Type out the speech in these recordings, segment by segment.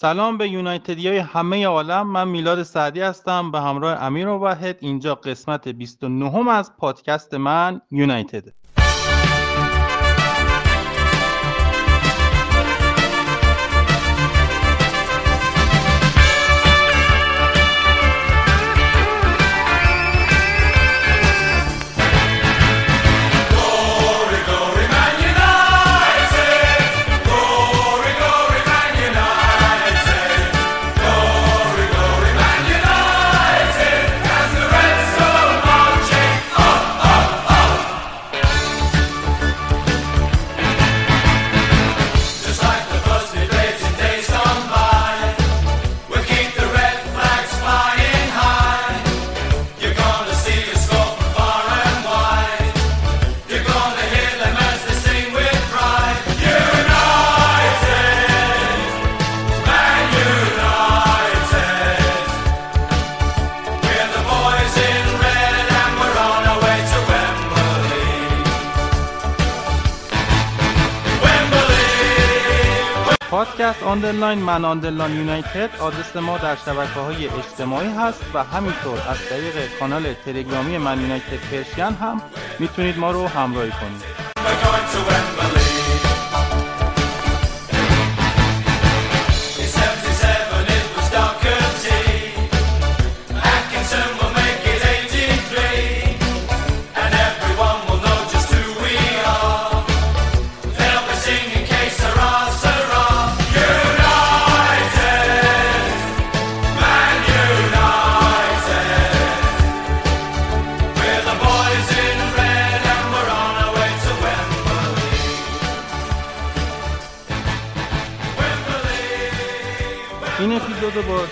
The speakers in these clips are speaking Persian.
سلام به یونایتدی های همه عالم. من میلاد سعدی هستم به همراه امیر وحد اینجا قسمت 29 از پادکست من یونایتد. underline Man underline United آدرس ما در شبکه های اجتماعی هست و همینطور از طریق کانال تلگرامی Man United Persian هم می‌تونید ما رو همراهی کنید.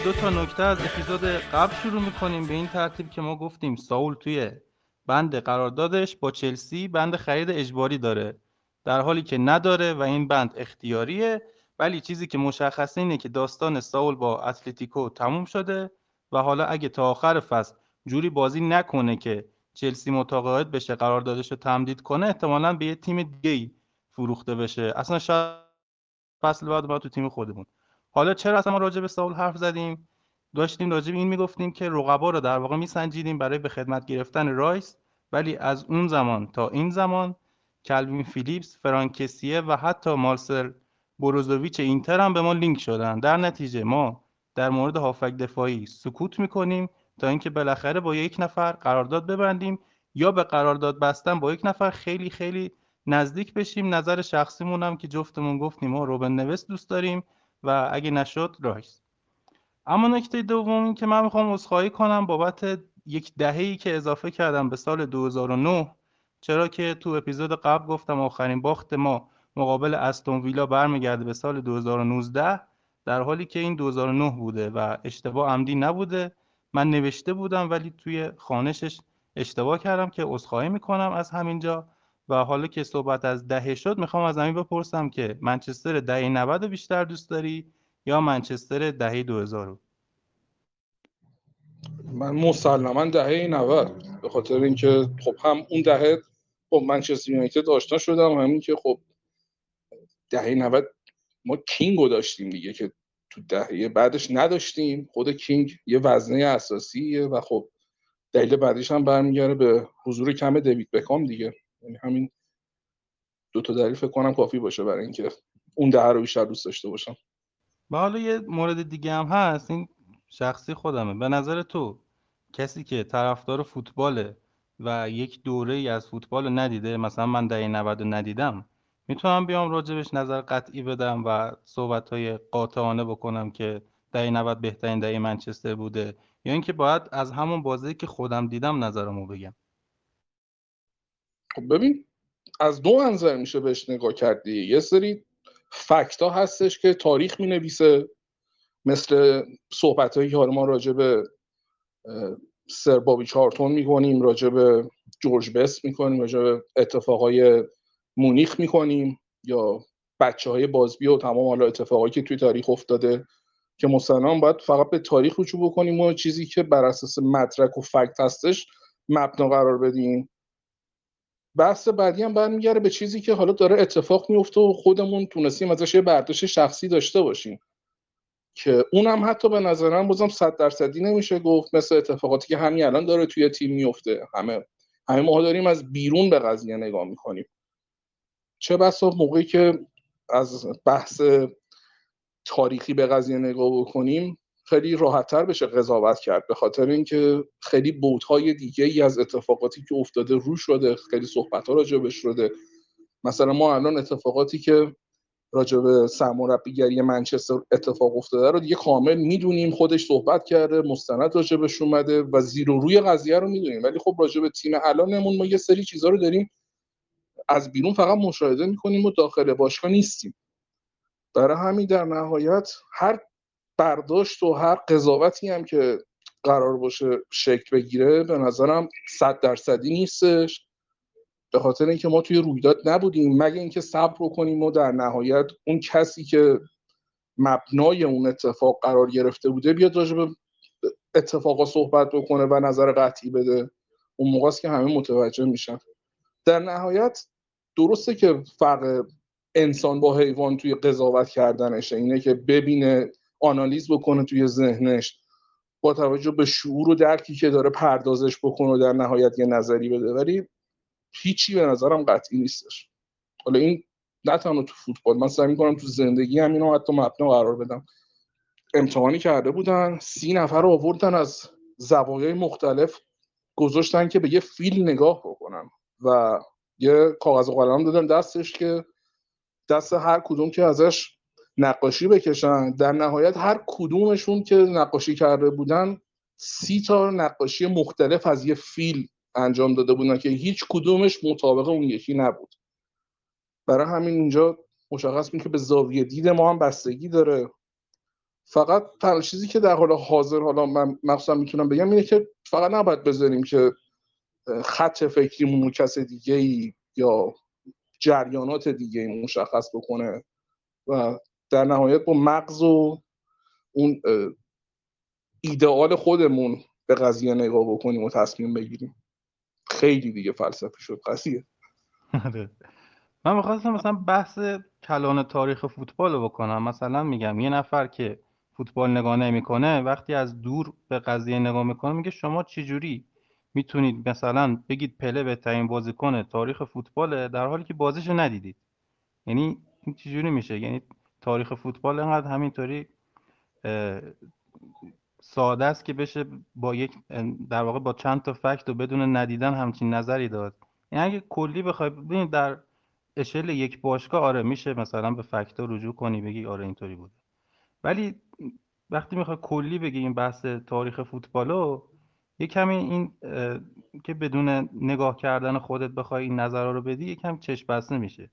دو تا نکته از اپیزود قبل شروع می‌کنیم به این ترتیب که ما گفتیم ساول توی بند قراردادش با چلسی بند خرید اجباری داره. در حالی که نداره و این بند اختیاریه ولی چیزی که مشخصه اینه که داستان ساول با اتلتیکو تموم شده و حالا اگه تا آخر فصل جوری بازی نکنه که چلسی متقاعد بشه قراردادش رو تمدید کنه احتمالا به یه تیم دیگه فروخته بشه. اصلا شاید فصل بعد ما تو تیم خودمون. حالا چرا اصلا ما راجع به ساول حرف زدیم؟ داشتیم راجع به این می‌گفتیم که رقبا رو در واقع میسنجیدیم برای به خدمت گرفتن رایس ولی از اون زمان تا این زمان کلوین فیلیپس فرانک کسیه و حتی مارسل بروزوویچ اینتر هم به ما لینک شدن. در نتیجه ما در مورد هافبک دفاعی سکوت می‌کنیم تا اینکه بالاخره با یک نفر قرارداد ببندیم یا به قرارداد بستن با یک نفر خیلی خیلی نزدیک بشیم. نظر شخصیمون هم که جفتمون گفتیم ما روبن نوست دوست داریم. و اگه نشد رایس اما نکته دوم این که من می‌خوام عذرخواهی کنم بابت یک دهه‌ای که اضافه کردم به سال 2009 چرا که تو اپیزود قبل گفتم آخرین باخت ما مقابل استون ویلا برمیگرده به سال 2019 در حالی که این 2009 بوده و اشتباه عمدی نبوده. من نوشته بودم ولی توی خانشش اشتباه کردم که عذرخواهی می‌کنم از همینجا. و حالا که صحبت از دهه شد می‌خوام از همین بپرسم که منچستر دهه 90 بیشتر دوست داری یا منچستر دهه 2000 من مسلما دهه 90 به خاطر اینکه خب هم اون دهه با منچستر یونایتد آشنا شدم همین که خب دهه 90 ما کینگو داشتیم دیگه که تو دهه بعدش نداشتیم. خود کینگ یه وزنه اساسیه و خب دلیل بعدیش هم برمیگرده به حضور کم دیوید بکام دیگه. یعنی همین دو تا دلیل فکر کنم کافی باشه برای اینکه اون ده رو بیشتر دوست داشته باشم. و حالا یه مورد دیگه هم هست این شخصی خودمه. به نظر تو کسی که طرفدار فوتباله و یک دوره ای از فوتبال ندیده مثلا من دهه 90 ندیدم می‌تونم بیام راجبش نظر قطعی بدم و صحبت های قاطعانه بکنم که دهه 90 بهترین دهه منچستر بوده یا اینکه باید از همون بازی که خودم دیدم نظرمو بگم. خب ببین از دو منظر میشه بهش نگاه کردی. یه سری فکتا هستش که تاریخ می نویسه مثل صحبت هایی که ما راجع به سر بابی چارتون می‌کنیم راجع به جورج بست می‌کنیم راجع به اتفاقای مونیخ می‌کنیم یا بچه های بازبی و تمام حالا اتفاقایی که توی تاریخ افتاده که مستنان باید فقط به تاریخ رجوع بکنیم و چیزی که بر اساس مدرک و فکت هستش مبنا قرار بدیم. بحث بعدی هم برمیگرده به چیزی که حالا داره اتفاق میفته و خودمون تونستیم ازش یه برداشت شخصی داشته باشیم. که اونم حتی به نظرم بازم صد درصدی نمیشه گفت مثل اتفاقاتی که همین الان داره توی تیم میفته. همه همه ما داریم از بیرون به قضیه نگاه می‌کنیم. چه بسا موقعی که از بحث تاریخی به قضیه نگاه بکنیم خیلی راحتتر بشه قضاوت کرد به خاطر اینکه خیلی بوتهای دیگه ای از اتفاقاتی که افتاده رو شده خیلی صحبت ها راجبش شده. مثلا ما الان اتفاقاتی که راجع به سرمربیگری منچستر اتفاق افتاده رو دیگه کامل می‌دونیم خودش صحبت کرده مستند راجبش اومده و زیر و روی قضیه رو می‌دونیم. ولی خب راجع به تیم الانمون ما یه سری چیزها رو داریم از بیرون فقط مشاهده می‌کنیم و داخل باشگاه نیستیم. برای همین در نهایت هر برداشت و هر قضاوتی هم که قرار باشه شکل بگیره به نظرم صد درصدی نیستش. به خاطر اینکه ما توی رویداد نبودیم. مگه اینکه صبر کنیم و در نهایت اون کسی که مبنای اون اتفاق قرار گرفته بوده بیاد راجع به اتفاقا صحبت بکنه و نظر قطعی بده. اون موقع که همه متوجه میشن. در نهایت درسته که فرق انسان با حیوان توی قضاوت کردنشه. اینه که ببینه آنالیز بکنه توی ذهنش با توجه به شعور و درکی که داره پردازش بکنه و در نهایت یه نظری بده. ولی هیچی به نظرم قطعی نیستش. حالا این نه تنها تو فوتبال من سعی می‌کنم تو زندگی هم اینو حتی مبنا قرار بدم. امتحانی کرده بودن سی نفر رو آوردن از زوایای مختلف گذاشتن که به یه فیل نگاه بکنن و یه کاغذ و قلم دادن دستش که دست هر کدوم که ازش نقاشی بکشن. در نهایت هر کدومشون که نقاشی کرده بودن سی تا نقاشی مختلف از یه فیل انجام داده بودن که هیچ کدومش مطابق اون یکی نبود. برای همین اینجا مشخص می که به زاویه دید ما هم بستگی داره. فقط تنها چیزی که در حال حاضر حالا من مخصوصا می‌تونم بگم اینه که فقط نباید بذاریم که خط فکریمون کس دیگه ای یا جریانات دیگه ای مشخص بکنه و در نهایت با مغز و اون ایدئال خودمون به قضیه نگاه بکنیم و تصمیم بگیریم. خیلی دیگه فلسفه شد قضیه. آره. من می‌خواستم مثلا بحث کلان تاریخ فوتبال رو بکنم. مثلا میگم یه نفر که فوتبال نگاه نمی‌کنه وقتی از دور به قضیه نگاه می‌کنه میگه شما چجوری می‌تونید مثلا بگید پله بهترین بازیکن تاریخ فوتباله در حالی که بازیشو ندیدید. یعنی این چجوری میشه؟ یعنی تاریخ فوتبال انقدر همینطوری ساده است که بشه با یک در واقع با چند تا فکت و بدون ندیدن همچین نظری داد. یعنی اگه کلی بخوای ببینید در اشل یک باشگاه آره میشه مثلا به فکت رجوع کنی بگی آره اینطوری بوده ولی وقتی می‌خوای کلی بگی این بحث تاریخ فوتبالو یه کمی این که بدون نگاه کردن خودت بخوای این نظر رو بدی یه کمی چشم بسته میشه.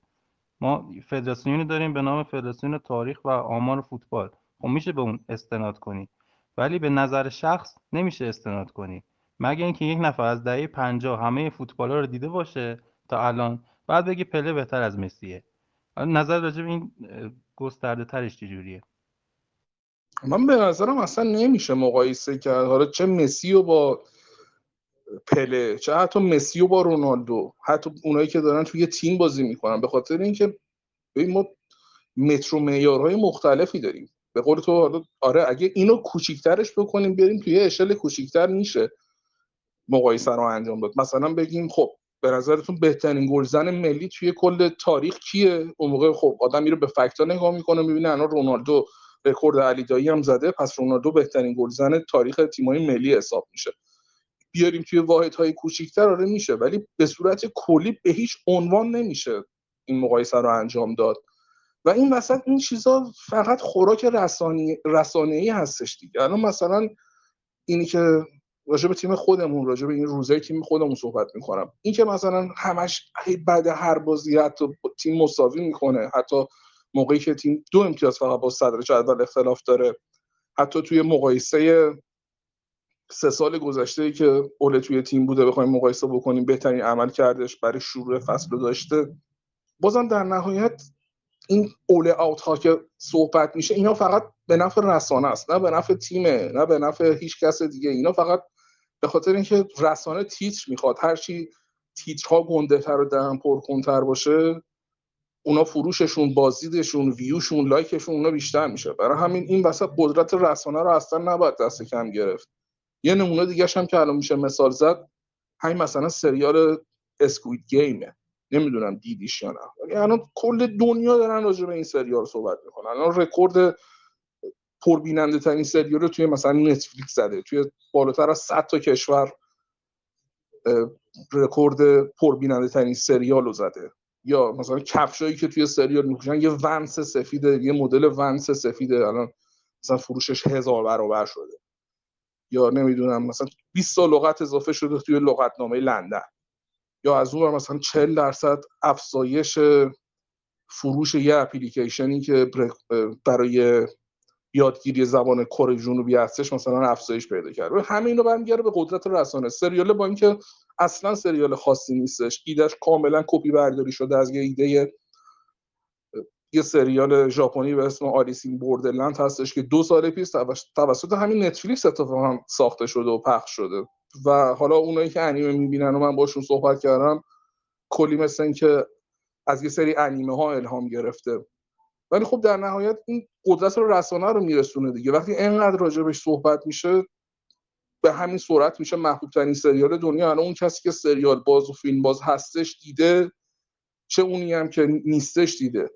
ما فدراسیونی داریم به نام فدراسیون تاریخ و آمار فوتبال. خب میشه به اون استناد کنی. ولی به نظر شخص نمیشه استناد کنی. مگه اینکه یک نفر از دهه 50 همه فوتبالا رو دیده باشه تا الان بعد بگی پله بهتر از مسیه. نظر راجع به این گسترده ترش چجوریه؟ من به نظرم اصلا نمیشه مقایسه کرد. حالا چه مسی و با پله چه حتی مسی و با رونالدو حتی اونایی که دارن توی تیم بازی می‌کنن. به خاطر اینکه ما مترو معیارهای مختلفی داریم. به قول تو آره اگه اینو کوچیکترش بکنیم بریم توی اشل کوچیکتر میشه مقایسه رو انجام داد. مثلا بگیم خب به نظرتون بهترین گلزن ملی توی کل تاریخ کیه؟ اون موقع خب آدم میره به فکتا نگاه می‌کنه می‌بینه الان رونالدو رکورد علی دایی هم زده پس رونالدو بهترین گلزن تاریخ تیمای ملی حساب میشه. بیاریم توی واحدهای کوچیکتر آره میشه. ولی به صورت کلی به هیچ عنوان نمیشه این مقایسه رو انجام داد. و این وسط این چیزا فقط خوراک رسانه ای هستش دیگه. الان مثلا اینی که راجع تیم خودمون راجع به این روزای تیم خودمون صحبت می‌کنم. این که مثلا همش بعد هر بازی حتی تیم مساوی می‌کنه حتی موقعی که تیم دو امتیاز فقط با صدر جدول اختلاف داره حتی توی مقایسه سه سال گذشته ای که اوله توی تیم بوده بخوایم مقایسه بکنیم. بهترین عمل کردش برای شروع فصل رو داشته. بازم در نهایت این اول آوت ها که صحبت میشه اینا فقط به نفع رسانه است. نه به نفع تیمه نه به نفع هیچ کس دیگه. اینا فقط به خاطر اینکه رسانه تیتر می‌خواد هر چی تیترها گنده تر و دهن پرکنتر باشه اونا فروششون بازدیدشون view شون like شون اونا بیشتر میشه. برای همین این وسط قدرت رسانه رو اصلا نباید دست کم گرفت. یه نمونه دیگه هم که الان میشه مثال زد همین مثلا سریال Squid Game ه نمی‌دونم دیدیش یا نه. ولی الان کل دنیا دارن راجع به این سریال صحبت می‌کنن. الان رکورد پربیننده ترین سریال رو توی مثلا نتفلیکس زده. توی بالاتر از 100 تا کشور رکورد پربیننده ترین سریال رو زده. یا مثلا کفشایی که توی سریال میپوشن یه Vans سفیده یه مدل Vans سفیده. الان مثلا فروشش هزار برابر شده. یا نمی‌دونم مثلا 20 تا لغت اضافه شده توی لغتنامه لندن. یا از اون مثلا 40 درصد افزایش فروش یه اپلیکیشنی که برای یادگیری زبان کره جنوبی هستش مثلا افزایش پیدا کرده همه اینو برمیگرده به قدرت رسانه. سریال با اینکه اصلا سریال خاصی نیستش ایدهش کاملا کپی برداری شده از یه ایده یه سریال ژاپنی به اسم آلیسین بوردرلند هستش که دو سال پیش توسط همین نتفلیکس اتفاقا ساخته شده و پخش شده. و حالا اونایی که انیمه می‌بینن و من باشون صحبت کردم کلی مثل که از یه سری انیمه ها الهام گرفته. ولی خب در نهایت این قدرت رو رسانه رو میرسونه دیگه. وقتی انقدر راجبش صحبت میشه به همین صورت میشه محبوب ترین سریال دنیا. الان اون کسی که سریال باز و فیلم باز هستش دیده چه اونی هم که نیستش دیده.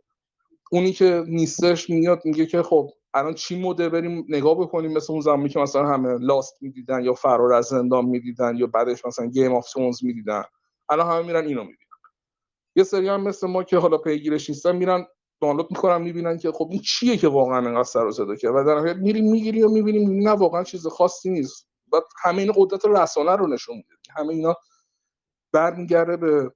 اونی که نیستش میاد میگه که خب الان چی مده بریم نگاه بکنیم مثل اون زمانی که مثلا همه لاست می‌دیدن یا فرار از زندان می‌دیدن یا بعدش مثلا گیم آف ترونز می‌دیدن. الان همه میرن اینو می‌بینن. یه سری هم مثل ما که حالا پیگیرش نیستن میرن دانلود می‌کنن می‌بینن که خب این چیه که واقعا انقدر سر و صدا کرد. و در نهایت میریم می‌گیری و می‌بینیم نه واقعا چیز خاصی نیست. و همه این قدرت رسانه رو نشون میده. همه اینا برمیگرده به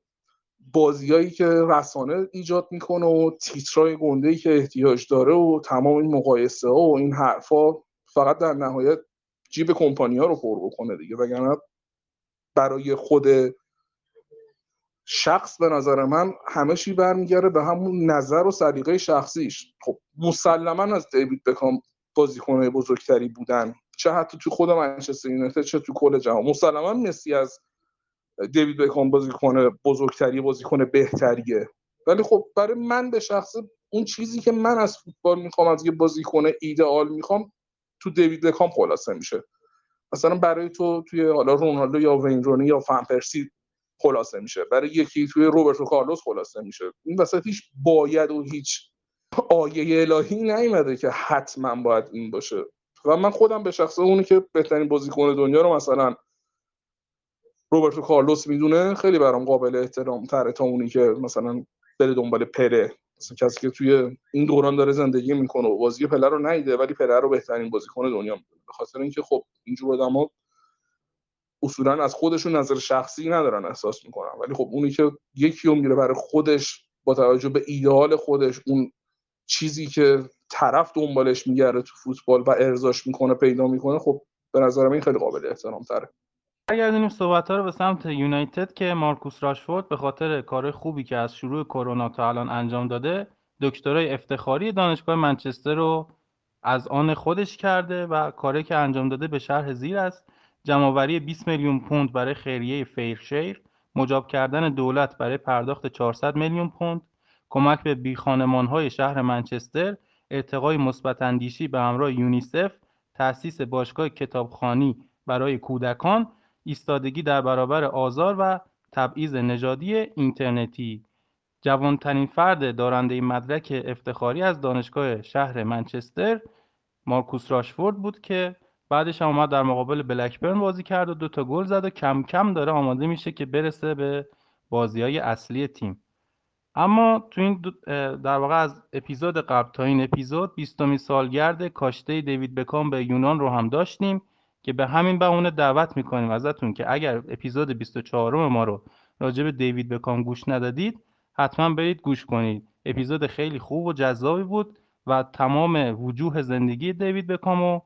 بازیایی که رسانه ایجاد می‌کنه و تیترای گنده ای که احتیاج داره و تمام این مقایسه ها و این حرفا فقط در نهایت جیب کمپانی ها رو پر بکنه دیگه. وگرنه برای خود شخص به نظر من همه چی برمیگرده به همون نظر و سلیقه شخصیش. خب مسلما از دیوید بکام بازیکنهای بزرگتری بودن. چه حتی تو خود منچستر یونایتد چه تو کل جهان. مسلما مسی از دیوید بکام بازیکن بزرگتری بازیکن بهتریه. ولی خب برای من به شخص اون چیزی که من از فوتبال می‌خوام از یه بازیکن ایدئال می‌خوام تو دیوید بکام خلاصه میشه. مثلا برای تو توی حالا رونالدو یا وین رونی یا فان پرسی خلاصه میشه. برای یکی توی روبرتو کارلوس خلاصه میشه. این وسط هیچ باید و هیچ آیه الهی نیومده که حتما باید این باشه. و من خودم به شخص اونی که بهترین بازیکن دنیا رو مثلا روبرتو کارلوس می‌دونه خیلی برام قابل احترام تره تا اونی که مثلا بره دنبال پره. مثلا کسی که توی این دوران داره زندگی می‌کنه و بازی پله رو نیده ولی پله رو بهترین بازیکن دنیا می‌دونه. به خاطر اینکه خب اینجور آدما اصولا از خودشون نظر شخصی ندارن احساس می‌کنن. ولی خب اونی که یکی رو میره برای خودش با توجه به ایدئال خودش اون چیزی که طرف دنبالش میگرده تو فوتبال و ارزاش می‌کنه پیدا می‌کنه خب به نظر من خیلی قابل احترام تره برگردونیم صحبت ها رو به سمت یونایتد که مارکوس راشفورد به خاطر کار خوبی که از شروع کرونا تا الان انجام داده دکترای افتخاری دانشگاه منچستر رو از آن خودش کرده و کاری که انجام داده به شرح زیر است. جمعآوری 20 میلیون پوند برای خیریه فیرشیر مجاب کردن دولت برای پرداخت 400 میلیون پوند کمک به بیخانمانهای شهر منچستر ارتقای مثبت اندیشی به همراه یونیسف تأسیس باشگاه کتابخانی برای کودکان ایستادگی در برابر آزار و تبعیض نژادی اینترنتی. جوانترین فرد دارنده مدرک افتخاری از دانشگاه شهر منچستر مارکوس راشفورد بود که بعدش هم اومد در مقابل بلکبرن بازی کرد و دوتا گل زد و کم کم داره آماده میشه که برسه به بازی های اصلی تیم. اما تو این در واقع از اپیزود قبل تا این اپیزود بیستمی سالگرد کاشته دیوید بکام به یونان رو هم داشتیم. که به همین بهونه دعوت می‌کنیم ازتون که اگر اپیزود 24 ما رو راجع به دیوید بکام گوش ندادید حتما برید گوش کنید. اپیزود خیلی خوب و جذابی بود و تمام وجوه زندگی دیوید بکامو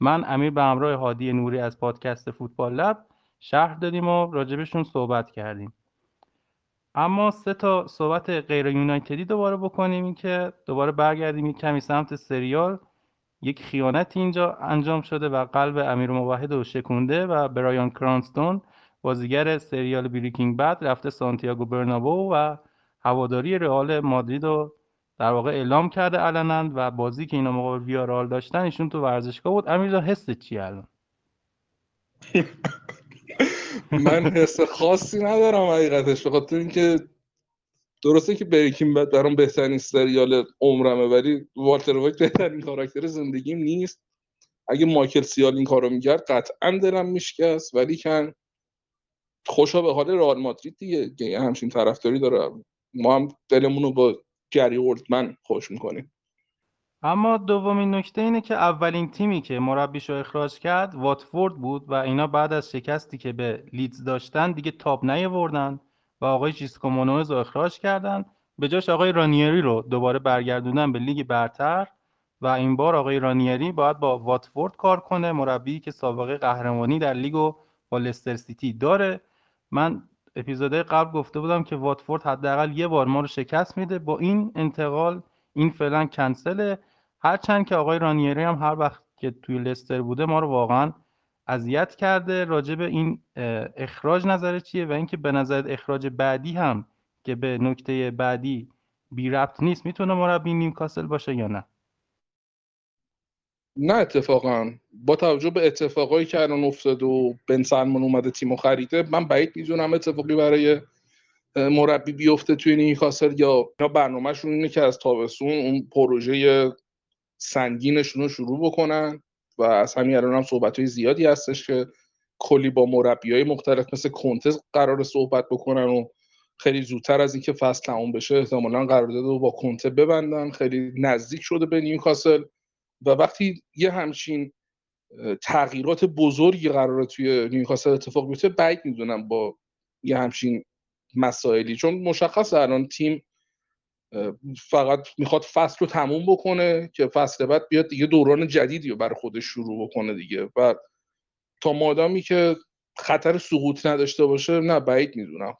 من امیر به همراه هادی نوری از پادکست فوتبال لب شهر دادیم و راجبشون صحبت کردیم. اما سه تا صحبت غیر یونایتدی دوباره بکنیم این که دوباره برگردیم یک کمی سمت سریال. یک خیانتی اینجا انجام شده و قلب امیر موحد رو شکونده و برایان کرانستون بازیگر سریال بریکینگ بد رفته سانتیاگو برنابو و هواداری رئال مادرید رو در واقع اعلام کرده علنا و بازی که اینا مقابل ویارال داشتن ایشون تو ورزشگاه بود. امیر حس چی الان؟ من حس خاصی ندارم حقیقتش. به خاطر اینکه درسته که بریکین بد برام بهترین سریال عمرمه ولی والتر وایت بهترین کاراکتر زندگیم نیست. اگه مایکل سیال این کارو می‌کرد قطعا دلم میشکست ولی کن خوشا به حال رئال مادرید دیگه. یه همچین طرفداری داره. ما هم دلمون رو با گری اولدمن خوش می‌کنیم. اما دومین نکته اینه که اولین تیمی که مربیش رو اخراج کرد واتفورد بود و اینا بعد از شکستی که به لیدز داشتن دیگه تاب نیاوردن. و آقای شیسکو مونوز رو اخراج کردن. به جاش آقای رانیری رو دوباره برگردوندن به لیگ برتر. و این بار آقای رانیری باید با واتفورد کار کنه مربی که سابقه قهرمانی در لیگ و با لستر سیتی داره. من اپیزودهای قبل گفته بودم که واتفورد حداقل یه بار ما رو شکست میده. با این انتقال این فعلا کنسله. هرچند که آقای رانیری هم هر وقت که توی لستر بوده ما رو واقعا اذیت کرده راجع به این اخراج نظر چیه و اینکه به نظر اخراج بعدی هم که به نکته بعدی بی ربط نیست می‌تونه مربی نیوکاسل باشه یا نه؟ نه اتفاقا. با توجه به اتفاقایی که الان افتاد و بن سلمان اومده تیمو خریده من بعید می‌دونم اتفاقی برای مربی بیفته توی نیوکاسل یا برنامهشون اینه که از تابستون اون پروژه سنگینشون رو شروع بکنن. و از همین الان هم صحبت های زیادی هستش که کلی با مربی های مختلف مثل کنتز قرار صحبت بکنن و خیلی زودتر از اینکه فصل تموم بشه احتمالا قرارداد رو با کنته ببندن. خیلی نزدیک شده به نیوکاسل و وقتی یه همچین تغییرات بزرگی قراره توی نیوکاسل اتفاق بیفته بعید می‌دونم با یه همچین مسائلی. چون مشخص الان تیم فقط می‌خواد فصل رو تموم بکنه که فصل بعد بیاد دیگه دوران جدیدی رو برای خودش شروع بکنه دیگه. و تا مادامی که خطر سقوط نداشته باشه نه بعید می‌دونم.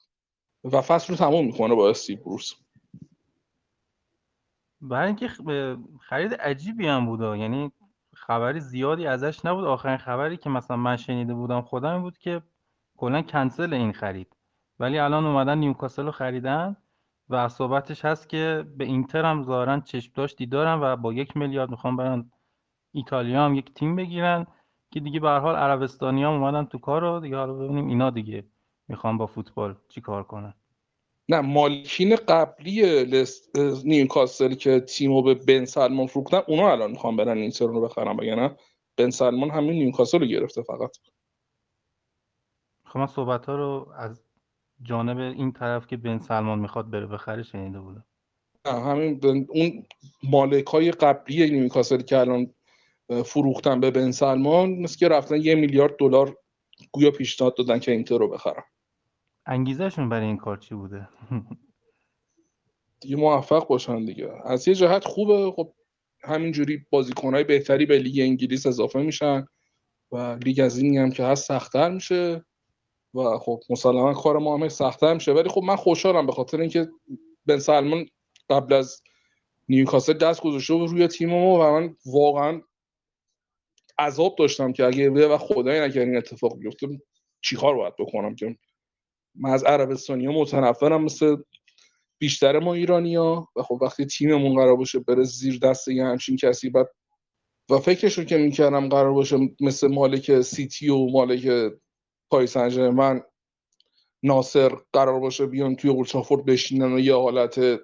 و فصل رو تموم می‌کنه با استیو بروس. برای اینکه خرید عجیبی هم بوده یعنی خبری زیادی ازش نبود. آخرین خبری که مثلا من شنیده بودم خودم بود که کلا کنسل این خرید. ولی الان اومدن نیوکاسل رو خریدن. و صحبتش هست که به اینتر هم ظاهرا چشم داشتی دارن و با یک میلیارد می‌خوان برن ایتالیا هم یک تیم بگیرن که دیگه به حال عربستانی هم اومدن تو کار رو. دیگه حالا ببینیم اینا دیگه می‌خوان با فوتبال چی کار کنن. نه مالکین قبلی لست نیوکاسل که تیمو به بن سلمان فروختن اونا الان می‌خوان برن اینتر رو بخرن نه بن سلمان همین نیوکاسل رو گرفته فقط. خب من صحبت ها رو از جانب این طرف که بن سلمان می‌خواد بره بخره شنیده بودم. همین اون مالک های قبلی نیوکاسل که الان فروختن به بن سلمان مثل که رفتن یه میلیارد دلار گویا پیشنهاد دادن که اینتر رو بخرن. انگیزشون برای این کار چی بوده؟ دیگه موفق باشن دیگه. از یه جهت خوبه. خب همینجوری بازیکنهای بهتری به لیگ انگلیس اضافه میشن و لیگ از این هم که هست سختتر میشه. و خب مسلما کار ما هم سختتر میشه ولی خب من خوشحالم به خاطر اینکه بن سلمان قبل از نیوکاسل دست گذاشته بود روی تیم ما و من واقعا عذاب داشتم که اگه و خدای نکرد این اتفاق بیفته چیکار باید بکنم که؟ من از عربستانی ها متنفرم مثل بیشتر ما ها و خب وقتی تیممون قرار باشه بره زیر دست یه همچین کسی بعد و فکرشون که می‌کردم قرار باشه مثل مالک سیتی و مالک پاریس من ناصر قرار باشه بیان توی اولترافورد بشینن و یه حالت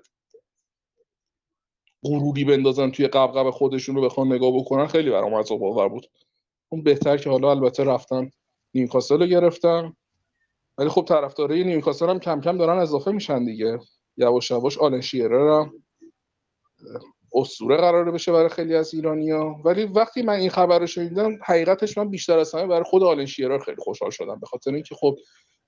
غروری بندازن توی قبقب خودشون رو بخوان نگاه بکنن. خیلی برام عذاب آور بود. اون بهتر که حالا البته رفتن نیوکاسل رو گرفتم ولی خب طرفدارای نیوکاسل هم کم کم دارن اضافه میشن دیگه. یواش یواش آلن شیرر هم. اسطوره قراره بشه برای خیلی از ایرانیا ولی وقتی من این خبر رو شنیدم حقیقتش من بیشتر از همه برای خود آلن شیرر خیلی خوشحال شدم به خاطر اینکه خب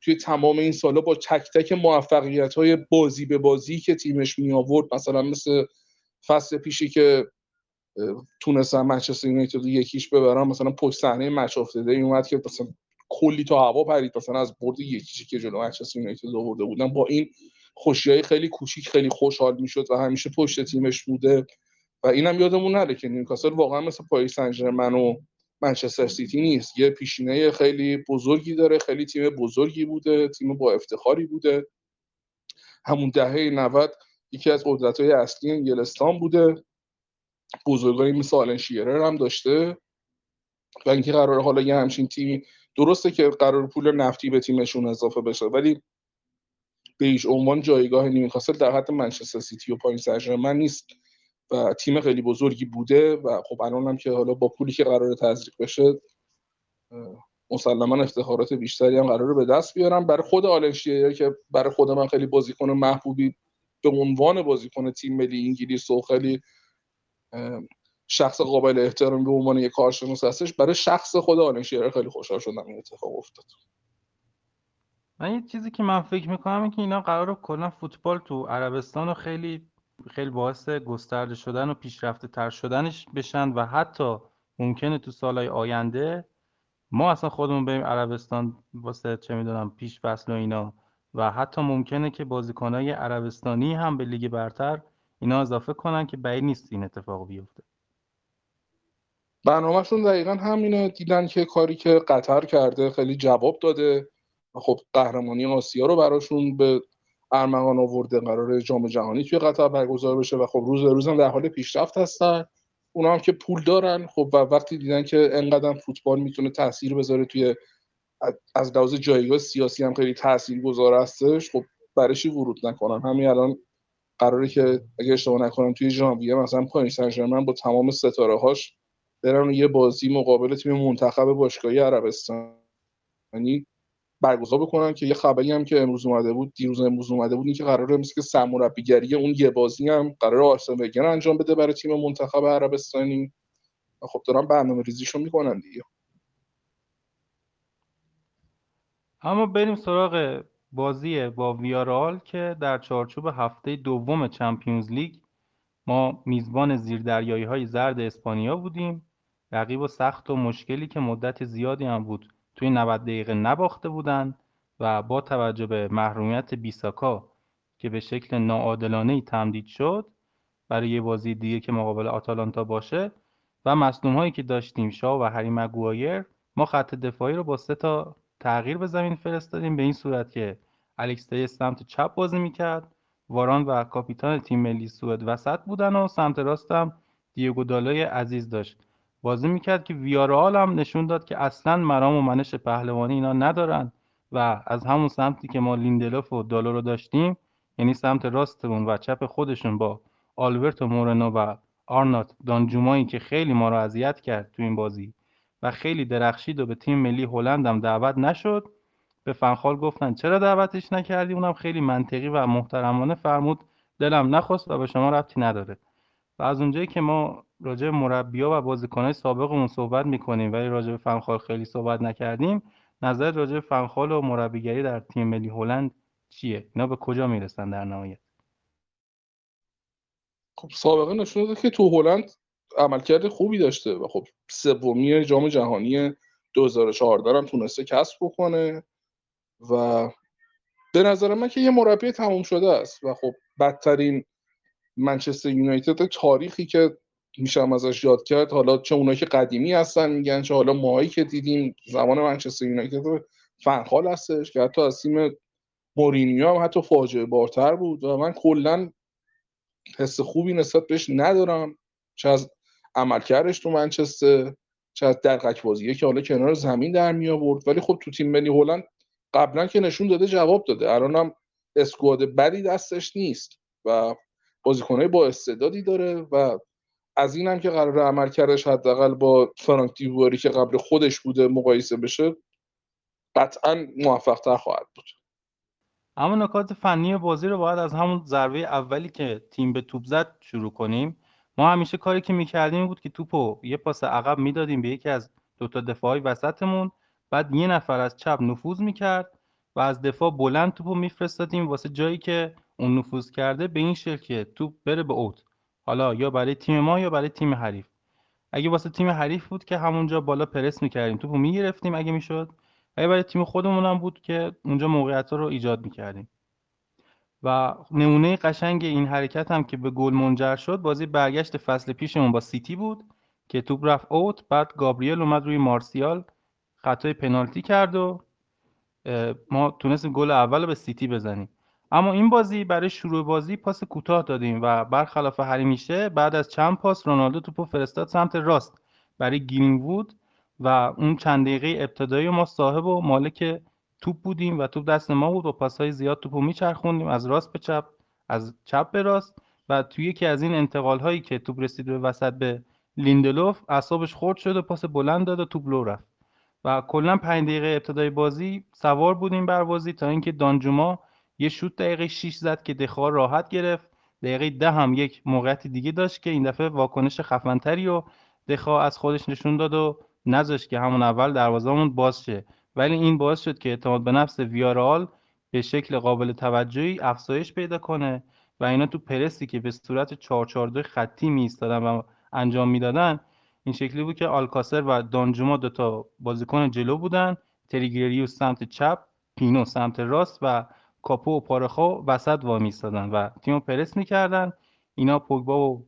توی تمام این سالا با تک تک موفقیت های بازی به بازی که تیمش می آورد مثلا مثل فصل پیشی که تونستن منچستر یونایتد یکیش ببرن مثلا پشت صحنه مچ افتاده اومد که مثلا کلی تا هوا پرید مثلا از برد یکیشی که جلو منچستر یونایتد آورده بودن. با این خوشی های خیلی کوچیک خیلی خوشحال می‌شد و همیشه پشت تیمش بوده. و اینم یادمون نره که نیوکاسل واقعا مثل پاریس سن و منچستر سیتی نیست. یه پیشینه خیلی بزرگی داره خیلی تیم بزرگی بوده تیم با افتخاری بوده. همون دهه 90 یکی از قدرت های اصلی انگلستان بوده. بزرگایی مثل آلن شیرر هم داشته. و اینکه قرار حالا یه همچین تیمی درسته که قرار پول نفتی به تیمشون اضافه بشه ولی به هیچ عنوان جایگاه نیوکاسل در حد منچستر سیتی و پاریس سن ژرمن نیست و تیم خیلی بزرگی بوده و خب الان هم که حالا با پولی که قرار تزریق بشه مسلما افتخارات بیشتری هم قراره به دست بیارم. برای خود آلنشیه که برای خود من خیلی بازیکن محبوبی به عنوان بازیکن تیم ملی انگلیس و خیلی شخص قابل احترام به عنوان یک کارشناس هستش برای شخص خود آلنشیه خیلی خوشحال شدم این اتفاق افتاد. من یه چیزی که من فکر می‌کنم این که اینا قرار کلا فوتبال تو عربستان رو خیلی خیلی باعث گسترده شدن و پیشرفته تر شدنش بشن و حتی ممکنه تو سالهای آینده ما اصلا خودمون بریم عربستان واسه چه می‌دونم پیش فصل و اینا و حتی ممکنه که بازیکنهای عربستانی هم به لیگ برتر اینا اضافه کنن که بعید نیست این اتفاق بیفته. برنامهشون دقیقا همینه. دیدن که کاری که قطر کرده خیلی جواب داده. خب قهرمانی آسیا رو براشون به ارمغان آورده قرار جام جهانی توی قطر برگزار بشه و خب روز روز هم در حال پیشرفت هستن. اونا هم که پول دارن. خب و وقتی دیدن که انقدر فوتبال می‌تونه تاثیر بذاره توی از لحاظ جایگاه سیاسی هم خیلی تاثیر گذار هستش خب برای ورود نکنن؟ همین الان قراره که اگه اشتباه نکنم توی ژانویه مثلا پاریس سن با تمام ستاره هاش برن یه بازی مقابل تیم منتخب باشگاهی عربستانی برگزار بکنن که یه خبری هم که امروز اومده بود دیروز امروز اومده بود اینکه قراره مثل که سرمربیگری اون یه بازی هم قرار آرسن ونگر انجام بده برای تیم منتخب عربستانی. خب دارن برنامه ریزیشو می‌کنن دیگه. اما بریم سراغ بازی با ویارال که در چارچوب هفته دوم چمپیونز لیگ ما میزبان زیردریایی های زرد اسپانیا بودیم. رقیب و سخت و مشکلی که مدت زیادی هم بود. توی 90 دقیقه نباخته بودن و با توجه به محرومیت بیساکا که به شکل ناعادلانه تمدید شد برای یه بازی دیگه که مقابل آتالانتا باشه و مصدوم هایی که داشتیم شا و هری مگوایر ما خط دفاعی رو با سه تا تغییر به زمین فرستادیم. به این صورت که الکس سمت چپ بازی می‌کرد. واران و کاپیتان تیم ملی سوئد وسط بودن و سمت راستم دیگو دالای عزیز داشت. بازی می‌کرد که ویارال هم نشون داد که اصلا مرام و منش پهلوانی اینا ندارن و از همون سمتی که ما لیندلوف و دالو رو داشتیم یعنی سمت راستمون و چپ خودشون با آلبرتو مورنو و آرنات دانجومایی که خیلی ما رو اذیت کرد تو این بازی و خیلی درخشید و به تیم ملی هلند هم دعوت نشد به فنخال گفتن چرا دعوتش نکردی؟ اونم خیلی منطقی و محترمانه فرمود دلم نخواست و به شما ربطی نداره. و از اونجایی که ما راجع مربیا و بازیکنهای سابقمون صحبت می‌کنیم ولی راجع به فنخال خیلی صحبت نکردیم. نظر راجع به فنخال و مربیگری در تیم ملی هلند چیه؟ اینا به کجا می‌رسن در نهایت؟ خب سابقه نشون داده که تو هلند عملکرد خوبی داشته و خب سومی جام جهانی 2014 هم تونسته کسب بکنه و به نظر من که یه مربی تموم شده است و خب بدترین منچستر یونایتد تاریخی که میشم ازش یاد کرد. حالا چه اونایی که قدیمی هستن میگن چه حالا ماهایی که دیدیم زمان منچستر یونایتد فنخال هستش که حتی از تیم مورینیو هم حتی فاجعه بارتر بود و من کلا حس خوبی نسبت بهش ندارم. چه از عملکردش تو منچستر چه از دقیق بازیه که حالا کنار زمین در می آورد. ولی خب تو تیم ملی هلند قبلا که نشون داده جواب داده. الانم اسکواد بدی دستش نیست و بازیکنهای با استعدادی داره و از این هم که قرار عمل کردش حداقل با فرانک دیواری که قبل خودش بوده مقایسه بشه قطعا موفق تر خواهد بود. اما نکات فنی بازی رو باید از همون ضربه اولی که تیم به توپ زد شروع کنیم. ما همیشه کاری که می‌کردیم بود که توپو یه پاس عقب می‌دادیم به یکی از دوتا دفاعی وسطمون بعد یه نفر از چپ نفوذ می‌کرد و از دفاع بلند توپو میفرستادیم واسه جایی که اون نفوذ کرده به این شکل که توپ بره به اوت. حالا یا برای تیم ما یا برای تیم حریف. اگه واسه تیم حریف بود که همونجا بالا پرس می‌کردیم توپو می‌گرفتیم اگه می‌شد. اگه برای تیم خودمون هم بود که اونجا موقعیت رو ایجاد می‌کردیم. و نمونه قشنگ این حرکت هم که به گل منجر شد بازی برگشت فصل پیشمون با سیتی بود که توپ رفت اوت بعد گابریل اومد روی مارسیال خطای پنالتی کرد و ما تونستیم گل اول به سیتی بزنیم. اما این بازی برای شروع بازی پاس کوتاه دادیم و برخلاف همیشه بعد از چند پاس رونالدو توپو فرستاد سمت راست برای گرین‌وود و اون چند دقیقه ابتدایی ما صاحب و مالک توپ بودیم و توپ دست ما بود و پاسهای زیاد توپو میچرخوندیم. از راست به چپ از چپ به راست و توی یکی از این انتقال هایی که توپ رسید به وسط به لیندلوف اعصابش خورد شد و پاس بلند داد و توپ لو رفت. و کلا پنج دقیقه ابتدای بازی سوار بودیم بر بازی تا اینکه دانجوما یه شوت دقیقه 6 زد که دخواه راحت گرفت. دقیقه ده هم یک موقعیت دیگه داشت که این دفعه واکنش خفنتری و دخواه از خودش نشون داد و نذاشت که همون اول دروازه‌مون باز شه. ولی این باعث شد که اعتماد به نفس ویارال به شکل قابل توجهی افزایش پیدا کنه و اینا تو پرسی که به صورت 442 خطی می و انجام می‌دادن این شکلی بود که آلکاسر و دانجوما دوتا بازیکن جلو بودن تریگریوس سمت چپ پینو سمت راست و کاپو و پارخا وسط وا میستادن و تیم پرس می‌کردن. اینا پوگبا و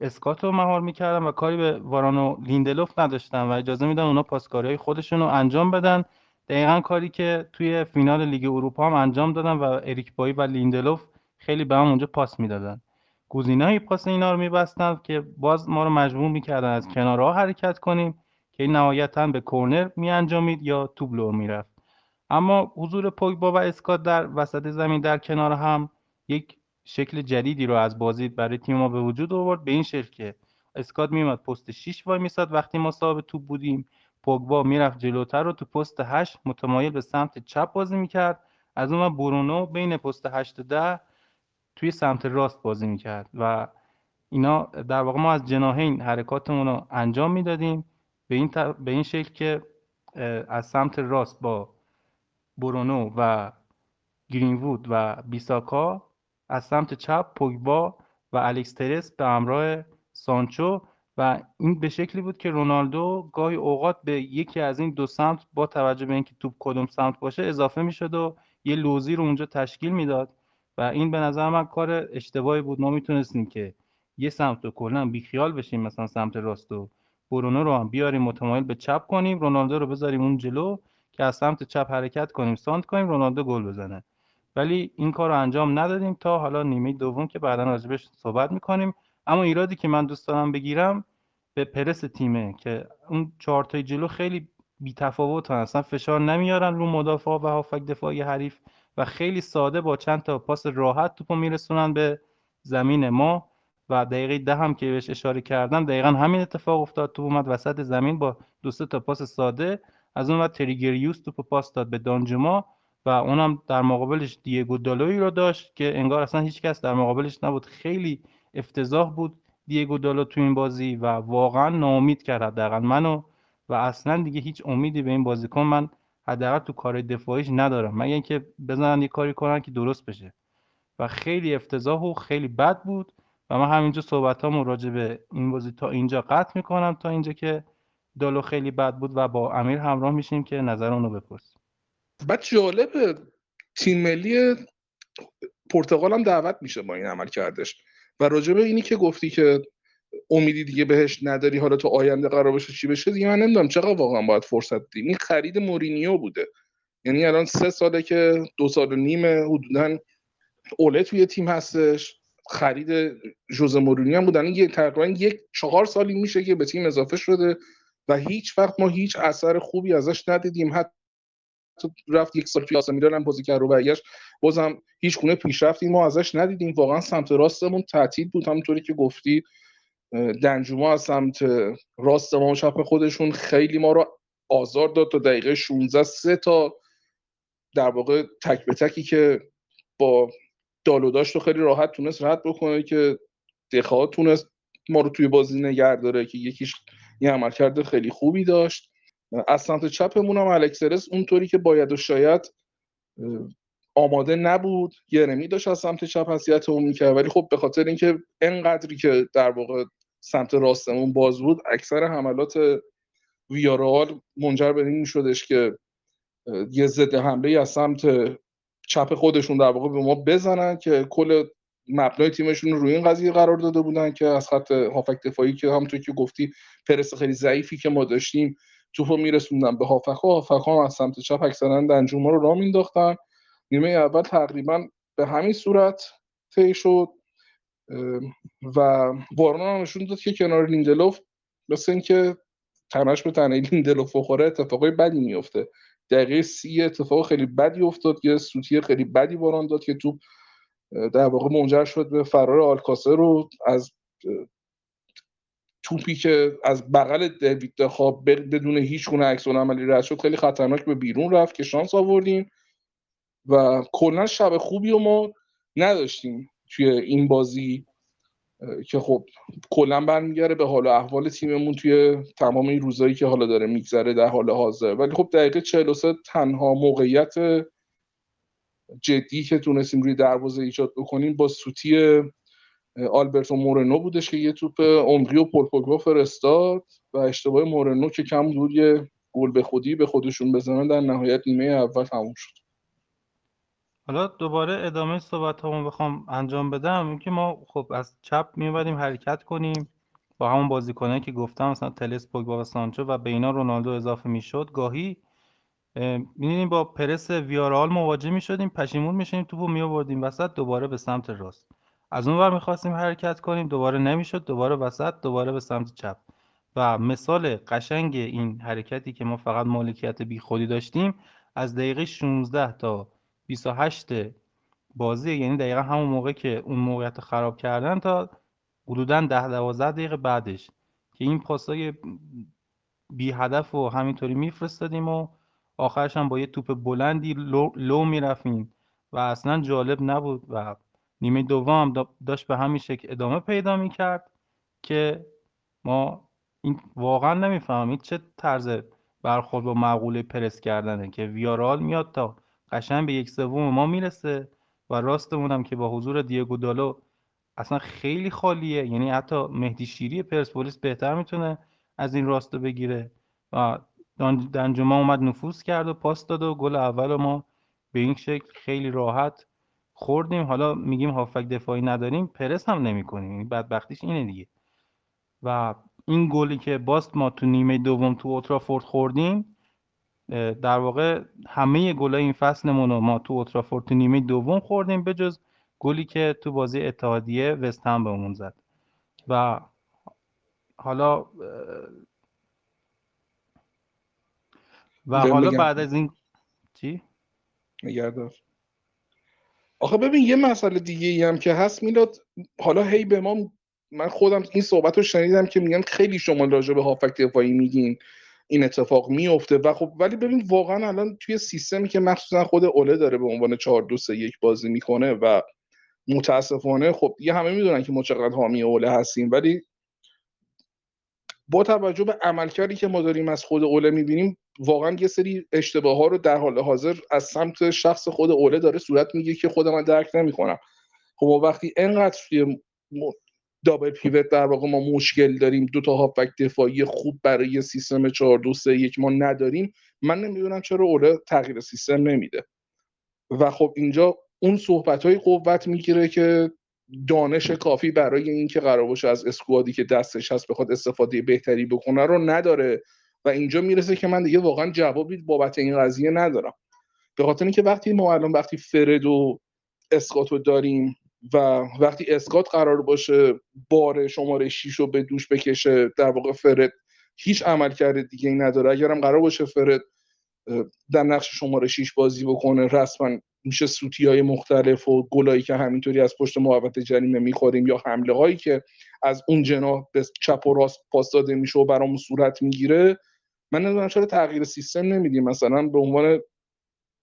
اسکات رو مهار می‌کردن و کاری به وارانو لیندلوف نداشتن و اجازه میدن اونا پاسکاری های خودشون رو انجام بدن. دقیقا کاری که توی فینال لیگ اروپا هم انجام دادن و اریک بایی و لیندلوف خیلی به هم اونجا پاس می‌دادن. گزینه پاس اینا رو میبستن که باز ما رو مجبور می‌کردن از کنارها حرکت کنیم که نهایتا به کرنر میانجامید یا تو بلور می‌رفت. اما حضور پوگبا و اسکات در وسط زمین در کنار هم یک شکل جدیدی رو از بازی برای تیم ما به وجود آورد. به این شکل که اسکات میومد پست 6 وای میساد. وقتی ما صاحب توپ بودیم پوگبا می‌رفت جلوتر و تو پست 8 متمایل به سمت چپ بازی می‌کرد. از اون برونو بین پست 8 و 10 توی سمت راست بازی می‌کرد و اینا در واقع ما از جناهین حرکاتمون رو انجام می‌دادیم. به این, به این شکل که از سمت راست با برونو و گرینوود و بیساکا از سمت چپ پوگبا و الکس ترس به همراه سانچو و این به شکلی بود که رونالدو گاهی اوقات به یکی از این دو سمت با توجه به اینکه توپ کدوم سمت باشه اضافه می‌شد و یه لوزی رو اونجا تشکیل می‌داد و این به نظر من کار اشتباهی بود. ما می‌تونستیم که یه سمت رو کلا بیخیال بشیم مثلا سمت راست و برونو رو هم بیاریم متمایل به چپ کنیم رونالدو رو بذاریم اون جلو که از سمت چپ حرکت کنیم سانت کنیم رونالدو گل بزنه. ولی این کار رو انجام ندادیم تا حالا نیمه دوم که بعدا راجبش صحبت می‌کنیم. اما ایرادی که من دوست دارم بگیرم به پرس تیمه که اون چهار تای جلو خیلی بی تفاوت اصلا فشار نمیارن رو مدافع و هافک دفاعی حریف و خیلی ساده با چند تا پاس راحت توپو میرسونن به زمین ما و دقیقه ده هم که بهش اشاره کردم دقیقا همین اتفاق افتاد. تو اومد وسط زمین با دو تا پاس ساده. از اون وقت تریگریوس توپ پاس داد به دانجما و اونم در مقابلش دیگو دالوی رو داشت که انگار اصلا هیچ کس در مقابلش نبود. خیلی افتضاح بود دیگو دالو تو این بازی و واقعا ناامید کرد حداقل منو و اصلا دیگه هیچ امیدی به این بازیکن من حداقل تو کار دفاعیش ندارم. مگه اینکه بزنن یه کاری کنن که درست بشه. و خیلی افتضاح و خیلی بد بود و من همینجا صحبت راجع به این بازی تا اینجا قطع می‌کنم تا اینجا که دالو خیلی بد بود و با امیر همراه میشیم که نظر اونو بپرسیم بعد جالبه تیم ملی پرتغال هم دعوت میشه با این عمل کردش. و راجع به اینی که گفتی که امیدی دیگه بهش نداری حالا تو آینده قرار باشه چی بشه دیگه من نمی‌دونم چقدر واقعا باید فرصت دیم این خرید مورینیو بوده. یعنی الان سه ساله که دو سال و نیم حدودا اوله توی تیم هستش. خرید جوز مورینیو هم بودن. یه تقریبا یک چهار سالی میشه که به تیم اضافه شده. و هیچ وقت ما هیچ اثر خوبی ازش ندیدیم. حتی رفت یک سال آسا هم بازی کرد رو بازم هیچ گونه پیشرفتی ما ازش ندیدیم. واقعا سمت راستمون تعطیل بود. همونطوری که گفتی دنجوما از سمت راست ما چپ خودشون خیلی ما رو آزار داد تا دقیقه 16 سه تا در واقع تک به تکی که با دالو داشت و خیلی راحت تونست رد بکنه که دخواه تونست ما رو توی بازی نگه داره که یکیش یه عملکرد خیلی خوبی داشت. از سمت چپمون هم الکسرس اونطوری که باید و شاید آماده نبود. یرمی داشت از سمت چپ حسیت اون می‌کرد. ولی خب به خاطر اینکه انقدری که در واقع سمت راستمون باز بود اکثر حملات ویارال منجر به این شدش که یه ضد حمله از سمت چپ خودشون در واقع به ما بزنن که کل مبنای تیمشون رو روی این قضیه قرار داده بودن که از خط هافک دفاعی که همونطور که گفتی پرس خیلی ضعیفی که ما داشتیم توپو میرسوندن به هافک ها هافک ها از سمت چپ اکثرا دنجوما رو راه مینداختن نیمه اول تقریبا به همین صورت طی شد و وارنا هم نشون داد که کنار لیندلوف مثل اینکه تنش به تنه لیندلوف بخوره اتفاقای بدی میفته دقیقه سی اتفاق خیلی بدی افتاد یه سوتی خیلی بدی باران داد که توپ در واقع منجر شد به فرار آلکاسه رو از توپی که از بغل دوید خواب بدون هیچ گونه عکس عملی رد شد خیلی خطرناک به بیرون رفت که شانس آوردیم. و کلا شب خوبی رو ما نداشتیم توی این بازی که خب کلا برمیگره به حال و احوال تیممون توی تمام این روزایی که حالا داره میگذره در حال حاضر. ولی خب دقیقه 43 تنها موقعیت جدی که تونستیم روی دروازه ایجاد بکنیم با سوتی آلبرتو مورنو بودش که یه توپ عمقی و پول فرستاد و اشتباه مورنو که کم بود یه گل به خودی به خودشون بزنن در نهایت نیمه اول تموم شد. حالا دوباره ادامه صحبت همون بخوام انجام بدم اینکه ما خب از چپ میومدیم حرکت کنیم. با همون بازیکنایی که گفتم مثلا تلس پوگبا و سانچو و به اینا رونالدو اضافه می‌شد گاهی می‌دونیم با پرس ویارال مواجه می‌شدیم پشیمون می‌شدیم توپو میآوردیم وسط دوباره به سمت راست. از اون ور می‌خواستیم حرکت کنیم دوباره نمی‌شد دوباره وسط دوباره به سمت چپ. و مثال قشنگ این حرکتی که ما فقط مالکیت بی خودی داشتیم از دقیقه 16 تا 28 بازی یعنی دقیقا همون موقع که اون موقعیت خراب کردن تا حدودا 10 12 دقیقه بعدش که این پاسای بی هدف و همینطوری میفرستادیم و آخرش هم با یه توپ بلندی لو, لو می‌رفتیم و اصلا جالب نبود و نیمه دوم داشت به همین شکل ادامه پیدا می‌کرد که ما این واقعا نمی‌فهمید چه طرز برخورد با معقوله پرس کردنه که ویارال میاد تا قشنگ به یک سوم ما می‌رسه و راستمون هم که با حضور دیگو دالو اصلا خیلی خالیه. یعنی حتی مهدی شیری پرسپولیس بهتر می‌تونه از این راستو بگیره و دنجما اومد نفوذ کرد و پاس داد و گل اول ما به این شکل خیلی راحت خوردیم. حالا میگیم هافک دفاعی نداریم پرس هم نمی‌کنیم. این یعنی بدبختیش اینه دیگه. و این گلی که باست ما تو نیمه دوم تو اوترافورد خوردیم در واقع همه گلای این فصلمون رو ما تو اوترافورد تو نیمه دوم خوردیم به جز گلی که تو بازی اتحادیه وست هم بهمون زد. و حالا و حالا بعد از این چی؟ نگردار آخه ببین یه مسئله دیگه ای هم که هست میلاد حالا هی به ما من خودم این صحبت رو شنیدم که میگن خیلی شما راجع به هافک دفاعی میگین این اتفاق میفته و خب ولی ببین واقعا الان توی سیستمی که مخصوصا خود اوله داره به عنوان 4 2 3 1 بازی می‌کنه و متاسفانه خب یه همه می‌دونن که ما چقدر حامی اوله هستیم ولی با توجه به عملکردی که ما داریم از خود اوله می‌بینیم واقعا یه سری اشتباه ها رو در حال حاضر از سمت شخص خود اوله داره صورت میگه که خود من درک نمی‌کنم خب وقتی انقدر توی دابل پیوت در واقع ما مشکل داریم دو تا هافبک دفاعی خوب برای سیستم 4 2 3 1 ما نداریم من نمی‌دونم چرا اوله تغییر سیستم نمیده. و خب اینجا اون صحبت های قوت می‌گیره که دانش کافی برای اینکه قرار باشه از اسکوادی که دستش هست بخواد استفاده بهتری بکنه رو نداره. و اینجا می‌رسه که من دیگه واقعا جوابی بابت این قضیه ندارم. به خاطر اینکه وقتی ما الان وقتی فرد و اسکاتو داریم و وقتی اسکات قرار باشه بار شماره 6 رو به دوش بکشه در واقع فرد هیچ عمل کرده دیگه این نداره. اگرم قرار باشه فرد در نقش شماره 6 بازی بکنه رسما میشه سوتی های مختلف و گلایی که همینطوری از پشت محوطه جریمه می‌خوریم یا حمله هایی که از اون جناح به چپ و راست پاس داده میشه و برامون صورت می‌گیره من نمی‌دونم چرا تغییر سیستم نمیدیم. مثلا به عنوان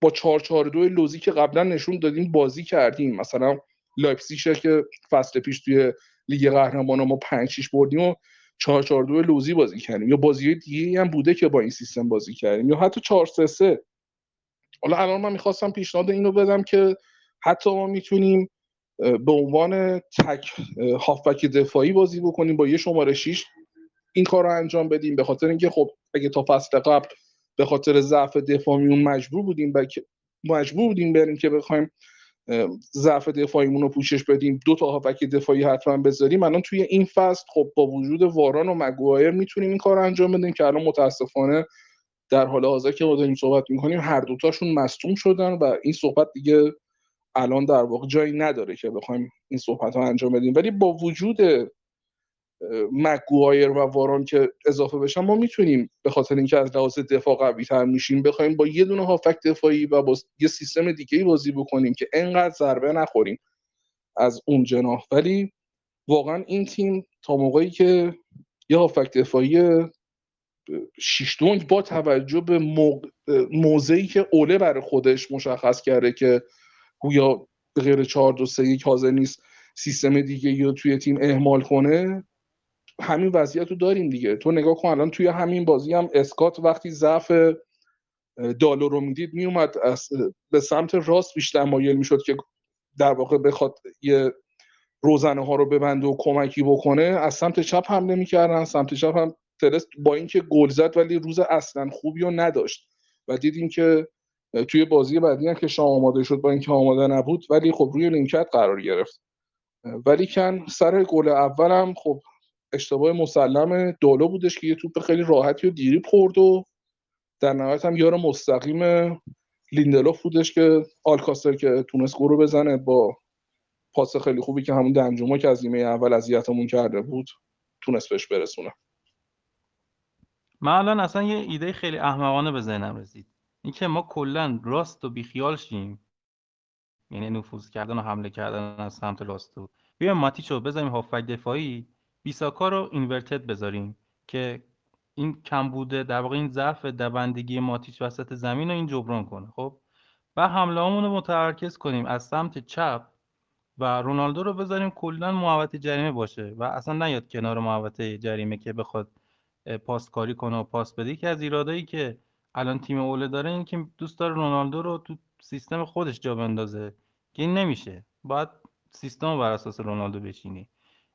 با 442 لوزی که قبلا نشون دادیم بازی کردیم. مثلا لایپزیگ که فصل پیش توی لیگ قهرمانان ما 5 6 بردیم و 4 4 2 لوزی بازی کردیم. یا بازی دیگه هم بوده که با این سیستم بازی کردیم. یا حتی 4 3 3 حالا الان من می‌خواستم پیشنهاد اینو بدم که حتی ما می‌تونیم به عنوان تک هافبک دفاعی بازی بکنیم با یه شماره 6 این کار رو انجام بدیم. به خاطر اینکه خب اگه تا فصل قبل به خاطر ضعف دفاعیمون مجبور بودیم مجبور بودیم بریم که بخوایم ضعف دفاعیمون رو پوشش بدیم. دو تا هافک دفاعی حتما بذاریم. الان توی این فصل خب با وجود واران و مگوایر می‌تونیم این کار رو انجام بدیم که الان متاسفانه در حال حاضر که ما داریم صحبت می‌کنیم هر دوتاشون مصدوم شدن و این صحبت دیگه الان در واقع جایی نداره که بخوایم این صحبت ها انجام بدیم. ولی با وجود مگوایر و واران که اضافه بشن ما می‌تونیم به خاطر اینکه از لحاظ دفاع قوی تر میشیم بخوایم با یه دونه هافک دفاعی و با یه سیستم دیگه بازی بکنیم که انقدر ضربه نخوریم از اون جناح. ولی واقعا این تیم تا موقعی که یه هافک دفاعی شیش با توجه به موضعی که اوله برای خودش مشخص کرده که گویا غیر 4 2 3 1 حاضر نیست سیستم دیگه یا توی تیم اهمال کنه همین وضعیت رو داریم دیگه. تو نگاه کن الان توی همین بازی هم اسکات وقتی ضعف دالو رو می‌دید میومد به سمت راست بیشتر مایل می‌شد که در واقع بخواد یه روزنه ها رو ببنده و کمکی بکنه. از سمت چپ حمله می‌کردن سمت چپ هم ترست با اینکه گل زد ولی روز اصلا خوبی رو نداشت. و دیدیم که توی بازی بعدی هم که شام آماده شد با اینکه آماده نبود ولی خب روی نیمکت قرار گرفت. ولی کن سر گل اولم خب اشتباه مسلم دولو بودش که یه توپ خیلی راحتی و دیری خورد و در نهایت هم یار مستقیم لیندلوف بودش که آلکاستر که تونست گل بزنه با پاس خیلی خوبی که همون دنجوما که از نیمه اول اذیتمون کرده بود تونست بهش برسونه. من الان اصلا یه ایده خیلی احمقانه به ذهنم رسید. اینکه ما کلا راست و بیخیال شیم. یعنی نفوذ کردن و حمله کردن از سمت راست بود بیایم ماتیچو بزنیم هافک دفاعی بیساکا رو اینورتد بذاریم که این کم بوده در واقع این ضعف دوندگی ماتیچ وسط زمین رو این جبران کنه. خب؟ و حمله رو متمرکز کنیم از سمت چپ و رونالدو رو بذاریم کلا محوطه جریمه باشه. و اصلا نیاد کنار محوطه جریمه که بخواد پاسکاری کنه و پاس بده. که از ایرادایی که الان تیم اوله داره این که دوست داره رونالدو رو تو سیستم خودش جا بندازه که این نمیشه. باید سیستم بر اساس رونالدو بشینی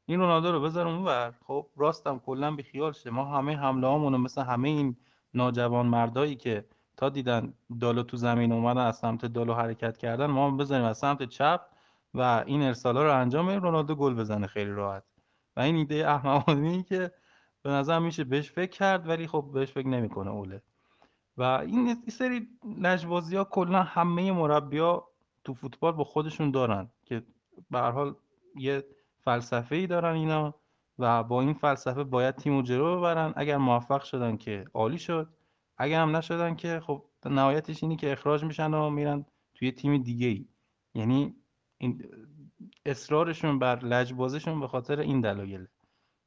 این رونالدو رو بذار اونور خب راستم کلا بی خیال شه. ما همه حمله هامون مثل همه این ناجوان مردایی که تا دیدن دالو تو زمین اومدن از سمت دالو حرکت کردن ما بذاریم از سمت چپ و این ارسالا رو انجام بدیم. رونالدو گل بزنه خیلی راحت. و این ایده احمقانه که به نظر میشه بهش فکر کرد ولی خب بهش فکر نمی‌کنه اوله. و این سری لجبازی ها کلا همه مربی تو فوتبال با خودشون دارن که به حال یه فلسفه ای دارن اینا و با این فلسفه باید تیم رو جلو ببرن. اگر موفق شدن که عالی شد اگر هم نشدن که خب نهایتش اینی که اخراج میشن و میرن توی تیم دیگه ای یعنی این اصرارشون بر لجبازیشون به خاطر این دلایله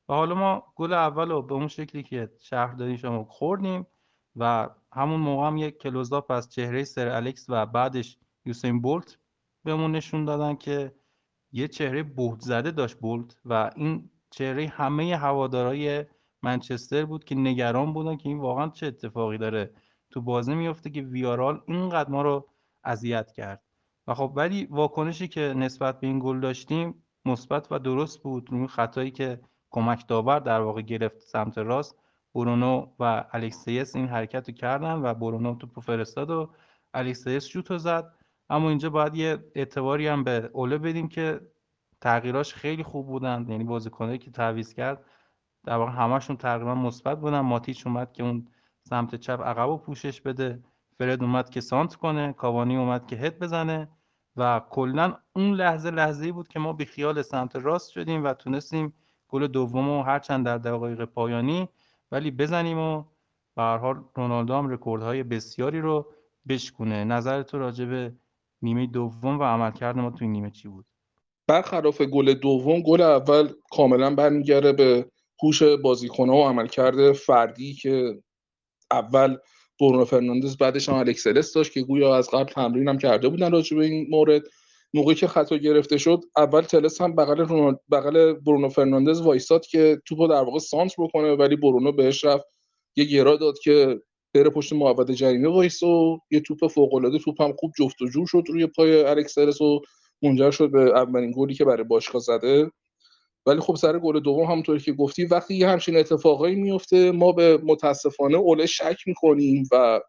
و حالا ما گل اول رو به اون شکلی که شهر دادیم شما خوردیم و همون موقع هم یک کلوزاپ از چهره سر الکس و بعدش یوسین بولت بهمون نشون دادن که یه چهره بهت زده داشت بولت و این چهره همه هوادارای منچستر بود که نگران بودن که این واقعا چه اتفاقی داره تو بازی میفته که ویارال اینقدر ما رو اذیت کرد. و خب ولی واکنشی که نسبت به این گل داشتیم مثبت و درست بود. اون خطایی که کمک داور در واقع گرفت سمت راست. برونو و الکسیس این حرکت رو کردن و برونو تو فرستاد و الکسیس شوت زد. اما اینجا باید یه اعتباری هم به اوله بدیم که تغییراش خیلی خوب بودن. یعنی بازیکنایی که تعویض کرد در واقع همشون تقریبا مثبت بودن. ماتیچ اومد که اون سمت چپ عقب و پوشش بده. فرد اومد که سانتر کنه. کاوانی اومد که هد بزنه. و کلا اون لحظه لحظه بود که ما بی خیال سمت راست شدیم و تونستیم گل دوم و هرچند در دقایق پایانی. ولی بزنیم و به هر حال رونالدو هم رکوردهای بسیاری رو بشکونه. نظر تو راجع به نیمه دوم و عملکرد ما توی نیمه چی بود؟ برخلاف گل دوم گل اول کاملا برمیگرده به هوش بازیکنها و عملکرد فردی که اول برونو فرناندز بعدش هم الکس تلس داشت که گویا از قبل تمرین هم کرده بودن راجع به این مورد. موقعی که خطا گرفته شد اول تلس هم بغل بغل برونو فرناندز وایساد که توپو در واقع سانتر بکنه ولی برونو بهش رفت. یه گرا داد که بره پشت محوطه جریمه وایسه و یه توپ فوق العاده توپ هم خوب جفت و جور شد روی پای الکس تلس و منجر شد به اولین گلی که برای باشگاه زده. ولی خب سر گل دوم همونطوری که گفتی وقتی یه همچین اتفاقایی میفته ما به متاسفانه اوله شک می‌کنیم و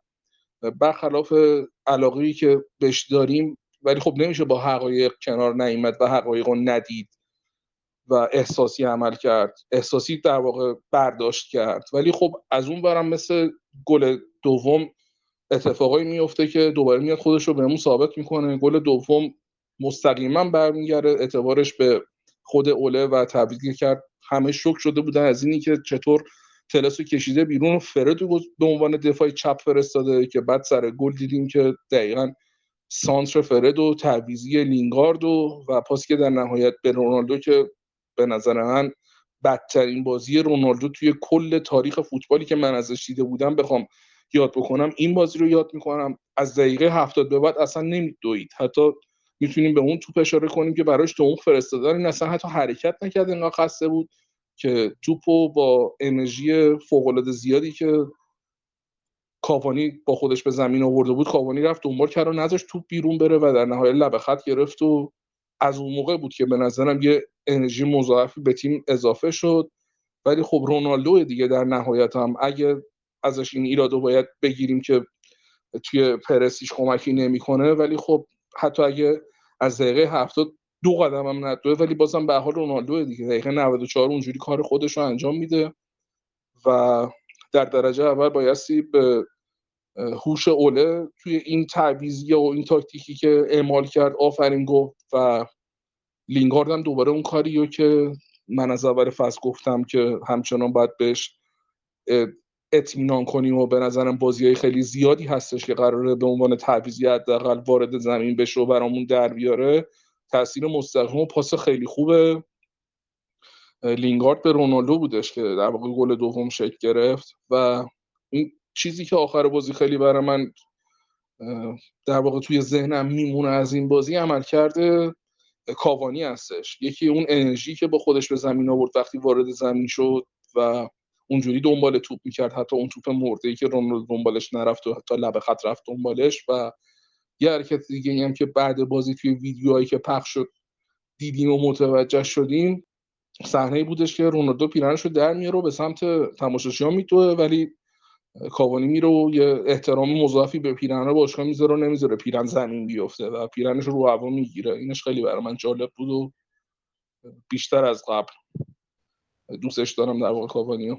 برخلاف علاقه که بهش داریم ولی خب نمیشه با حقایق کنار نیامد و حقایق رو ندید و احساسی عمل کرد. احساسی در واقع برداشت کرد. ولی خب از اون برم مثل گل دوم اتفاقایی میفته که دوباره میاد خودش رو بهمون ثابت می‌کنه. گل دوم مستقیما برمیگرده اعتبارش به خود اوله و تبریک کرد. همه شک شده بودن از اینی که چطور تلسو کشیده بیرون. فرد به عنوان دفاع چپ فرستاده که بعد سر گل دیدیم که دقیقا سانتر فرد و تعویزی لینگارد و, و پاس که در نهایت به رونالدو که به نظر من بدترین بازی رونالدو توی کل تاریخ فوتبالی که من ازش دیده بودم بخوام یاد بکنم این بازی رو یاد می‌کنم. از دقیقه هفتاد به بعد اصلا نمیدوید. حتی می‌تونیم به اون توپ اشاره کنیم که براش تو اون فرستادن این اصلا حتی حرکت نکرد خسته بود که توپو با انرژی فوق زیادی که کاوانی با خودش به زمین آورده بود کاوانی رفت دنبال کرد و نذاشت توپ بیرون بره و در نهایت لب خط گرفت و از اون موقع بود که به نظرم یه انرژی مضاعفی به تیم اضافه شد. ولی خب رونالدو دیگه در نهایت هم اگه ازش این ایرادو باید بگیریم که توی پرسیش کمکی نمی‌کنه ولی خب حتی اگه از دقیقه هفتاد دو قدم هم ندوه ولی بازم به حال رونالدو دیگه. دقیقه 94 اونجوری کار خودش رو انجام میده و در درجه اول بایستی به هوش اوله توی این تعویزی و این تاکتیکی که اعمال کرد آفرین گفت و لینگارد هم دوباره اون کاریو که من از اول فصل گفتم که همچنان باید بهش اطمینان کنیم و به نظرم بازی های خیلی زیادی هستش که قراره به عنوان تعویزی حداقل وارد زمین بشه و برامون در بیاره. تاثیر مستقیم و پاس خیلی خوبه. لینگارد به رونالدو بودش که در واقع گل دوم شکل گرفت و این چیزی که آخر بازی خیلی برای من در واقع توی ذهنم میمونه از این بازی عمل کرده کاوانی هستش. یکی اون انرژی که با خودش به زمین آورد وقتی وارد زمین شد و اونجوری دنبال توپ می‌کرد حتی اون توپ مرده ای که رونالدو دنبالش نرفت و حتی لب خط رفت دنبالش و یه حرکت دیگه هم که بعد بازی توی ویدیوهایی که پخش شد دیدیم و متوجه شدیم صحنه بودش که رونالدو پیرنش رو در میاره و به سمت تماشاشیان میتوه ولی کاوانی میره و یه احترام مضافی به پیرن باشگاه می‌ذاره و نمی‌ذاره پیرن زمین بیفته و پیرنش رو هوا می‌گیره. اینش خیلی برای من جالب بود و بیشتر از قبل. دوستش دارم در واقع کاوانیو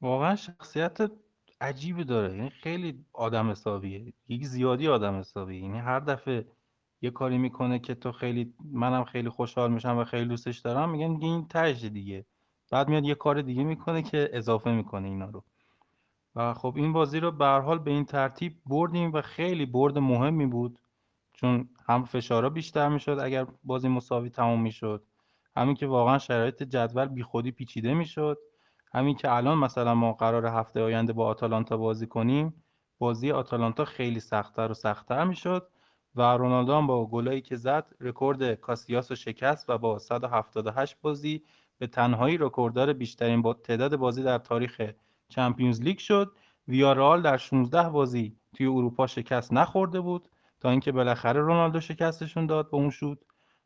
واقعا شخصیت عجیبی داره. یعنی خیلی آدم حسابیه. یک زیادی آدم حسابیه. یعنی هر دفعه یه کاری می‌کنه که تو خیلی منم خیلی خوشحال میشم و خیلی دوستش دارم میگن دیگه این تهش دیگه. بعد میاد یه کار دیگه می‌کنه که اضافه می‌کنه اینا رو. و خب این بازی رو به حال به این ترتیب بردیم و خیلی برد مهمی بود چون هم فشارا بیشتر می‌شد اگر بازی مساوی تموم می‌شد. همین که واقعا شرایط جدول بیخودی پیچیده می‌شد. همین که الان مثلا ما قرار هفته آینده با آتالانتا بازی کنیم بازی آتالانتا خیلی سختتر و سختتر می‌شد. و رونالدو هم با گلایی که زد رکورد کاسیاس رو شکست و با 178 بازی به تنهایی رکورددار بیشترین با تعداد بازی در تاریخ چمپیونز لیگ شد. ویارال در 16 بازی توی اروپا شکست نخورده بود تا اینکه بالاخره رونالدو شکستشون داد به اون شد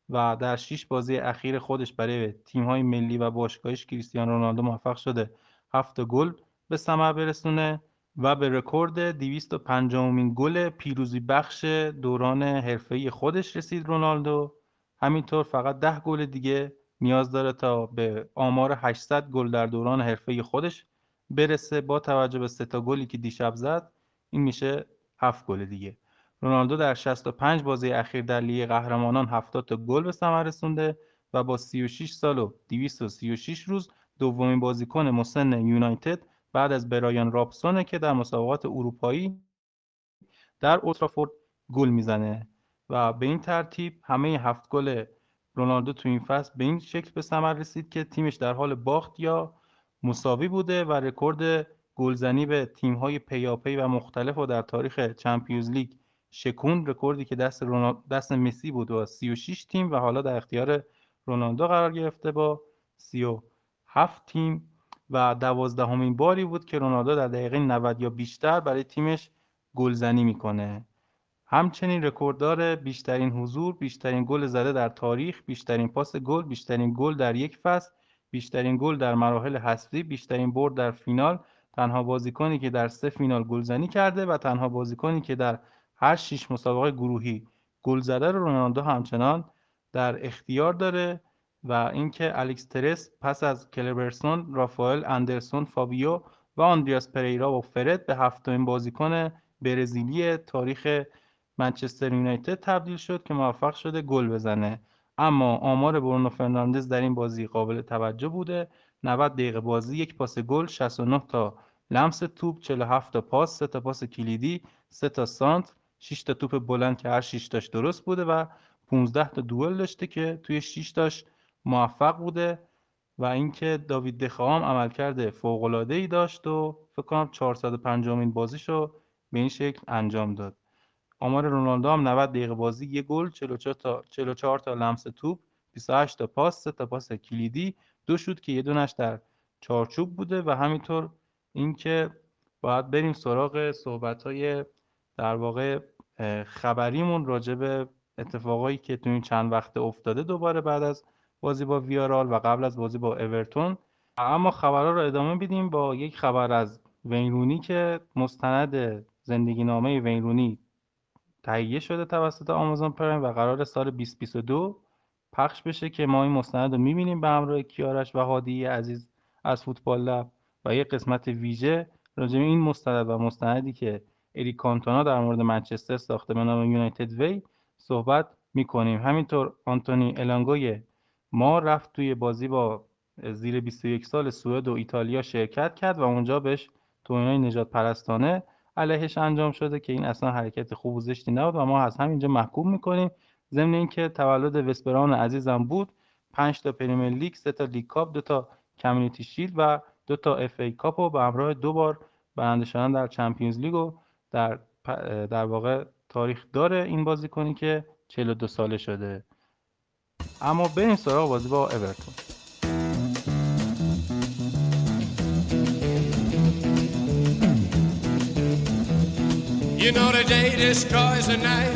و در 6 بازی اخیر خودش برای تیم‌های ملی و باشگاهیش کریستیانو رونالدو موفق شده. 7 گل به ثمر برسونه. و به رکورد 250 مین گل پیروزی بخش دوران حرفه‌ای خودش رسید رونالدو. همینطور فقط 10 گل دیگه نیاز داره تا به آمار 800 گل در دوران حرفه خودش برسه. با توجه به سه تا گلی که دیشب زد این میشه 7 گل دیگه. رونالدو در 65 بازی اخیر در لیگ قهرمانان 70 تا گل به ثمر رسونده و با 36 سال و 236 روز دومین بازیکن مسن یونایتد بعد از برایان رابسونه که در مسابقات اروپایی در اولترافورد گل می‌زنه و به این ترتیب همه هفت گل رونالدو تو این فصل به این شکل به ثمر رسید که تیمش در حال باخت یا مساوی بوده و رکورد گلزنی به تیم‌های پیاپی و مختلف و در تاریخ Champions League شکوند رکوردی که دست, دست مسی بود و 36 تیم و حالا در اختیار رونالدو قرار گرفته با 37 تیم و دوازدهمین باری بود که رونالدو در دقیقه 90 یا بیشتر برای تیمش گلزنی می‌کنه. همچنین رکورددار بیشترین حضور، بیشترین گل زده در تاریخ، بیشترین پاس گل، بیشترین گل در یک فصل، بیشترین گل در مراحل حذفی، بیشترین برد در فینال، تنها بازیکنی که در سه فینال گلزنی کرده و تنها بازیکنی که در هر شش مسابقه گروهی گل زده رو رونالدو همچنان در اختیار داره. و اینکه الکس ترس پس از کلبرسون، رافائل اندرسون، فابیو و آندریاس پریرا و فرد به هفتمین بازیکن برزیلی تاریخ منچستر یونایتد تبدیل شد که موفق شده گل بزنه. اما آمار برونو فرناندز در این بازی قابل توجه بوده. 90 دقیقه بازی یک پاس گل 69 تا لمس توپ 47 تا پاس 3 تا پاس کلیدی 3 تا سانت 6 تا توپ بلند که هر 6 تاش درست بوده و 15 تا دوئل داشته که توی 6 تاش موفق بوده و اینکه داوید دخام عملکرد فوق العاده ای داشت و فکر کنم 450 امین بازیشو به این شکل انجام داد. آمار رونالدو هم 90 دقیقه بازی یه گل 44 تا 44 تا لمس توپ 28 تا پاس 3 تا پاس کلیدی دو شد که یه دونش در چارچوب بوده و همینطور اینکه باید بریم سراغ صحبت های در واقع خبریمون راجع به اتفاقایی که تو این چند وقت افتاده دوباره بعد از بازی با ویارال و قبل از بازی با اورتون. اما خبرها رو ادامه بیدیم با یک خبر از وینرونی که مستند زندگی نامه وینرونی تهیه شده توسط آمازون پرایم و قرار سال 2022 پخش بشه که ما این مستند رو می‌بینیم به همراه کیارش و هادی عزیز از فوتبال لب و یک قسمت ویژه راجع این مستند و مستندی که اریک کانتونا در مورد منچستر ساخته به نام یونایتد وی صحبت می‌کنیم. همینطور آنتونی الانگوی ما رفت توی بازی با زیر 21 سال سوئد و ایتالیا شرکت کرد و اونجا بهش توهینهای نژاد پرستانه علیهش انجام شده که این اصلا حرکت خوب و زشتی نبود و ما از همینجا محکوم می‌کنیم. ضمن اینکه تولد وس براون عزیزم بود 5 تا Premier League 3 تا League Cup 2 تا Community Shield و دو تا FA Cup و به همراه دو بار برنده شدن در Champions League و در در واقع تاریخ داره این بازیکنی که 42 ساله شده. اما بریم سراغ بازی با اورتون You know the day destroys the night,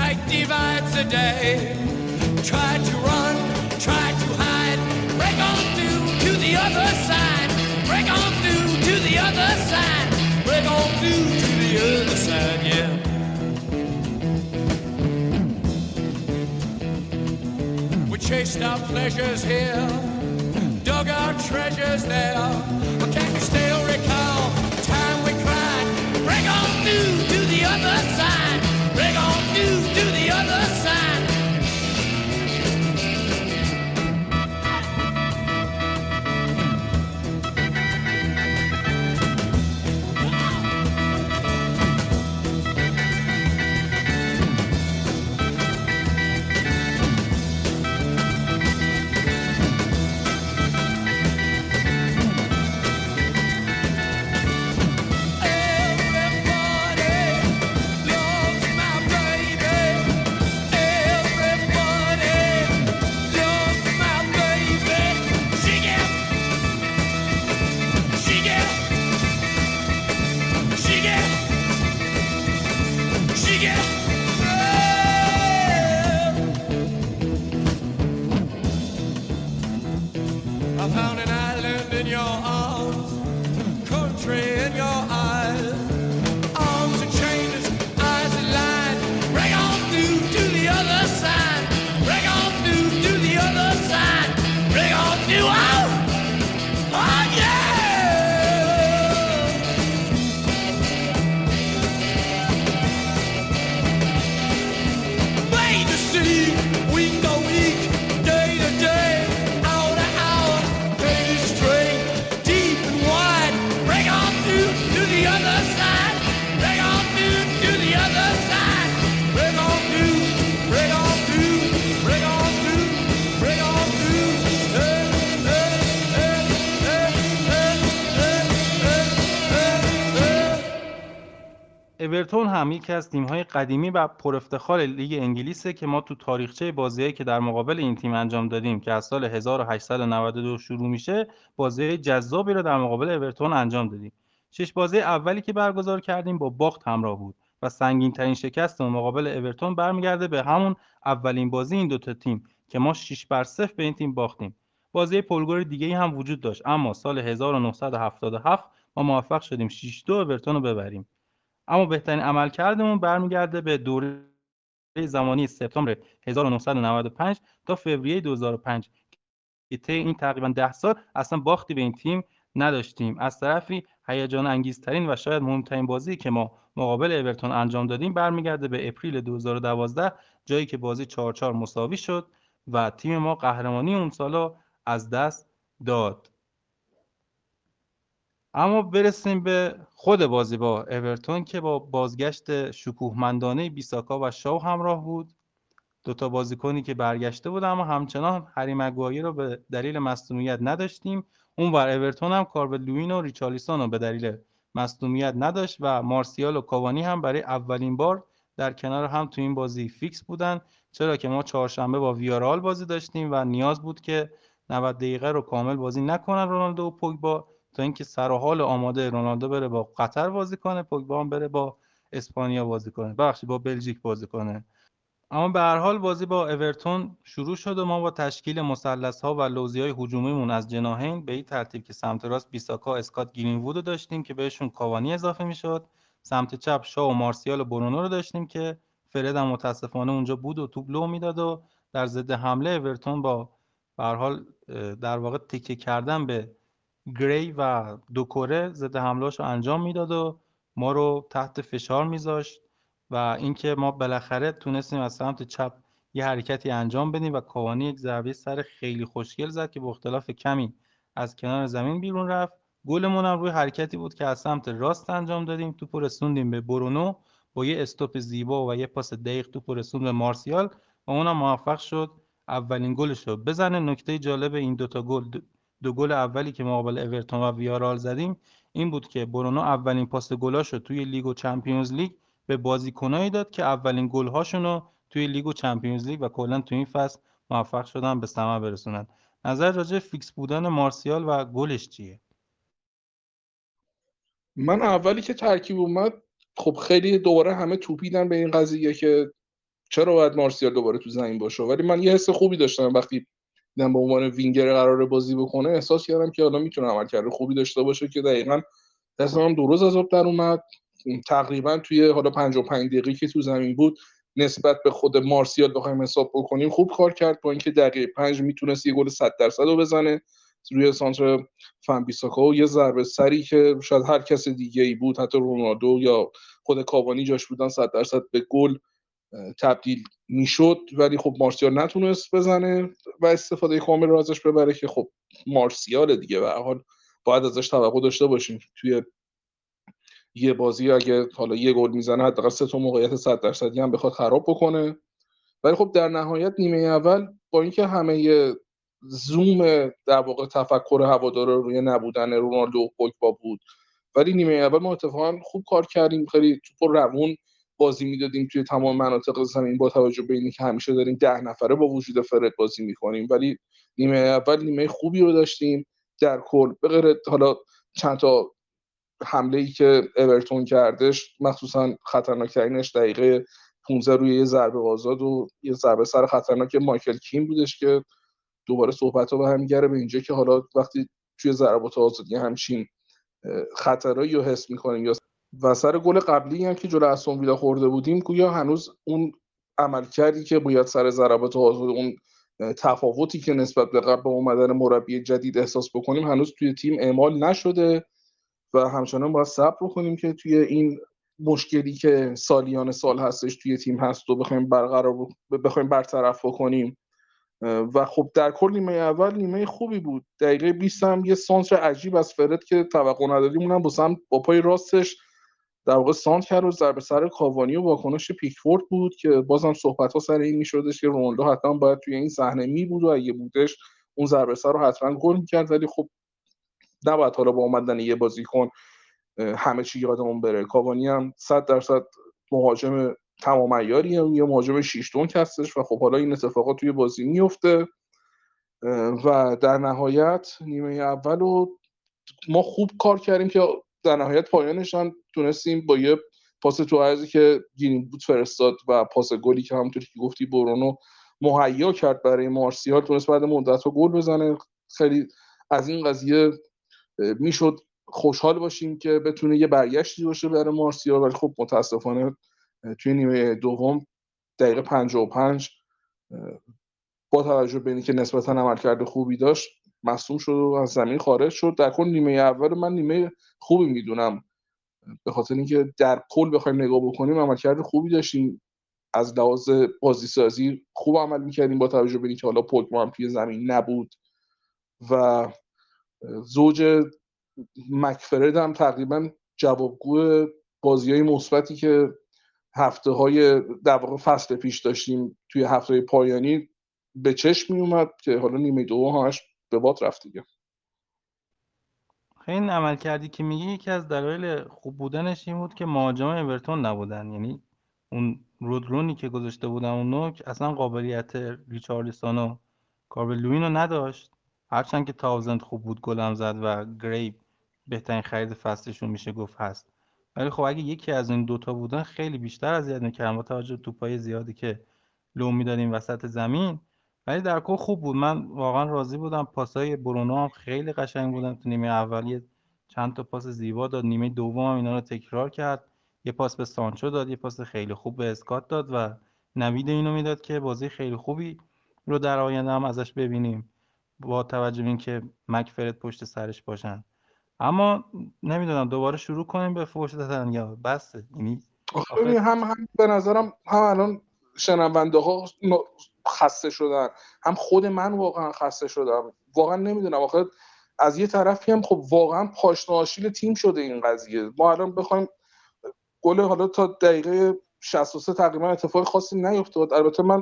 night divides the day. Try to run, try to hide, break on through to the other side, break on through to the other side, break on through to the other side, yeah. Chased our pleasures here, dug our treasures there. But can you still recall هم یکی از تیم‌های قدیمی و پرافتخار لیگ انگلیسه که ما تو تاریخچه بازیایی که در مقابل این تیم انجام دادیم که از سال 1892 شروع میشه بازی جذابی رو در مقابل اورتون انجام دادیم. شش بازی اولی که برگزار کردیم با باخت همراه بود و سنگین ترین شکست مقابل اورتون برمیگرده به همون اولین بازی این دوتا تیم که ما 6 بر 0 به این تیم باختیم. بازی پولگور دیگه هم وجود داشت اما سال 1977 ما موفق شدیم 6 2 اورتون رو ببریم. اما بهترین عملکردمون برمیگرده به دوره زمانی سپتامبر 1995 تا فوریه 2005 که طی این تقریبا ده سال اصلا باختی به این تیم نداشتیم. از طرفی هیجان انگیزترین و شاید مهمترین بازی که ما مقابل اورتون انجام دادیم برمیگرده به اپریل 2012 جایی که بازی 4 4 مساوی شد و تیم ما قهرمانی اون سالا از دست داد. اما برسیم به خود بازی با اورتون که با بازگشت شکوهمندانه بیساکا و شاو همراه بود. دوتا بازیکنی که برگشته بود اما همچنان هری مگوایر رو به دلیل مصونیت نداشتیم. اون بر اورتون هم کاربل لوین و ریچالیسون رو به دلیل مصونیت نداشت و مارسیال و کاوانی هم برای اولین بار در کنار هم تو این بازی فیکس بودن. چرا که ما چهارشنبه با ویارال بازی داشتیم و نیاز بود که 90 دقیقه رو کامل بازی نکنن رونالدو و پوگبا. تا اینکه سر و حال آماده رونالدو بره با قطر بازی کنه پوگبا هم بره با اسپانیا بازی کنه. بخشی با بلژیک بازی کنه. اما به هر حال بازی با اورتون شروع شد و ما با تشکیل مثلث ها و لوزی های هجومیمون از جناهین به این ترتیب که سمت راست بیساکا اسکات گرینوود رو داشتیم که بهشون کاوانی اضافه می‌شد. سمت چپ شا و مارسیال و برونو رو داشتیم که فرد هم متاسفانه اونجا بود و توپ لو می‌داد و در ضد حمله اورتون با به حال در واقع تکه کردن به گری و دوکوره ضد حملهاش رو انجام می‌داد و ما رو تحت فشار میذاشت و اینکه ما بالاخره تونستیم از سمت چپ یه حرکتی انجام بدیم و کاوانی یک ضربه سر خیلی خوشگل زد که با اختلاف کمی از کنار زمین بیرون رفت. گلمون هم روی حرکتی بود که از سمت راست انجام دادیم. توپ رسوندیم به برونو با یه استوپ زیبا و یه پاس دقیق توپ رسوند به مارسیال و اونم موفق شد اولین گلش رو بزنه. نکته جالب این دوتا گل دو گل اولی که مقابل اورتون و ویارئال زدیم این بود که برونو اولین پاس گلاش رو توی لیگ و Champions League به بازیکنایی داد که اولین گل‌هاشون رو توی لیگ و Champions League و کلا توی این فصل موفق شدن به ثمر برسونن. نظر راجع فیکس بودن مارسیال و گلش چیه؟ من اولی که ترکیب اومد خب خیلی دوباره همه توپیدن به این قضیه که چرا باید مارسیال دوباره تو زمین باشه. ولی من یه حس خوبی داشتم وقتی دیدم به عنوان وینگر قرار بازی بکنه احساس کردم که حالا می‌تونه عملکرد خوبی داشته باشه که دقیقا دستم دو روز از آب در اومد. تقریبا توی حالا 55 دقیقه که تو زمین بود نسبت به خود مارسیال بخوایم حساب بکنیم خوب کار کرد با اینکه دقیقه 5 می‌تونست یه گل 100 درصد رو بزنه. روی سانتر فنبیساکا و یه ضربه سری که شاید هر کس دیگه ای بود حتی رونالدو یا خود کاوانی جاش بودن 100 درصد به گل تبدیل می‌شد ولی خب مارسیال نتونست بزنه و استفاده کامل رو ازش ببره که خب مارسیال دیگه. و حال باید ازش توقع داشته باشیم توی یه بازی اگه حالا یه گل می‌زنه حداقل سه تا موقعیت 100 درصدی هم بخواد خراب بکنه. ولی خب در نهایت نیمه اول با اینکه همه زوم در واقع تفکر هوادار روی نبودن رونالدو و پوگبا بود ولی نیمه اول ما اتفاقا خوب کار کردیم. خیلی توپ روون بازی می‌دادیم توی تمام مناطق زمین با توجه به اینکه همیشه داریم ده نفره با وجود فرد بازی می‌کنیم. ولی نیمه اول نیمه خوبی رو داشتیم در کل. به غیر حالا چند تا حمله ای که اورتون کردش مخصوصا خطرناکترینش دقیقه 15 روی یه ضربه آزاد و یه ضربه سر خطرناک مایکل کیم بودش که دوباره صحبت ها به هم گره به اینجا که حالا وقتی توی ضربات آزادی همچین خطرهایی رو حس می‌کنیم یا و سر گل قبلی هم که جلو استون ویلا خورده بودیم گویا هنوز اون عمل کردی که باید سر ضربات آزاد اون تفاوتی که نسبت به قبل اومدن مربی جدید احساس بکنیم هنوز توی تیم اعمال نشده و همچنان باید صبر بکنیم که توی این مشکلی که سالیان سال هستش توی تیم هست و بخوایم برقرار بخوایم برطرف بکنیم. و خب در کل نیمه اول نیمه خوبی بود. دقیقه 20 هم یه سانتر عجیب از فرد که توقع ندادیم اونم با با پای راستش در واقع سانت کرد و ضربه سر کاوانی و واکنش پیکفورد بود که بازم صحبت ها سر این میشدش که رونالدو حتما باید توی این صحنه می بود و اگه بودش اون ضربه سر رو حتما گل می‌کرد. ولی خب نباید حالا با اومدن یه بازیکن همه چی یادمون بره. کاوانی هم 100 درصد مهاجم تمام عیاریه یه مهاجم شیش دونک هستش و خب حالا این اتفاقات توی بازی میفته و در نهایت نیمه اول رو ما خوب کار کردیم که در نهایت پایانش هم تونستیم با یه پاس تو عرضی که گیرین بود فرستاد و پاس گلی که همونطوری که گفتی برونو مهیا کرد برای مارسیال تونست بعد مدت گل بزنه. خیلی از این قضیه می‌شد خوشحال باشیم که بتونه یه برگشتی باشه برای مارسیال ولی خب متاسفانه توی نیمه دوم دقیقه 55 با توجه به اینکه نسبتا عملکرد خوبی داشت مصوم شد و از زمین خارج شد. در کل نیمه اول من نیمه خوبی می‌دونم. به خاطر اینکه در کل بخوایم نگاه بکنیم عملکرد خوبی داشتیم. از لحاظ بازی سازی خوب عمل می‌کردیم با توجه به اینکه حالا پوگبا هم توی زمین نبود. و زوج مکفرد هم تقریبا جوابگو بازی های مثبتی که هفته های در واقع فصل پیش داشتیم توی هفته پایانی به چشم می اومد که حالا نیمه دو همش به باد رفت دیگه. این عمل کردی که میگی یکی از دلایل خوب بودنش این بود که مهاجم اورتون نبودن. یعنی اون رودرونی که گذاشته بودن اون نوک اصلا قابلیت ریچارلیسون و کاربلوین رو نداشت. هرچند که تاوزند خوب بود گلم زد و گریب بهترین خرید فصلشون میشه گفت هست. ولی خب اگه یکی از این دوتا بودن خیلی بیشتر اذیت می‌کردن. با توجه توپای زیادی که لو می‌دادیم وسط زمین ولی در کل خوب بود. من واقعا راضی بودم. پاسای برونو هم خیلی قشنگ بودن تو نیمه اولی چند تا پاس زیبا داد. نیمه دوم هم اینا رو تکرار کرد. یه پاس به سانچو داد. یه پاس خیلی خوب به اسکات داد و نوید اینو می‌داد که بازی خیلی خوبی رو در آینده هم ازش ببینیم. با توجه به اینکه مکفرد پشت سرش باشن. اما نمی‌دونم. دوباره شروع کنیم به دادن یا بسه. یعنی هم هم به نظرم هم الان شنونده ها خسته شدن. هم خود من واقعا خسته شدم. واقعا نمی‌دونم. آخه از یه طرفی هم خب واقعا پاشناشیل تیم شده این قضیه. ما الان بخوایم گل حالا تا دقیقه 63 تقریبا اتفاق خاصی نیفتاد. البته من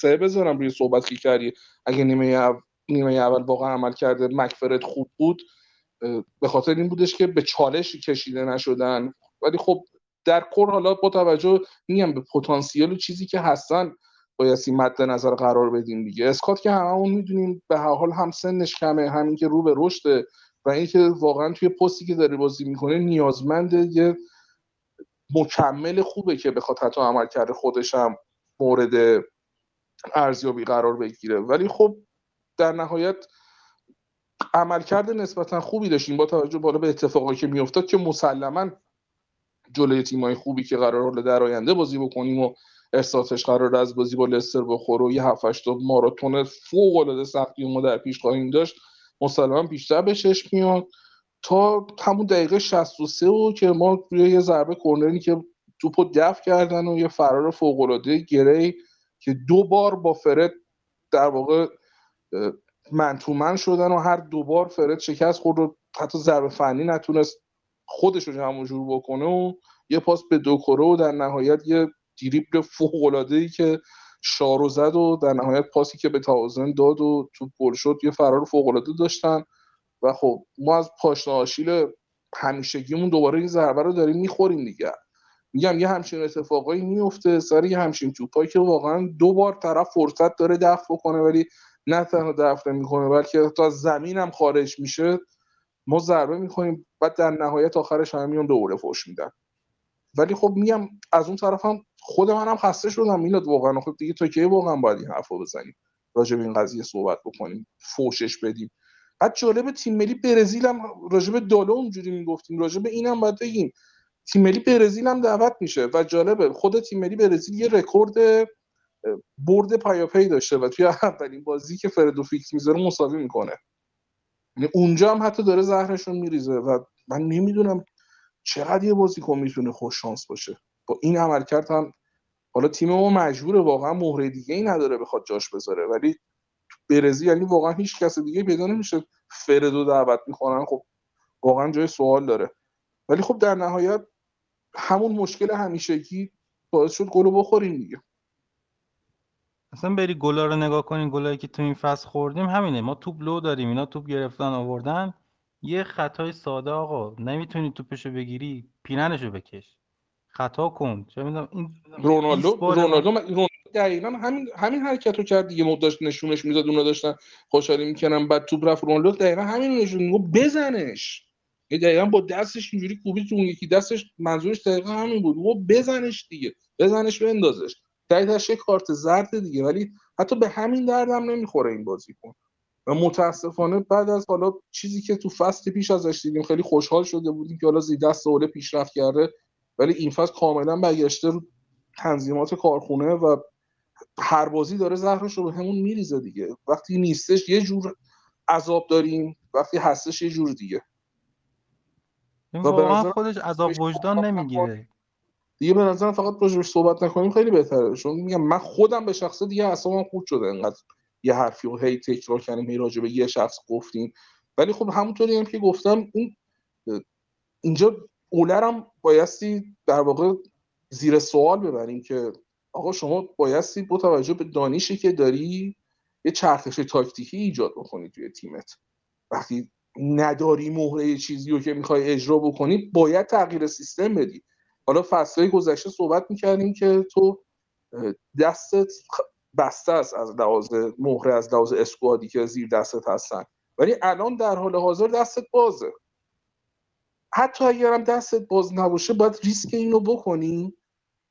سه بذارم روی صحبت که کردی. اگه نیمه نیمه اول واقعا عمل کرده مکفرد خوب بود به خاطر این بودش که به چالش کشیده نشدن. ولی خب در کل حالا با توجه میگم به پتانسیل و چیزی که هستن بایستی مد نظر قرار بدیم دیگه. اسکات که هممون می‌دونیم به هر حال هم سنش کمه همین که رو به رشده و اینکه واقعا توی پستی که داره بازی می‌کنه نیازمند یه مکمل خوبه که بخواد حتی عمل کرده خودش هم مورد ارزیابی قرار بگیره. ولی خب در نهایت عملکرد نسبتا خوبی داشتیم با توجه بالا به اتفاقایی که میافتاد که مسلما جلوی تیمای خوبی که قرار در آینده بازی بکنیم و احساسش قرار از بازی با لستر بخوره و یه هفت هشت ماراتون فوق العاده سختی ما در پیش خواهیم داشت مسلما بیشتر به چشم میاد. تا همون دقیقه 63 و که ما روی یه ضربه کرنری که توپو دفع کردن و یه فرار فوق العاده گری که دو بار با فرد در واقع منتومن شدن و هر دوبار فرد شکست خود رو حتی ضربه فنی نتونست خودش رو جمع جور بکنه و یه پاس به دو و در نهایت یه دریبل فوق ای که شارو زد و در نهایت پاسی که به تاوزن داد و تو گل شد یه فرار فوق العاده داشتن. و خب ما از پاشنه آشیل همیشگیمون دوباره این ضربه رو داریم می‌خوریم دیگه. میگم یه همچین اتفاقایی میفته سر یه همچین توپایی که واقعا دو بار طرف فرصت داره دفع بکنه ولی نه تنها دفع می‌کنه بلکه تا زمین هم خارج میشه. ما ضربه می‌کنیم بعد در نهایت آخرش هم میان دوباره فوش میدن. ولی خب میگم از اون طرف هم خود منم خسته شدم میلاد واقعا خب دیگه تا کی واقعا باید این حرفو بزنیم؟ راجع به این قضیه صحبت بکنیم فوشش بدیم. بعد جالب تیم ملی برزیل هم راجع به دالو اونجوری می‌گفتیم راجع به اینم باید بگیم. تیم ملی برزیل هم دعوت میشه و جالبه خود تیم ملی برزیل یه رکورد برد پیاپی داشته و توی اولین بازی که فردو فیکس می‌ذاره مساوی می‌کنه. اونجا هم حتی داره زهرشون میریزه و من نمی‌دونم چقدر یه بازیکن می‌تونه خوش شانس باشه. با این عملکرد هم حالا تیم ما مجبوره واقعا مهره دیگه ای نداره بخواد جاش بذاره. ولی برزیل یعنی واقعا هیچ کس دیگه پیدا نمیشه. فردو دعوت می‌کنن خب واقعا جای سوال داره. ولی خب در نهایت همون مشکل همیشگی باعث شد گلو بخوریم دیگه. اصلا بری گلا رو نگاه کنین گلایی که تو این فصل خوردیم همینه. ما توپ لو داریم اینا توپ گرفتن آوردن. یه خطای ساده آقا نمی‌تونی توپشو بگیری پیننشو بکش. خطا کن. چه می‌دونم این رونالدو رونالدو رونالدو دقیقا همین همین حرکت رو کرد دیگه. داشت نشونش می‌داد اونا داشتن خوشحالی می‌کنن بعد توپ رفت. رونالدو دقیقا همین نشون می‌گفت. بزنش. دقیقا با دستش اینجوری کوبید تو اون یکی. دستش منظورش دقیقا همین بود. و بزنش دیگه. بزنش بندازش. دقیقش یه کارت زرد دیگه ولی حتی به همین دردم نمی‌خوره این بازیکن. و متاسفانه بعد از حالا چیزی که تو فصل پیش ازش دیدیم خیلی خوشحال شده بودیم که حالا زیدست اوله پیشرفت کرده ولی این فصل کاملا برگشته رو تنظیمات کارخونه و هر بازی داره زهرش رو به همون میریزه دیگه. وقتی نیستش یه جور عذاب داریم وقتی هستش یه جور دیگه. واقعا خودش عذاب وجدان نمی‌گیره. دیگه به نظرم فقط راجبش صحبت نکنیم خیلی بهتره. چون میگم من خودم به شخصه دیگه اصلا خود شده. انقدر یه حرفی و هی تکرار کردیم هی راجع به یه شخص گفتیم. ولی خب همونطوری هم که گفتم این اینجا اولرم بایستی در واقع زیر سوال ببریم که آقا شما بایستی با توجه به دانشی که داری یه چرخش تاکتیکی ایجاد بکنی توی تیمت. وقتی نداری مهره چیزی رو که می‌خوای اجرا بکنی باید تغییر سیستم بدی. حالا فصلهای گذشته صحبت می‌کردیم که تو دستت بسته است از لحاظ مهره از لحاظ اسکوادی که زیر دستت هستن. ولی الان در حال حاضر دستت بازه. حتی اگرم دستت باز نباشه باید ریسک اینو بکنی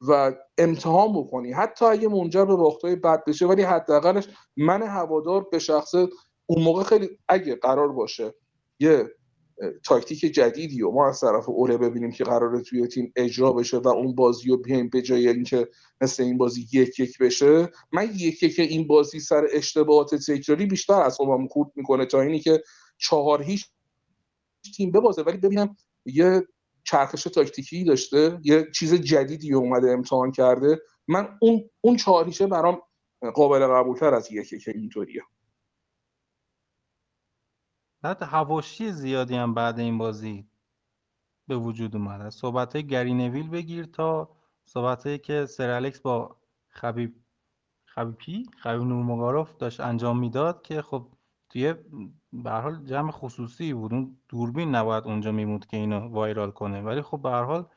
و امتحان بکنی. حتی اگه منجر به باختای بد بشه ولی حداقلش من هوادار به شخص اون موقع خیلی اگه قرار باشه یه تاکتیک جدیدی و ما از طرف اوله ببینیم که قراره توی تیم اجرا بشه و اون بازی رو بیایم به جای اینکه مثل این بازی یک یک بشه من یک یک این بازی سر اشتباهات تکراری بیشتر اصابم خورد می‌کنه تا اینی که چهار هیچ تیم ببازه. ولی ببینم یه چرخش تاکتیکی داشته یه چیز جدیدی اومده امتحان کرده. من اون اون چهار برام قابل قبولتر از یکی که اینطوریه. حتی هواشی زیادی هم بعد این بازی به وجود اومده. صحبت های گری نویل بگیر تا صحبت که سر الکس با خبیب خبیبی خبیب نورمگاروف داشت انجام می‌داد که خب توی به حال جمع خصوصی بود. اون دوربین نباید اونجا میمود که اینو وایرال کنه. ولی خب به حال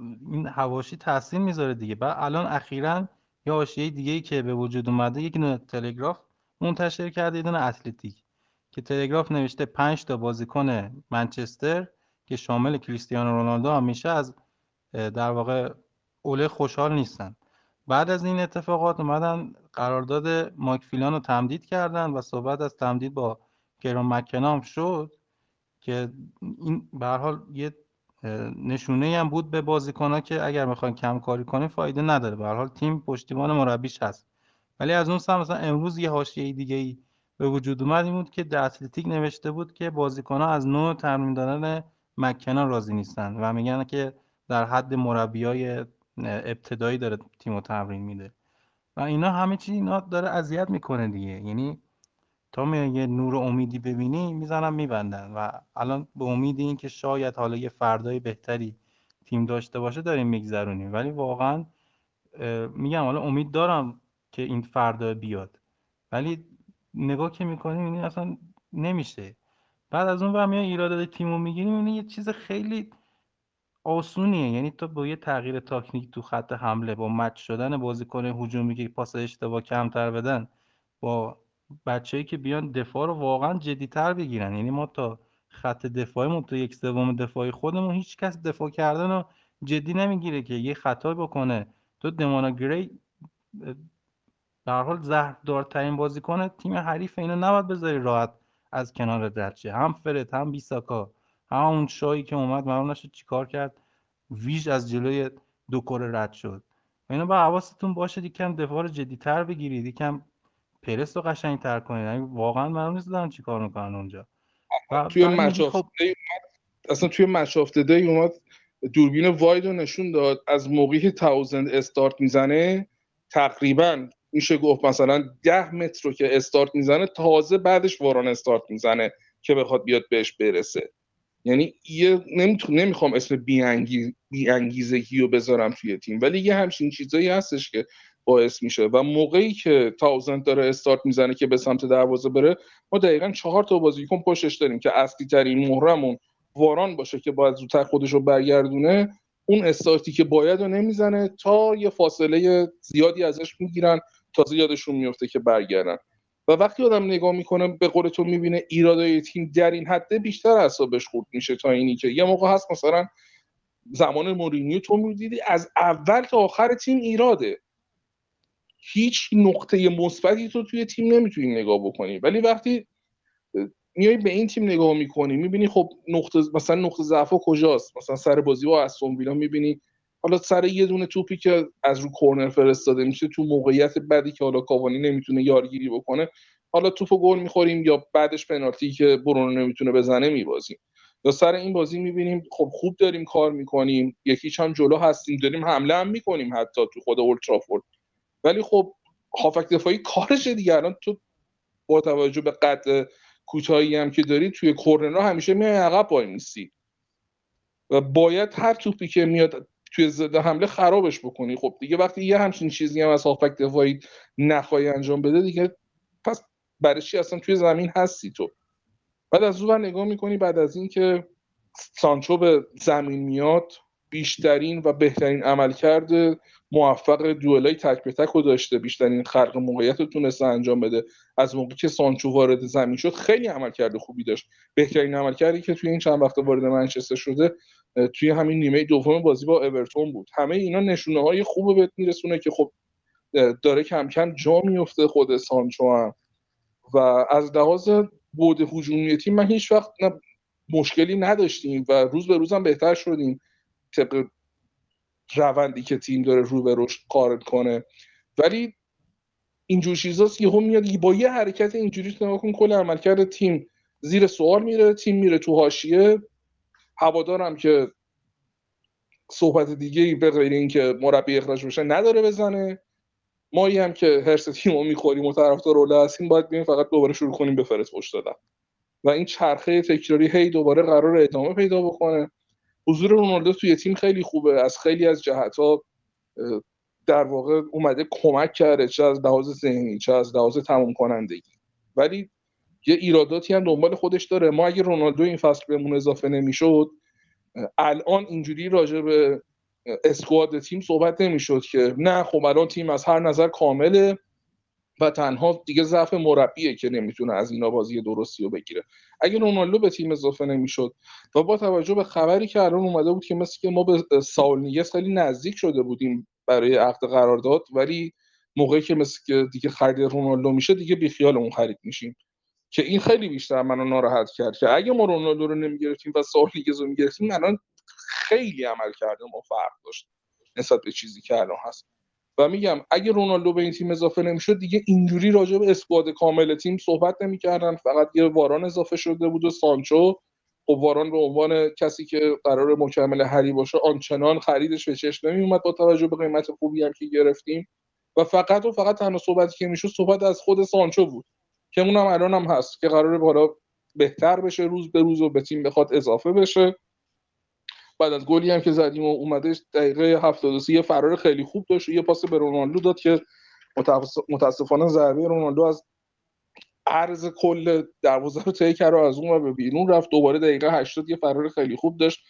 این هواشی تاثیر می‌ذاره دیگه. بعد الان اخیرا یه حاشیه دیگه ای که به وجود اومده یک تلگراف منتشر کرده یه اتلتیک. که تلگراف نوشته 5 تا بازیکن منچستر که شامل کریستیانو رونالدو هم میشه از در واقع اوله خوشحال نیستن. بعد از این اتفاقات اومدن قرارداد مایک فیلان رو تمدید کردن و صحبت از تمدید با کرون مکنام شد که این به حال یه نشونه هم بود به بازیکن که اگر می‌خواین کم کاری کنه فایده نداره. به حال تیم پشتیبان مربیش هست. ولی از اون سم مثلا امروز یه حاشیه دیگه ای به وجود اومد این بود که در اتلتیک نوشته بود که بازیکن ها از نوع تمرین دادن مکنا راضی نیستن و میگن که در حد مربیای ابتدایی داره تیم تمرین میده. و اینا همه چی اینا داره اذیت می‌کنه دیگه. یعنی تا یه نور امیدی ببینی می‌زنم میبندن. و الان به امید این که شاید حالا یه فردای بهتری تیم داشته باشه داریم میگذرونیم. ولی واقعا میگم حالا امید دارم که این فردا بیاد. ولی نگاه که می‌کنیم این اصلا نمیشه. بعد از اون ور میای ایرادات تیمو می‌گیریم این یه چیز خیلی آسونیه. یعنی تو با یه تغییر تاکنیک تو خط حمله با مچ شدن بازیکن هجومی که پاس اشتباه کمتر بدن با بچه‌ای که بیان دفاع رو واقعا جدیتر بگیرن. یعنی ما تا خط دفاعیمون تو یک سوم دفاعی خودمون هیچ کس دفاع کردن رو جدی نمی‌گیره که یه خطا بکنه. تو دمانا گری در حال زهردارترین بازیکن تیم حریف اینو نباید بذاری راحت از کنار درچه هم فرد هم بیساکا هم اون شایی که اومد معلوم نشد چیکار کرد. ویژ از جلوی دو کره رد شد. اینو با حواستون باشه یکم دفاع رو جدیتر بگیرید یکم پرس رو قشنگ تر کنید. یعنی واقعا معلوم نیست دارن چیکار می‌کنن اونجا. توی مچ خب... اصلا توی مچ دی اومد دوربین واید رو نشون داد از موقعی که تاوزند استارت می‌زنه تقریبا میشه گفت مثلا ده متر رو که استارت می‌زنه تازه بعدش واران استارت می‌زنه که بخواد بیاد بهش برسه. یعنی یه نمی‌خوام اسم بیانگیزگی رو بذارم توی تیم ولی یه همچین چیزایی هستش که باعث میشه. و موقعی که تاوزند داره استارت می‌زنه که به سمت دروازه بره ما دقیقا چهار تا بازیکن پشتش داریم که اصلی ترین مهرمون واران باشه که باید زودتر خودش رو برگردونه اون استارتی که باید رو نمی‌زنه تا یه فاصله زیادی ازش می‌گیرن تازه یادشون میفته که برگردن. و وقتی آدم نگاه می‌کنه به قول تو می‌بینه ایرادای تیم در این حده بیشتر اعصابش خورد میشه تا اینی که یه موقع هست مثلا زمان مورینیو تو می‌دیدی از اول تا آخر تیم ایراده. هیچ نقطه مثبتی تو توی تیم نمی‌تونی نگاه بکنی. ولی وقتی میای به این تیم نگاه می‌کنی می‌بینی خب نقطه مثلا نقطه ضعف کجاست؟ مثلا سر بازی با استون ویلا می‌بینی حالا سر یه دونه توپی که از رو کورنر فرستاده میشه تو موقعیت بدی که حالا کاوانی نمی‌تونه یارگیری بکنه حالا توپو گل می‌خوریم یا بعدش پنالتی که برونو نمی‌تونه بزنه میبازیم. یا سر این بازی می‌بینیم خب خوب داریم کار می‌کنیم یکیچ هم جلو هستیم داریم حمله هم می‌کنیم حتی تو خود اولترافورد ولی خب هافک دفاعی کارش دیگه الان تو با توجه به قد کوتاهی هم که داری توی کورنرها همیشه میای عقب وای میسی. و باید هر توپی که میاد توی ضد حمله خرابش بکنی. خب دیگه وقتی یه همچین چیزی هم از هافک دفاعی نخواهی انجام بده دیگه پس برای چی اصلا توی زمین هستی تو؟ بعد از اون نگاه می‌کنی بعد از اینکه سانچو به زمین میاد بیشترین و بهترین عمل کرده موفق دوئلای تک به تک رو داشته بیشترین خلق موقعیت رو تونسته انجام بده. از موقعی که سانچو وارد زمین شد خیلی عمل کرده خوبی داشت. بهترین عمل کردی که توی این چند وقت وارد منچستر شده توی همین نیمه دوم بازی با اورتون بود. همه اینا نشونه های خوب بهت میرسونه که خب داره کم کم جا میفته خود سانچو هم. و از لحاظ بود هجومی تیم من هیچ وقت مشکلی نداشتیم و روز به روزم بهتر شدیم. طبق روندی که تیم داره رو به رشد قارب کنه. ولی اینجور چیزاست یهو میاد با یه حرکت اینجوری نگاه کن کل عملکرد تیم زیر سوال میره تیم میره تو حاشیه. هوادارم که صحبت دیگه ای به غیر اینکه مربی اخراج بشه نداره بزنه. ما هم که هرس تیمو می‌خوریم و طرفدار روله هستیم باید بیایم فقط دوباره شروع کنیم به فرست پشت دادن و این چرخه تکراری هی دوباره قرار ادامه پیدا بکنه. حضور رونالدو توی تیم خیلی خوبه. از خیلی از جهت ها در واقع اومده کمک کرده چه از لحاظ ذهنی چه از لحاظ تمام کنندگی ولی یه ایراداتی هم دنبال خودش داره. ما اگه رونالدو این فصل بهمون اضافه نمی‌شد الان اینجوری راجع به اسکواد تیم صحبت نمی‌شد که نه خب الان تیم از هر نظر کامله و تنها دیگه ضعف مربیه که نمی‌تونه از اینا بازی درستی رو بگیره. اگه رونالدو به تیم اضافه نمی‌شد و با توجه به خبری که الان اومده بود که مثل که ما به ساول نیگس خیلی نزدیک شده بودیم برای عقد قرارداد ولی موقعی که مثل که دیگه خرید رونالدو میشه دیگه بیخیال اون خرید میشیم. که این خیلی بیشتر منو ناراحت کرد که اگه ما رونالدو رو نمی‌گرفتیم و ساول نیگز رو می‌گرفتیم الان خیلی عمل کرده ما فرق داشت نسبت به چیزی که الان هست. و میگم اگه رونالدو به این تیم اضافه نمی‌شد دیگه اینجوری راجع به اسکواد کامل تیم صحبت نمی‌کردن. فقط یه واران اضافه شده بود و سانچو. خب واران به عنوان کسی که قرار مکمل هری باشه آنچنان خریدش به چشم نمیومد با توجه به قیمت خوبی هم که گرفتیم. و فقط و فقط تنها صحبتی که می‌شد صحبت از خود سانچو بود که اونم الان هم هست که قرار بالا بهتر بشه روز به روز و به تیم بخواد اضافه بشه. بعد از گلی هم که زدیم و اومده دقیقه 73 یه فرار خیلی خوب داشت و یه پاس به رونالدو داد که متاسفانه ضربه رونالدو از عرض کل دروازه رو طی کرد و از اون و به بیرون رفت. دوباره دقیقه 80 یه فرار خیلی خوب داشت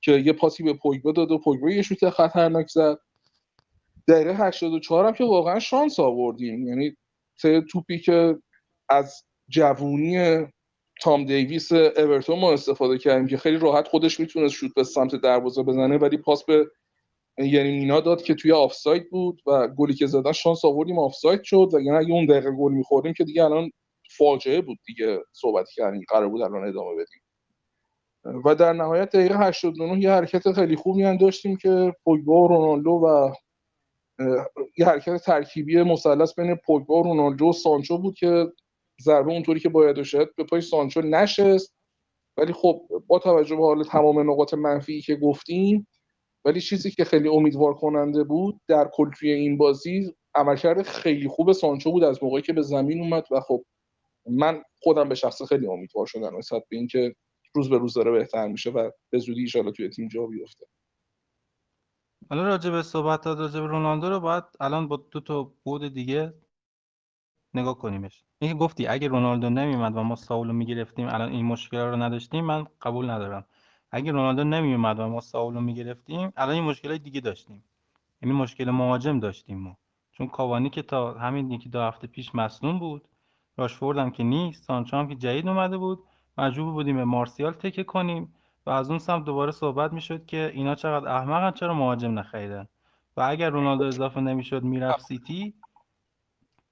که یه پاسی به پوگبا داد و پوگبا یه شوت خطرناک زد. دقیقه 84 هم که واقعا شانس آوردیم. یعنی توپی که از جوونی تام دیویس اورتون ما استفاده کردیم که خیلی راحت خودش می‌تونست شوت به سمت دروازه بزنه ولی پاس به یعنی مینا داد که توی آفساید بود و گلی که زدن شانس آوردیم آفساید شد. و یعنی اگه اون دقیقه گل میخوردیم که دیگه الان فاجعه بود دیگه صحبت کردیم قرار بود الان ادامه بدیم. و در نهایت دقیقه 89 یه حرکت خیلی خوبی هم داشتیم که پوگبا و رونالدو و یه حرکت ترکیبی مثلث بین پوگبا رونالدو و سانچو بود که ضربه اونطوری که باید شد به پای سانچو نشست. ولی خب با توجه به حال تمام نقاط منفی که گفتیم ولی چیزی که خیلی امیدوار کننده بود در کل توی این بازی عملکرد خیلی خوب سانچو بود از موقعی که به زمین اومد و خب من خودم به شخص خیلی امیدوار شدم نسبت به اینکه روز به روز داره بهتر میشه و به زودی ان توی تیم جا بیفته. حالا راجع به صحبت راجع به رونالدو رو باید الان با دو تا بود دیگه نگاه کنیمش. اینکه گفتی اگه رونالدو نمیومد و ما ساولو می‌گرفتیم الان این مشکل رو نداشتیم من قبول ندارم. اگه رونالدو نمیومد و ما ساولو می‌گرفتیم الان این مشکل دیگه داشتیم. یعنی مشکل مهاجم داشتیم ما. چون کاوانی که تا همین یکی دو هفته پیش مصدوم بود راشفورد هم که نیست سانچو هم که جدید اومده بود مجبور بودیم به مارسیال تکه کنیم و از اون سمت دوباره صحبت می‌شد که اینا چقدر احمقن چرا مهاجم نخریدن؟ و اگر رونالدو اضافه نمی‌شد می‌رفت سیتی.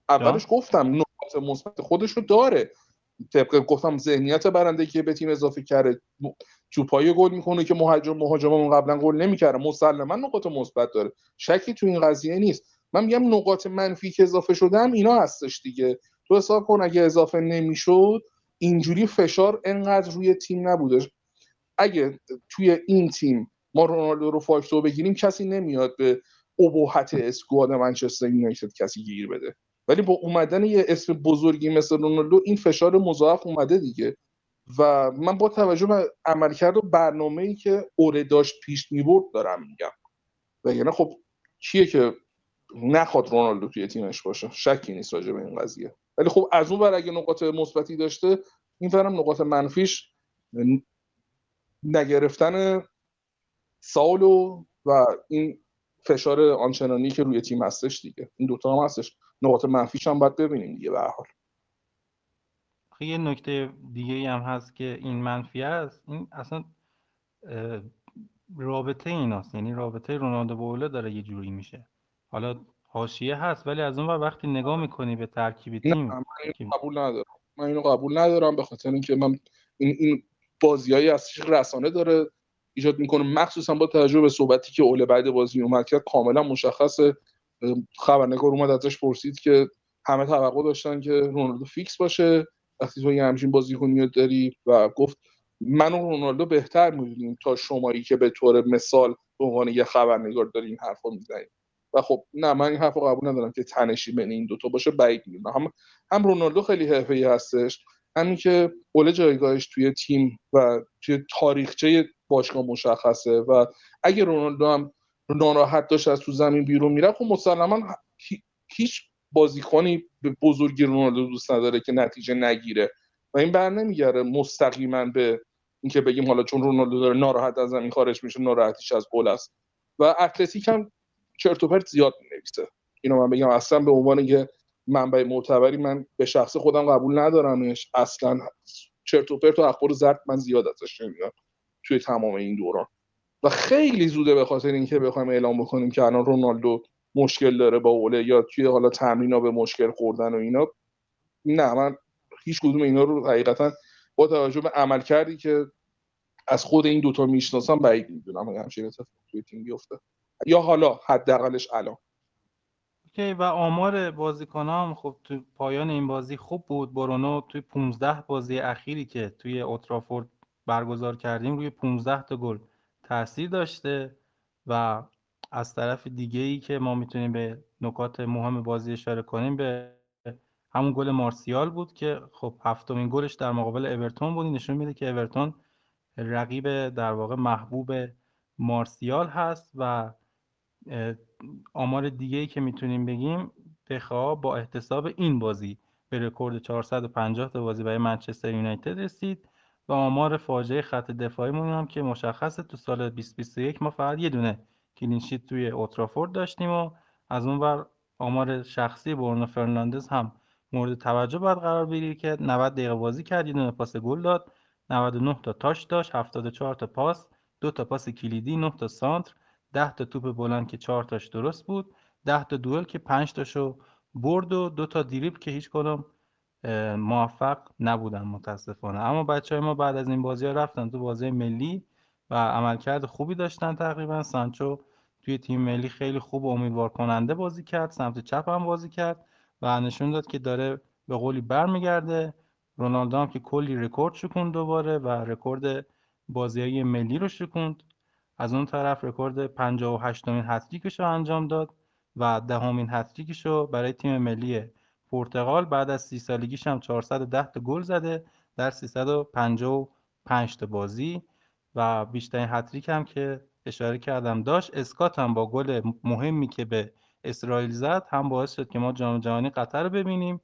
اولش گفتم نقاط مثبت خودش رو داره. طبق گفتم ذهنیت برنده که به تیم اضافه کرده توپای گل می‌کنه که مهاجم مهاجممون قبلا گل نمی‌کرده. مسلما نقاط مثبت داره. شکی تو این قضیه نیست. من میگم نقاط منفی که اضافه شدم اینا هستش دیگه. تو حساب کن اگه اضافه نمی‌شد اینجوری فشار انقدر روی تیم نبودش اگه توی این تیم ما رونالدو رو فاکتور بگیریم کسی نمیاد به ابهت اسکواد منچستر یونایتد کسی گیر بده. ولی با اومدن یه اسم بزرگی مثل رونالدو این فشار مضاعف اومده دیگه. و من با توجه به عملکرد و برنامه ای که اوره داشت پیش می‌برد دارم میگم. و یعنی خب کیه که نخواد رونالدو توی تیمش باشه؟ شکی نیست راجع به این قضیه. ولی خب از اون ور اگه نقاط مثبتی داشته این فرم نقاط منفیش نگرفتن سالو و این فشار آنچنانی که روی تیم هستش دیگه. این دوتا هم هستش. نقاط منفیش هم باید ببینیم دیگه به حال. یه نکته دیگه هم هست که این منفی است. این اصلا رابطه ایناست. یعنی رابطه رونالدو با داره یه جوری میشه. حالا حاشیه هست ولی از اون وقتی نگاه می‌کنی به ترکیب تیم من اینو قبول ندارم. من اینو قبول ندارم به خاطر اینکه من این, این بازیایی از رسانه داره ایجاد می‌کنه. مخصوصا با توجه به صحبتی که اوله بعد بازی اومد کرد کاملا مشخصه. خبرنگار اومد ازش پرسید که همه توقع داشتن که رونالدو فیکس باشه. وقتی تو یه همچین بازیکنی داری و گفت من و رونالدو بهتر می‌دونیم تا شمایی که به طور مثال به عنوان یه خبرنگار داری این حرفا می‌زنید و خب نه من این حرفو قبول ندارم که تنشی بین این دوتا باشه بعید می‌دونم. هم هم رونالدو خیلی حرفه‌ای هستش همین که اوله جایگاهش توی تیم و توی تاریخچه باشگاه مشخصه و اگه رونالدو هم ناراحت داشت از تو زمین بیرون میره خب مسلما هیچ بازیکنی به بزرگی رونالدو دوست نداره که نتیجه نگیره. و این بر نمیگره مستقیما به اینکه بگیم حالا چون رونالدو داره ناراحت از زمین خارج میشه ناراحتیش از گل است. و اتلتیک هم چرت و پرت زیاد می‌نویسه. اینو من بگم اصلا به عنوان یه منبع معتبری من به شخص خودم قبول ندارمش. اصلا چرت و پرت و اخبار زرد من زیاد ازش شنیدم توی تمام این دوران. و خیلی زوده به خاطر اینکه بخوایم اعلام بکنیم که الان رونالدو مشکل داره با اوله یا توی حالا تمرینا به مشکل خوردن و اینا. نه من هیچ کدوم اینا رو حقیقتا با توجه به عمل کردی که از خود این دوتا می‌شناسم بعید می‌دونم همچین اتفاق توی تیم بیفته. یا حالا حداقلش الان. اوکی و آمار بازیکنام خب تو پایان این بازی خوب بود. برونو توی 15 بازی اخیری که توی اوترافورد برگزار کردیم روی 15 تا گل تاثیر داشته و از طرف دیگه ای که ما می‌تونیم به نکات مهم بازی اشاره کنیم به همون گل مارسیال بود که خب هفتمین گلش در مقابل اورتون بود. نشون میده که اورتون رقیب در واقع محبوب مارسیال هست و آمار دیگه ای که می‌تونیم بگیم دخئا با احتساب این بازی به رکورد 450 تا بازی برای منچستر یونایتد رسید. و آمار فاجعه خط دفاعیمون هم که مشخصه تو سال 2021 ما فقط یه دونه clean sheet توی اولدترافورد داشتیم و از اون ور آمار شخصی برونو فرناندز هم مورد توجه باید قرار بگیره که 90 دقیقه بازی کرد یه دونه پاس گل داد 99 تا تاش داشت 74 تا پاس دو تا پاس کلیدی 9 تا سانتر 10 تا توپ بلند که 4 تاش درست بود 10 تا دوئل که 5 تاشو برد و دو تا دریبل که هیچ کدوم موفق نبودن متاسفانه. اما بچه های ما بعد از این بازی ها رفتن تو بازی ملی و عملکرد خوبی داشتن تقریبا. سانچو توی تیم ملی خیلی خوب و امیدوار کننده بازی کرد سمت چپ هم بازی کرد و نشون داد که داره به قولی برمیگرده. رونالدو هم که کلی رکورد شکوند دوباره و رکورد بازی ملی رو شکوند. از اون طرف رکورد 58 مین هتریکش رو انجام داد و دهمین هتریکش رو برای تیم ملی پرتغال بعد از سی سالگیش هم 410 تا گل زده در 355 تا بازی و بیشترین هتریک هم که اشاره کردم داشت. اسکات هم با گل مهمی که به اسرائیل زد هم باعث شد که ما جام جهانی قطر رو ببینیم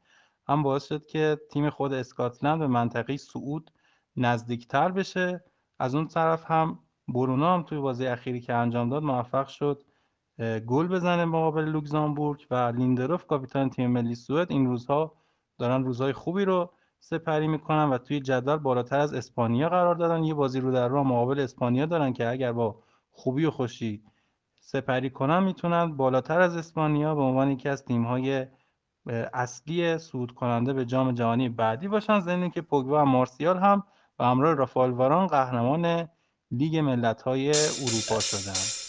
هم باعث شد که تیم خود اسکاتلند به منطقه سعود نزدیکتر بشه. از اون طرف هم برونو هم توی بازی اخیری که انجام داد موفق شد. گل بزنه مقابل لوکزامبورگ و لیندروف کاپیتان تیم ملی سوئد. این روزها دارن روزهای خوبی رو سپری می‌کنن و توی جدول بالاتر از اسپانیا قرار دادن. یه بازی رو در راه مقابل اسپانیا دارن که اگر با خوبی و خوشی سپری کنن می‌تونن بالاتر از اسپانیا به عنوان یکی از تیم‌های اصلی صعود کننده به جام جهانی بعدی باشن. ضمن که پوگبا و مارسیال هم و همراه رافال واران قهرمان لیگ ملت‌های اروپا شدند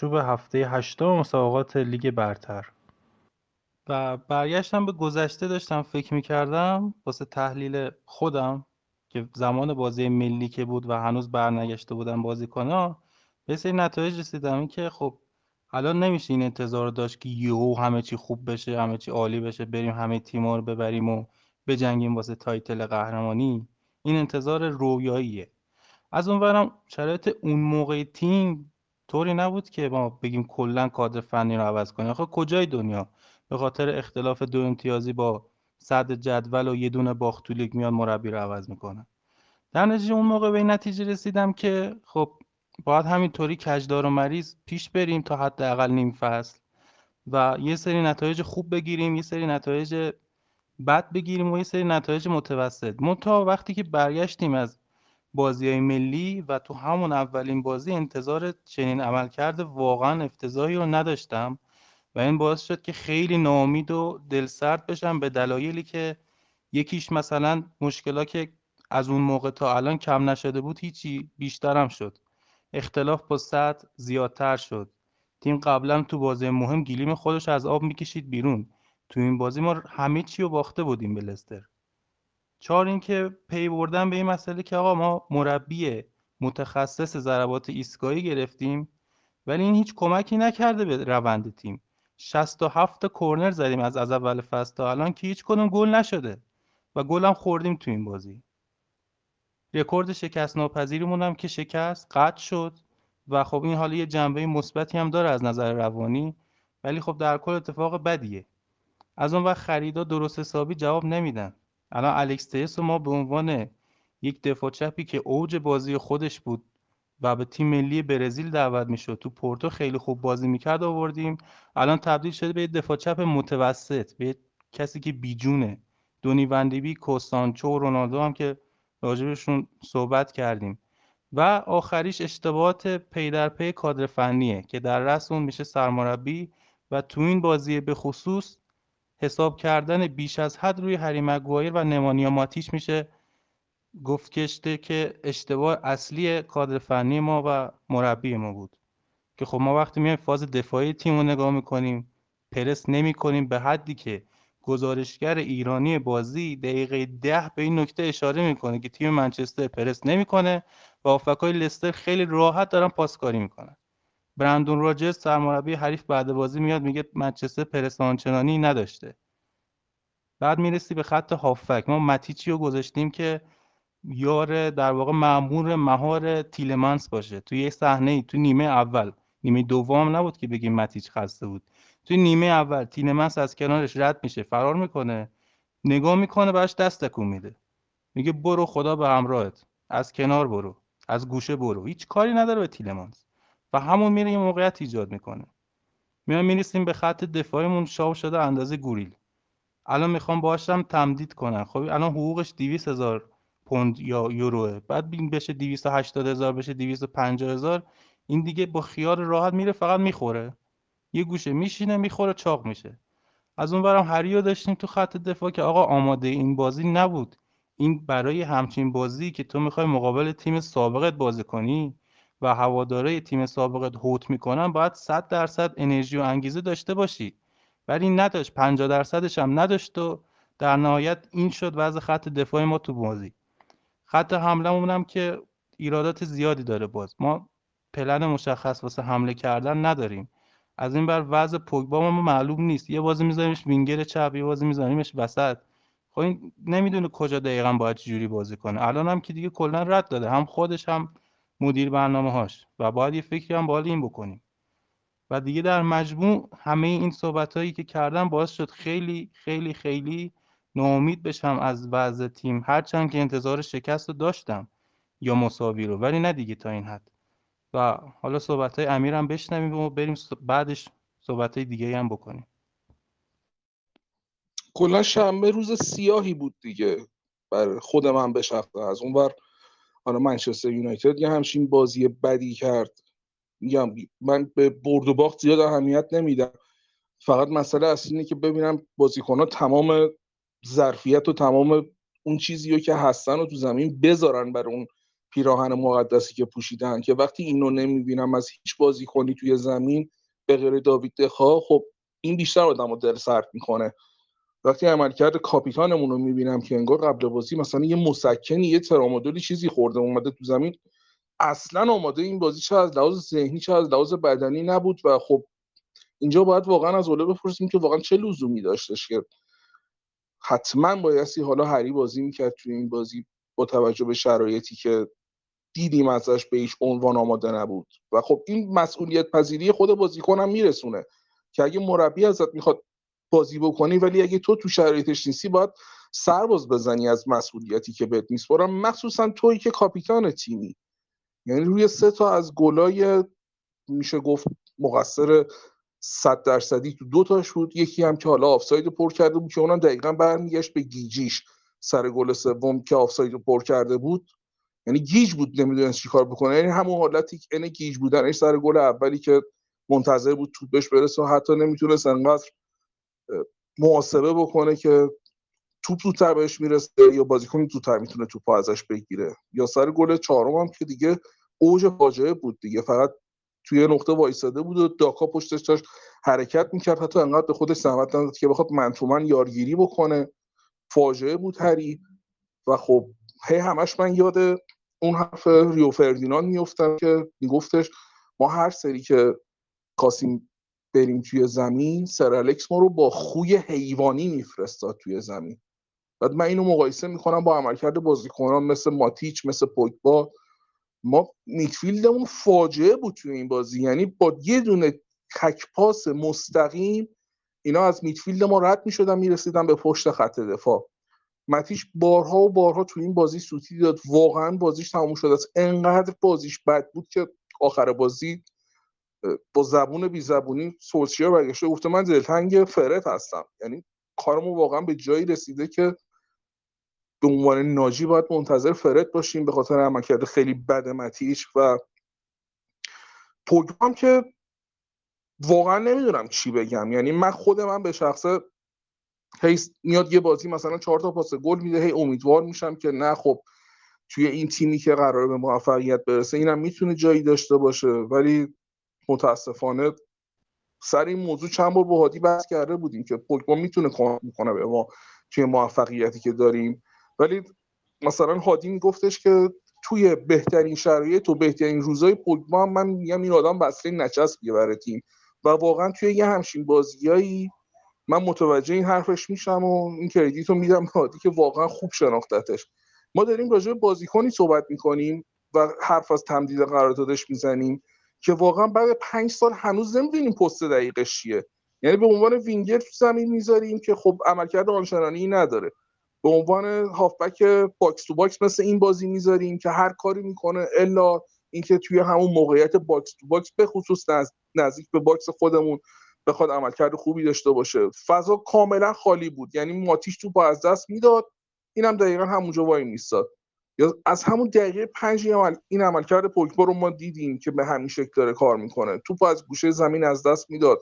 چارچوب هفته هشتم مسابقات لیگ برتر. و برگشتم به گذشته داشتم فکر می‌کردم واسه تحلیل خودم که زمان بازی ملی که بود و هنوز برنگشته بودن بازیکنها یه سری نتایج رسیدم. که خب الان نمیشه این انتظار داشت که یهو همه چی خوب بشه همه چی عالی بشه بریم همه تیما رو ببریم و بجنگیم واسه title قهرمانی. این انتظار رویاییه. از اونورم شرایط اون موقع تیم طوری نبود که ما بگیم کلا کادر فنی رو عوض کنیم. آخه کجای دنیا؟ به خاطر اختلاف دو امتیازی با صد جدول و یه دونه باخت تو میاد مربی رو عوض می‌کنه در نتیجه اون موقع به این نتیجه رسیدم که خب باید همینطوری کجدار و مریض پیش بریم تا حداقل نیم فصل و یه سری نتایج خوب بگیریم یه سری نتایج بد بگیریم و یه سری نتایج متوسط. منتها وقتی که برگشتیم از بازی های ملی و تو همون اولین بازی انتظار چنین عملکرد واقعا افتضاحی رو نداشتم و این باعث شد که خیلی ناامید و دلسرد بشم به دلایلی که یکیش مثلا مشکلا که از اون موقع تا الان کم نشده بود هیچی بیشترم شد. اختلاف با سطح زیادتر شد. تیم قبلا تو بازی مهم گیلیم خودش از آب می‌کشید بیرون. تو این بازی ما همه چی رو باخته بودیم به لستر. چهار اینکه پی بردن به این مسئله که آقا ما مربی متخصص ضربات ایستگاهی گرفتیم ولی این هیچ کمکی نکرده به روند تیم. 67 تا کورنر زدیم از اول فصل تا الان که هیچ کدوم گل نشده و گل هم خوردیم تو این بازی. رکورد شکست ناپذیریمون هم که شکست قطع شد و خب این حالا یه جنبه مثبتی هم داره از نظر روانی ولی خب در کل اتفاق بدیه. از اون وقت خریدا درست حسابی جواب نمیدن. الان الکس تلس ما به عنوان یک دفاع چپی که اوج بازی خودش بود و به تیم ملی برزیل دعوت می‌شد تو پورتو خیلی خوب بازی می‌کرد آوردیم. الان تبدیل شده به دفاع چپ متوسط به کسی که بیجونه. دونی ون‌دیبیک و سانچو و رونالدو هم که راجبشون صحبت کردیم. و آخریش اشتباهات پی در پی کادر فنیه که در رأس اون میشه سرمربی و تو این بازی به خصوص حساب کردن بیش از حد روی هری مگوایر و نمانیا ماتیچ میشه. گفت کشته که اشتباه اصلی کادر فنی ما و مربی ما بود. که خب ما وقتی میایم فاز دفاعی تیم رو نگاه می‌کنیم پرس نمی کنیم به حدی که گزارشگر ایرانی بازی دقیقه ده به این نکته اشاره می‌کنه که تیم منچستر پرس نمی‌کنه و آفکای لستر خیلی راحت دارن پاسکاری می‌کنن. برندون راجرز سرمربی حریف بعد بازی میاد میگه منچستر پرس آنچنانی نداشته. بعد می‌رسی به خط هافک. ما متیچی رو گذاشتیم که یار در واقع معمور مهار تیلمنس باشه. توی یه صحنه تو نیمه اول. نیمه دوم نبود که بگیم متیچ خسته بود. توی نیمه اول تیلمنس از کنارش رد میشه فرار می‌کنه. نگاه می‌کنه براش دست تکون میده. میگه برو خدا به همراهت. از کنار برو. از گوشه برو. هیچ کاری نداره به تیلمانس و همون میره یه موقعیت ایجاد می‌کنه میان می‌رسیم به خط دفاعیمون شاو شده اندازه گوریل. الان می‌خوام باشم تمدید کنم خب الان حقوقش 200 هزار پوند یا یوروه. بعد بین بشه 280 هزار بشه 250 هزار. این دیگه با خیار راحت میره فقط می‌خوره. یه گوشه میشینه می‌خوره چاق میشه. از اون برم هریو داشتیم تو خط دفاع که آقا آماده این بازی نبود. این برای همچین بازی که تو می‌خوای مقابل تیم سابقت بازی کنی و هواداره تیم سابقت هوت می‌کنن باید 100 درصد انرژی و انگیزه داشته باشی. ولی نداشت 50 درصدش هم نداشت و در نهایت این شد وضع خط دفاع ما تو بازی. خط حمله هم که ایرادات زیادی داره باز. ما پلن مشخص واسه حمله کردن نداریم. از این بر وضع پوگبا ما معلوم نیست. یه بازی میذاریمش وینگر چپ یه بازی میذاریمش وسط. خب این نمی‌دونه کجا دقیقا باید جوری بازی کنه. الان هم که دیگه کلا رد داده. هم خودش هم مدیر برنامه هاش و باید یه فکری هم باید این بکنیم. و دیگه در مجموع همه این صحبت هایی که کردم باعث شد خیلی خیلی خیلی ناامید بشم از وضع تیم. هرچند که انتظار شکست رو داشتم یا مساوی رو ولی نه دیگه تا این حد. و حالا صحبت های امیر هم بشنویم و بریم بعدش صحبت های دیگه هم بکنیم. کلا شنبه روز سیاهی بود دیگه. بر خود من به از اون بر حالا منچستر یونایتد یه همچین بازی بدی کرد. میگم من به برد و باخت زیاد اهمیت نمیدم. فقط مسئله اصلی اینه که ببینم بازیکنها تمام ظرفیت و تمام اون چیزی رو که هستن رو تو زمین بذارن برای اون پیراهن مقدسی که پوشیدن. که وقتی اینو نمی‌بینم از هیچ بازیکنی توی زمین به غیر داوید دخا خب این بیشتر آدم رو دل سرد می‌کنه. وقتی عملکرد کاپیتانمون رو می‌بینم که انگار قبل بازی مثلا یه مسکنی یه ترامادولی چیزی خورده اومده تو زمین اصلا آماده این بازی چه از لحاظ ذهنی چه از لحاظ بدنی نبود و خب اینجا باید واقعا از اوله بپرسیم که واقعا چه لزومی داشتش که حتما بایستی حالا هری بازی می‌کرد توی این بازی با توجه به شرایطی که دیدیم ازش به هیچ عنوان آماده نبود. و خب این مسئولیت پذیری خود بازیکن هم میرسونه که اگه مربی ازت می‌خواد بازی بکنی ولی اگه تو تو شرایطش نیستی باید سرباز بزنی از مسئولیتی که بهت میسپارم مخصوصا تویی که کاپیتان تیمی. یعنی روی سه تا از گلای میشه گفت مقصر صد درصدی تو دو تاش بود. یکی هم که حالا آفساید پر کرده بود که اونم دقیقا برمیگشت به گیجیش سر گل سوم که آفساید پر کرده بود. یعنی گیج بود نمی‌دونست چیکار بکنه. یعنی همون حالتی که گیج بودنش سر گل اولی که منتظر بود توپ بهش برسه و حتی نمی‌تونست انقدر محاسبه بکنه که توپ زودتر بهش می‌رسه یا بازیکن زودتر می‌تونه توپ ازش بگیره. یا سر گل چهارم هم که دیگه اوج فاجعه بود دیگه. فقط توی نقطه وایساده بود و داکا پشتش داشت حرکت می‌کرد. حتی انقدر به خودش زحمت نداد که بخواد man to man یارگیری بکنه. فاجعه بود هری. و خب هی همش من یاد اون حرف ریو فردیناند میفتم که میگفتش ما هر سری که کاسیم بریم توی زمین سر الکس ما رو با خوی حیوانی میفرستاد توی زمین. بعد من اینو مقایسه می‌کنم با عملکرد بازیکنان مثل ماتیچ مثل پوگبا. ما میدفیلدمون فاجعه بود توی این بازی. یعنی با یه دونه تک پاس مستقیم اینا از میدفیلد ما رد می‌شدن می‌رسیدن به پشت خط دفاع. متیش بارها و بارها تو این بازی سوتی داد. واقعا بازیش تموم شده است. انقدر بازیش بد بود که آخر بازی با زبون بی زبونی سوچیا برگشته. گفته من دلتنگ فرت هستم. یعنی کارمون واقعا به جایی رسیده که به عنوان ناجی باید منتظر فرد باشیم به خاطر عملکرد خیلی بد متیش و پوگبا که واقعا نمی‌دونم چی بگم. یعنی من خود من به شخصه هی میاد یه بازی مثلا چهار تا پاس گل میده هی امیدوار میشم که نه خب توی این تیمی که قراره به موفقیت برسه اینم می‌تونه جایی داشته باشه. ولی متاسفانه سر این موضوع چند بار با هادی بحث کرده بودیم که پوگبا می‌تونه کمک می‌کنه به ما توی موفقیتی که داریم. ولی مثلا هادی میگفتش که توی بهترین شرایط و بهترین روزای پوگبا من میگم این آدم بسته نچسب برای تیم و واقعا توی یه همچین بازیایی من متوجه این حرفش میشم و این کردیت رو میدم هادی که واقعا خوب شناختتش. ما داریم راجع به بازیکنی صحبت می‌کنیم و حرف از تمدید قراردادش می‌زنیم. که واقعا بعد پنج سال هنوز نمی‌دونیم پست دقیقش چیه. یعنی به عنوان وینگر تو زمین می‌ذاریم که خب عملکرد آنچنانی نداره. به عنوان هافبک box to box مثل این بازی می‌ذاریم که هر کاری می‌کنه الا اینکه توی همون موقعیت box to box به خصوص نزدیک به box خودمون بخواد عملکرد خوبی داشته باشه. فضا کاملا خالی بود. یعنی ماتیچ توپ از دست می‌داد. اینم دقیقا همونجا وای میستاد. یا از همون دقیقه پنج عمل این عملکرد پوگبا رو ما دیدیم که به همین شکل داره کار می‌کنه. توپ از گوشه زمین از دست می‌داد.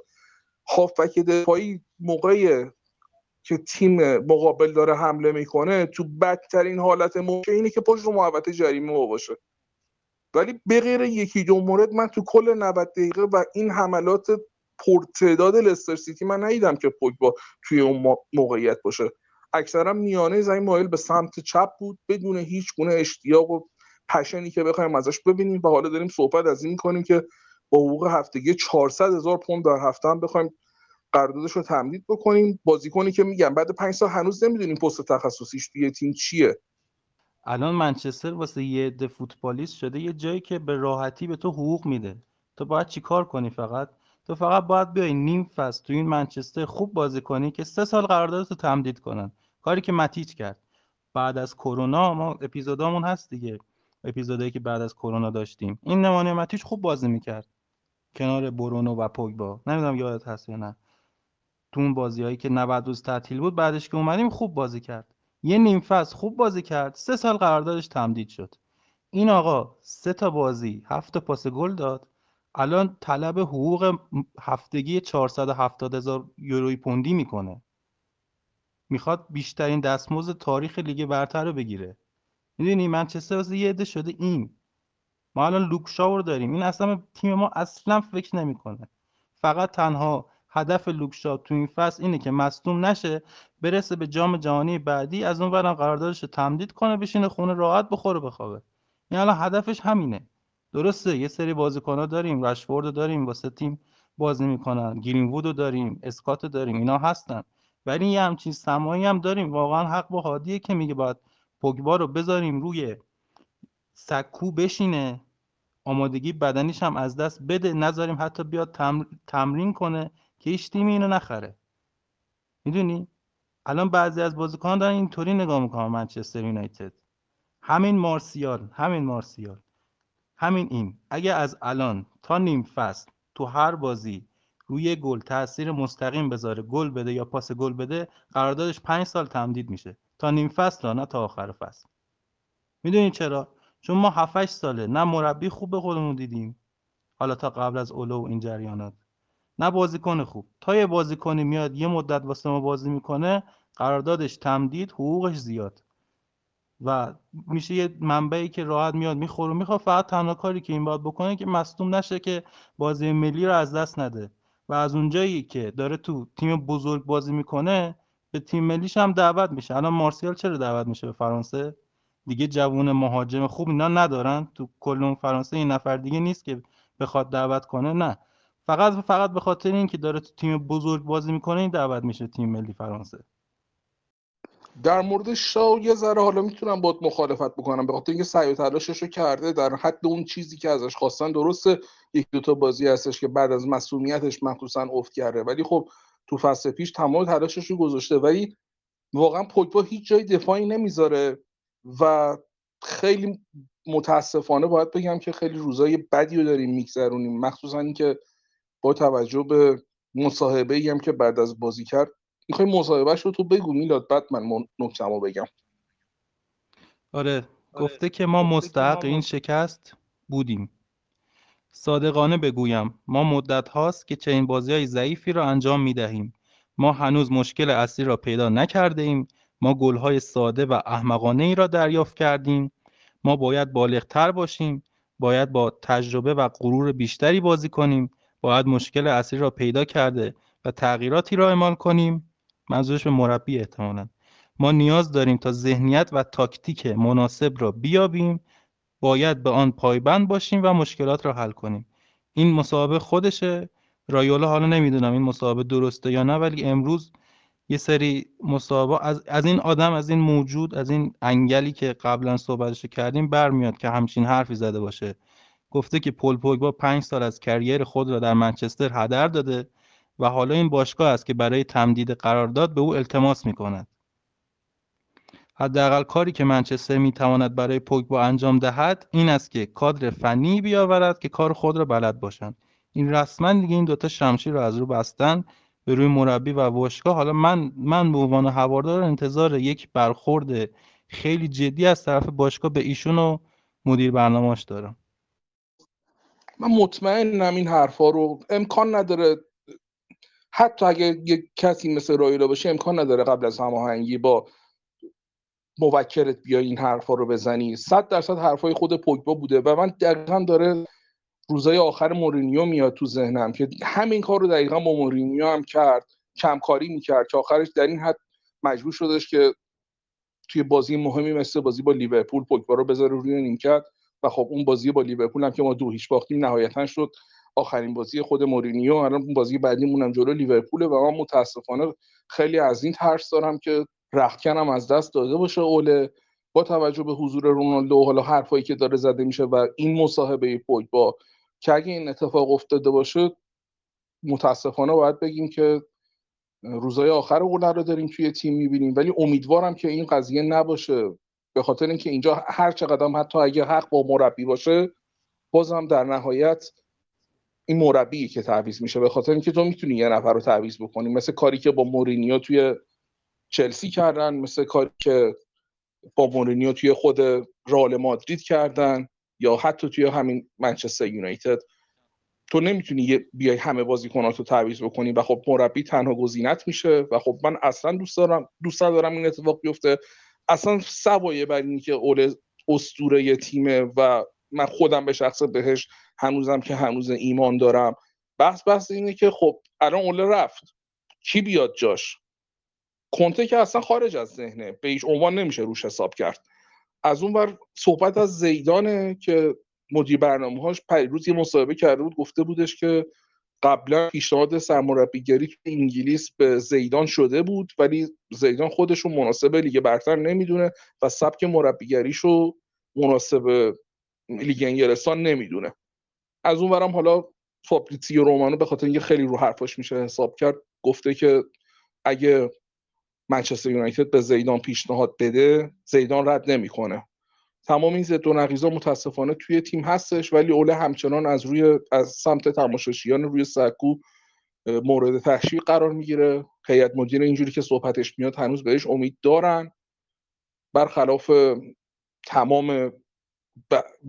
هافبک دفاعی موقعی که تیم مقابل داره حمله می‌کنه تو بدترین حالت ممکن اینه که پشت رو محوطه جریمه ما باشه ولی به غیر یکی دو مورد من تو کل 90 دقیقه و این حملات پرتعداد لستر سیتی من ندیدم که پوگبا توی اون موقعیت باشه. اکثرا میانه زمین مایل به سمت چپ بود بدون هیچ گونه اشتیاق و پشنی که بخوایم ازش ببینیم. و حالا داریم صحبت از این کنیم که با حقوق هفتگی 400 هزار پوند در هفته هم بخوایم قراردادش رو تمدید بکنیم. بازیکنی که میگم بعد پنج سال هنوز نمی‌دونیم پست تخصصیش توی تیم چیه. الان منچستر واسه یه فوتبالیست شده یه جایی که به راحتی به تو حقوق میده. تو باید چیکار کنی فقط؟ تو فقط باید بیای نیم فصل تو این منچستر خوب بازی کنی که سه سال قراردادتو تمدید کنن. کاری که متیچ کرد. بعد از کرونا ما اپیزودامون هست دیگه. اپیزودایی که بعد از کرونا داشتیم. این نمونه متیچ خوب بازی می‌کرد. کنار برونو و پوگبا. نمی‌دونم یادت هست یا نه. تو اون بازیهایی که 90 روز تعطیل بود بعدش که اومدیم خوب بازی کرد. یه نیم فصل خوب بازی کرد. سه سال قراردادش تمدید شد. این آقا سه تا بازی هفت تا پاس گل داد. الان طلب حقوق هفتگی 470 هزار یوروی پوندی می‌کنه. می‌خواد بیشترین دستمزد تاریخ لیگ برتر رو بگیره. می‌دونی منچستر واسه یه عده شده این. ما الان لوکشاو رو داریم. این اصلا تیم ما اصلا فکر نمی‌کنه. فقط تنها هدف لوکشا تو این فصل اینه که مصدوم نشه برسه به جام جهانی بعدی از اون قراردادش رو تمدید کنه بشینه خونه راحت بخوره بخوابه. این الان هدفش همینه. درسته یه سری بازیکن‌ها داریم رشفورد داریم واسه تیم بازی می‌کنن گرین رو داریم اسکات داریم اینا هستن. ولی یه همچین سمایی هم داریم. واقعا حق با هادیه که میگه باید پوگبا رو بذاریم روی سکو بشینه. آمادگی بدنیش هم از دست بده. نذاریم حتی بیاد تمرین کنه که هیچ تیمی اینو نخره. می‌دونی؟ الان بعضی از بازیکنان دارن اینطوری نگاه می‌کنن منچستر یونایتد. همین مارسیال همین مارسیال. همین این اگه از الان تا نیم فصل تو هر بازی روی گل تاثیر مستقیم بذاره گل بده یا پاس گل بده قراردادش پنج سال تمدید میشه. تا نیم فصل نه تا آخر فصل. می‌دونین چرا؟ چون ما 7 ساله نه مربی خوب به خودمون دیدیم. حالا تا قبل از اولو و این جریانات. نه بازیکن خوب. تا یه بازیکنی میاد یه مدت واسه ما بازی می‌کنه قراردادش تمدید حقوقش زیاد. و میشه یه منبعی که راحت میاد می‌خوره. می‌خواد فقط تنها کاری که این باید بکنه که مصدوم نشه که بازی ملی رو از دست نده. و از اونجایی که داره تو تیم بزرگ بازی می‌کنه به تیم ملیش هم دعوت میشه. الان مارسیال چرا دعوت میشه به فرانسه؟ دیگه جوون مهاجم خوب اینا ندارن. تو کل فرانسه این نفر دیگه نیست که بخواد دعوت کنه. نه. فقط فقط به خاطر اینکه داره تو تیم بزرگ بازی می‌کنه این دعوت میشه تیم ملی فرانسه. در مورد شاو یه ذره حالا می‌تونم باید مخالفت بکنم به خاطر اینکه سعی و تلاشش رو کرده در حد اون چیزی که ازش خواستن درسته یک دوتا بازی هستش که بعد از مسئولیتش مخصوصا افت کرده ولی خب تو فصل پیش تمام تلاشش رو گذاشته ولی واقعا پوگبا هیچ جای دفاعی نمی‌ذاره و خیلی متاسفانه باید بگم که خیلی روزای بدی رو داریم میگذرونیم مخصوصا اینکه با توجه به مصاحبه هم که بعد از بازی کرد می‌خوای مصاحبهش رو تو بگو میلاد بعد من نکتمو بگم. آره, آره. گفته که ما مستحق این شکست بودیم. صادقانه بگویم ما مدت هاست که چنین بازی های ضعیفی را انجام می دهیم ما هنوز مشکل اصلی را پیدا نکرده ایم ما گل های ساده و احمقانه ای را دریافت کردیم. ما باید بالغتر باشیم. باید با تجربه و غرور بیشتری بازی کنیم. باید مشکل اصلی را پیدا کرده و تغییراتی را اعمال کنیم. منظورش به مربی احتمالا. ما نیاز داریم تا ذهنیت و تاکتیک مناسب را بیابیم باید به آن پایبند باشیم و مشکلات را حل کنیم. این مصاحبه خودشه. رایولا حالا نمی‌دونم این مصاحبه درسته یا نه ولی امروز یه سری مصاحبه از, از این آدم از این موجود از این انگلی که قبلا صحبتش کردیم برمیاد که همچین حرفی زده باشه. گفته که پل پوگبا پنج سال از کریر خود را در منچستر هدر داده. و حالا این باشگاه است که برای تمدید قرارداد به او التماس می کند. حداقل کاری که منچستر می تواند برای پوگبا انجام دهد این است که کادر فنی بیاورد که کار خود را بلد باشند. این رسما دیگه این دوتا شمشیر رو از رو بستن به روی مربی و باشگاه. حالا من من به عنوان هوادار انتظار یک برخورد خیلی جدی از طرف باشگاه به ایشون و مدیر برنامه‌اش دارم. من مطمئنم این حرفا رو امکان نداره حتی اگر یک کسی مثل رایلا باشه امکان نداره قبل از هماهنگی با موکلت بیا این حرفا رو بزنی. صد درصد حرفای خود پوگبا بوده و من دقیقا داره روزای آخر مورینیو میاد تو ذهنم که همین کار رو دقیقا با مورینیو هم کرد کمکاری می‌کرد که آخرش در این حد مجبور شدش که توی بازی مهمی مثل بازی با لیورپول پوگبا رو بذاره روی نیمکت. و خب اون بازی با لیورپول هم که ما دو هیچ باختیم نهایتا شد آخرین بازی خود مورینیو. الان بازی بعدیمون هم جلو لیورپول و من متاسفانه خیلی از این ترس دارم که رختکنم از دست داده باشه اوله. با توجه به حضور رونالدو حالا حرفایی که داره زده میشه و این مصاحبه پوگبا که اگه این اتفاق افتاده باشه متاسفانه باید بگیم که روزای آخر اوله رو داریم توی تیم می‌بینیم. ولی امیدوارم که این قضیه نباشه. به خاطر اینکه اینجا هر چقدر حتی اگه حق با مربی باشه بازم در نهایت این مربی که تعویض میشه به خاطر اینکه تو می‌تونی یه نفر رو تعویض بکنی. مثل کاری که با مورینیو توی چلسی کردن مثل کاری که با مورینیو توی خود رال مادرید کردن یا حتی توی همین منچستر یونایتد. تو نمی‌تونی بیای همه بازیکنات رو تعویض بکنی و خب مربی تنها گزینت میشه و خب من اصلا دوست دارم دوست دارم این اتفاق بیفته. اصلا سوایه بر اینی که اول استوره تیمه و من خودم به شخص بهش هنوزم که هنوز ایمان دارم. بحث بحث اینه که خب الان اوله رفت. کی بیاد جاش؟ کنته که اصلا خارج از ذهنه. به هیچ عنوان نمیشه روش حساب کرد. از اون بر صحبت از زیدانه که مدیر برنامه هاش پریروز یه مصاحبه کرده بود گفته بودش که قبلا پیشنهاد سرمربیگری تو انگلیس به زیدان شده بود ولی زیدان خودش رو مناسب لیگ برتر نمی‌دونه و سبک مربیگریش رو مناسب لیگ انگلستان نمی‌دونه. از اون ورم حالا فابریتزیو رومانو به خاطر اینکه خیلی رو حرفاش میشه حساب کرد گفته که اگه منچستر یونایتد به زیدان پیشنهاد بده زیدان رد نمی‌کنه. تمام این ضد و نقیضا متاسفانه توی تیم هستش ولی اوله همچنان از روی از سمت تماشاچیان روی سکو مورد تشویق قرار می‌گیره. هیئت مدیره اینجوری که صحبتش میاد هنوز بهش امید دارن. برخلاف تمام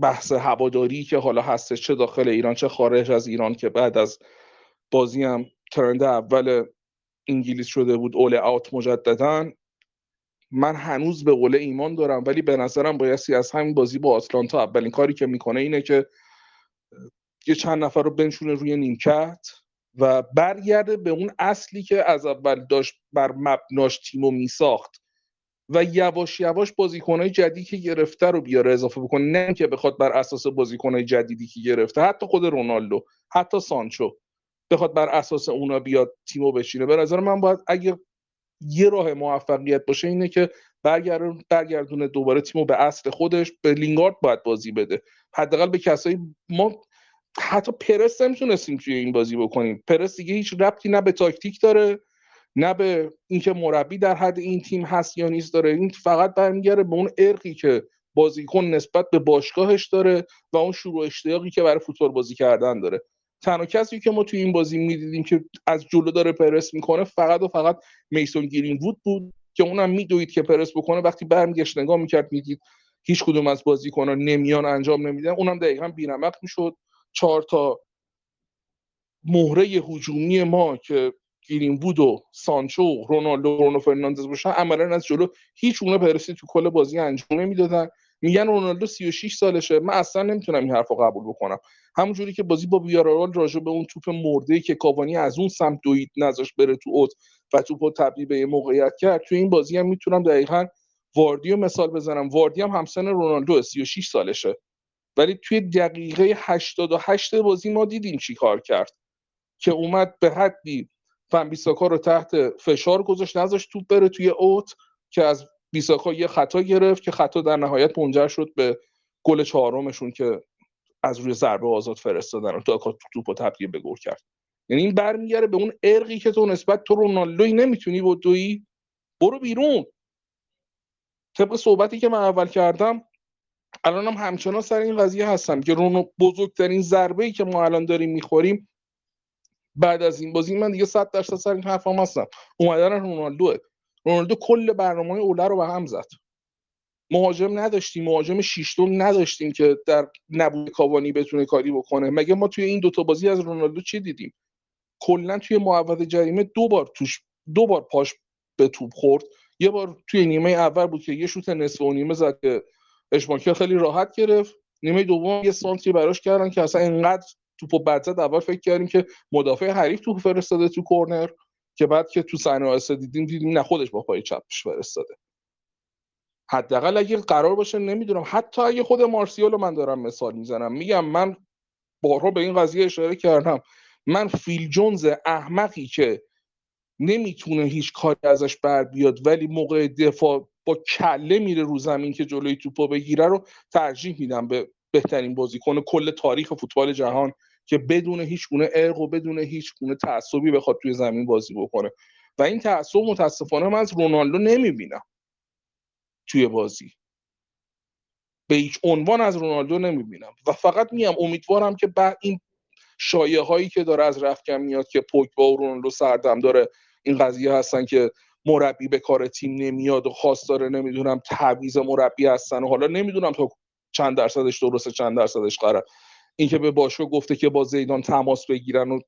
بحث هواداری که حالا هستش چه داخل ایران چه خارج از ایران که بعد از بازی هم ترند اول انگلیس شده بود اول اوت مجددا. من هنوز به قول ایمان دارم ولی به نظرم بایستی از همین بازی با آتلانتا اولین کاری که می‌کنه اینه که یه چند نفر رو بنشونه روی نیمکت و برگرده به اون اصلی که از اول داشت بر مبناش تیم میساخت. و یواش یواش بازیکنهای جدیدی که گرفته رو بیاره اضافه بکنه. نه که بخواد بر اساس بازیکنهای جدیدی که گرفته حتی خود رونالدو حتی سانچو بخواد بر اساس اونا بیاد تیمو بشینه به نظر من باید اگه یه راه موفقیت باشه اینه که برگردون برگردونه دوباره تیمو به اصل خودش. به لینگارد باید بازی بده. حداقل به کسایی ما حتی پرس نمی‌تونستیم توی این بازی بکنیم. پرس دیگه هیچ ربطی نه به تاکتیک داره. نه به اینکه مربی در حد این تیم هست یا نیست داره. این فقط برمیگره به اون ارقی که بازیکن نسبت به باشگاهش داره و اون شروع اشتیاقی که برای فوتبال بازی کردن داره. تنها کسی که ما توی این بازی می‌دیدیم که از جلو داره پرس می‌کنه فقط و فقط میسون گیرین وود بود که اونم میدوید که پرس بکنه. وقتی برمیگشت نگاه می‌کرد می‌دید هیچ کدوم از بازیکنان نمیان انجام نمیدن. اونم دقیقا بینمق می‌شد. چهار تا مهره هجومی ما که گیرین وود و سانچو رونالدو رونو فرناندز باشن عملا از جلو هیچ اونه پرسی تو کل بازی انجام نمی‌دادن. میگن رونالدو 36 سالشه. من اصلا نمی‌تونم این حرفو قبول بکنم. همونجوری که بازی با ویارال راجع به اون توپ مرده که کاوانی از اون سمت دوید نذاش بره تو اوت و توپو تبدیل به موقعیت کرد تو این بازی هم می‌تونم دقیقا واردیو مثال بزنم. واردی هم همسن رونالدو 36 سالشه. ولی توی دقیقه 88 بازی ما دیدیم چی کار کرد. که اومد به حدی فن بیساکا رو تحت فشار گذاشت نذاشت توپ بره توی اوت که از بیساکا یه خطا گرفت که خطا در نهایت منجر شد به گل چهارمشون که از روی ضربه آزاد فرستادن و تو توپو تبدیل به گل کرد. یعنی این برمیگره به اون ارقی که تو نسبت تو رونالدوی نمی‌تونی بدوی برو بیرون. طبق صحبتی که من اول کردم الانم هم همچنان سر این قضیه هستم که رونو بزرگترین ضربه ای که ما الان داریم می‌خوریم بعد از این بازی من دیگه 100 درصد سر این حرفام هستم. اومدن رونالدوه. رونالدو کل برنامه اوله رو به هم زد. مهاجم نداشتیم مهاجم شیشتون نداشتیم که در نبود کاوانی بتونه کاری بکنه. مگه ما توی این دوتا بازی از رونالدو چی دیدیم؟ کلا توی محوطه جریمه دو بار توش دو بار پاش به توپ خورد. یه بار توی نیمه اول بود که یه شوت نصف و نیمه زد که اشماکر خیلی راحت گرفت. نیمه دوم یه سانتری براش کردن که اصلا اینقدر توپو بد زد اول فکر کردیم که مدافع حریف توپ فرستاده تو کورنر که بعد که تو صحنه دیدیم دیدیم نه خودش با پای چپش فرستاده. حداقل اگه قرار باشه نمی‌دونم. حتی اگه خود مارسیال من دارم مثال می‌زنم. میگم من بارها به این قضیه اشاره کردم. من فیل جونز احمقی که نمی‌تونه هیچ کاری ازش بر بیاد ولی موقع دفاع با کله میره رو زمین که جلوی توپو بگیره رو ترجیح میدم به بهترین بازیکن کل تاریخ فوتبال جهان که بدون هیچ گونه ارق و بدون هیچ گونه تعصبی بخواد توی زمین بازی بکنه. و این تعصب متاسفانه من از رونالدو نمی‌بینم توی بازی. به هیچ عنوان از رونالدو نمی‌بینم. و فقط میام امیدوارم که بعد این شایعه هایی که داره از رفکم میاد که پوگبا و رونالدو سردم داره این قضیه هستن که مربی به کار تیم نمیاد و خواستاره نمی‌دونم تعویض مربی هستن و حالا نمی‌دونم تا چند درصدش درسته چند درصدش قرار اینکه به باشگاه گفته که با زیدان تماس بگیرن و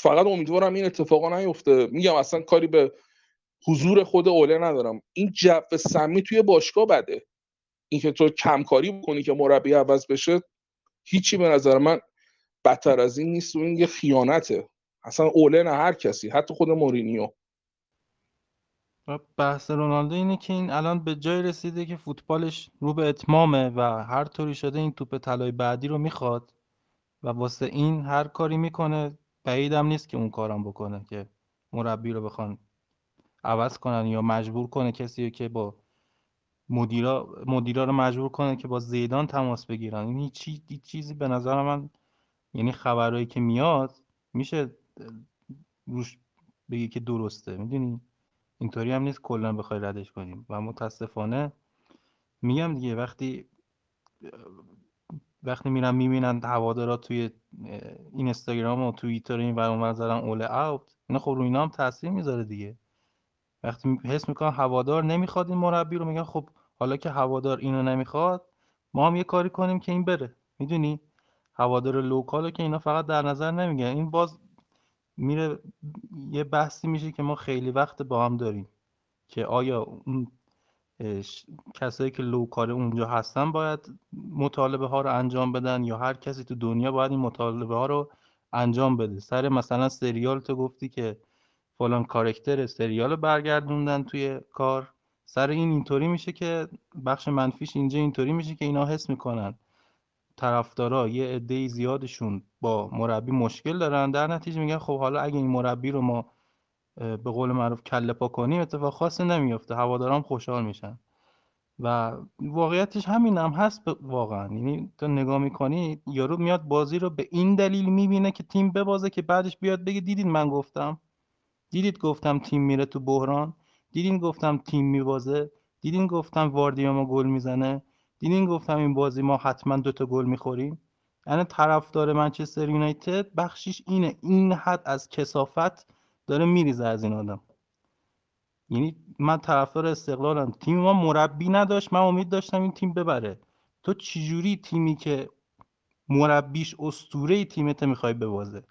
فقط امیدوارم این اتفاقا نیفته. میگم اصلا کاری به حضور خود اوله ندارم. این جو سمی توی باشگاه بده. اینکه تو کمکاری بکنی که مربی عوض بشه هیچی به نظر من بدتر از این نیست و این یه خیانته. اصلا اوله نه هر کسی حتی خود مورینیو. بحث رونالدو اینه که این الان به جای رسیده که فوتبالش رو به اتمامه و هر طوری شده این توپ طلای بعدی رو می‌خواد و واسه این هر کاری می‌کنه بعیدم نیست که اون کارم بکنه که مربی رو بخوان عوض کنن یا مجبور کنه کسی که با مدیرا مدیرا رو مجبور کنه که با زیدان تماس بگیرن. این هیچ چیزی به نظر من یعنی خبرهایی که میاد میشه روش بگی که درسته. می‌دونی؟ اینطوری هم نیست کلا بخوای ردش کنیم. و متاسفانه میگم دیگه وقتی وقتی میرن می‌بینن هوادارا توی این اینستاگرام و توییتر این ور اونور زدن اول اوت اینا خب رو اینا هم تاثیر می‌ذاره دیگه. وقتی حس می‌کنن هوادار نمی‌خواد این مربی رو میگن خب حالا که هوادار اینو نمی‌خواد ما هم یه کاری کنیم که این بره. می‌دونی؟ هوادار local که اینا فقط در نظر نمیگن این باز میره یه بحثی میشه که ما خیلی وقت با هم داریم که آیا اون کسایی که local اونجا هستن باید مطالبه ها رو انجام بدن یا هر کسی تو دنیا باید این مطالبه ها رو انجام بده. سر مثلا سریال تو گفتی که فلان کارکتر سریال رو برگردوندن توی کار. سر این اینطوری میشه که بخش منفیش اینجا اینطوری میشه که اینا حس می‌کنن. طرفدارا یه عده زیادشون با مربی مشکل دارن در نتیجه میگن خب حالا اگه این مربی رو ما به قول معروف کله پا کنیم اتفاق خاصی نمیفته هواداران خوشحال میشن. و واقعیتش همین هم هست واقعا. یعنی تو نگاه می‌کنی یارو میاد بازی رو به این دلیل می‌بینه که تیم ببازه که بعدش بیاد بگه دیدید من گفتم. دیدید گفتم تیم میره تو بحران. دیدین گفتم تیم میبازه. دیدین گفتم واردیاما گل می‌زنه. دیدین گفتم این بازی ما حتما دوتا گل می‌خوریم؟ یعنی طرفدار منچستر یونایتد بخشیش اینه. این حد از کسافت داره میریزه از این آدم. یعنی من طرفدار استقلالم. تیم ما مربی نداشت. من امید داشتم این تیم ببره. تو چجوری تیمی که مربیش استوره تیمت می‌خوای ببازه؟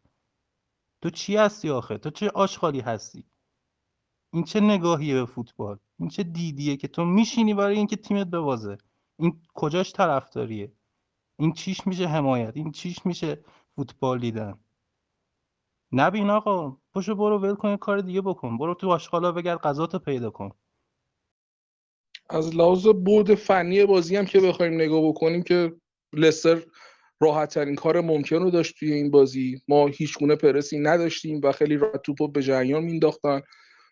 تو چی هستی آخه؟ تو چه آشغالی هستی؟ این چه نگاهیه به فوتبال؟ این چه دیدیه که تو میشینی برای اینکه تیمت ببازه؟ این کجاش طرفداریه؟ این چیش میشه حمایت؟ این چیش میشه فوتبال دیدن؟ نبین آقا پشو برو ول کن کار دیگه بکن. برو تو آشغالا بگرد غذاتو پیدا کن. از لحاظ بود فنی بازی هم که بخوایم نگاه بکنیم که لستر راحت ترین کار ممکن رو داشت توی این بازی. ما هیچ گونه پرسی نداشتیم و خیلی راحت توپو به جریان مینداختن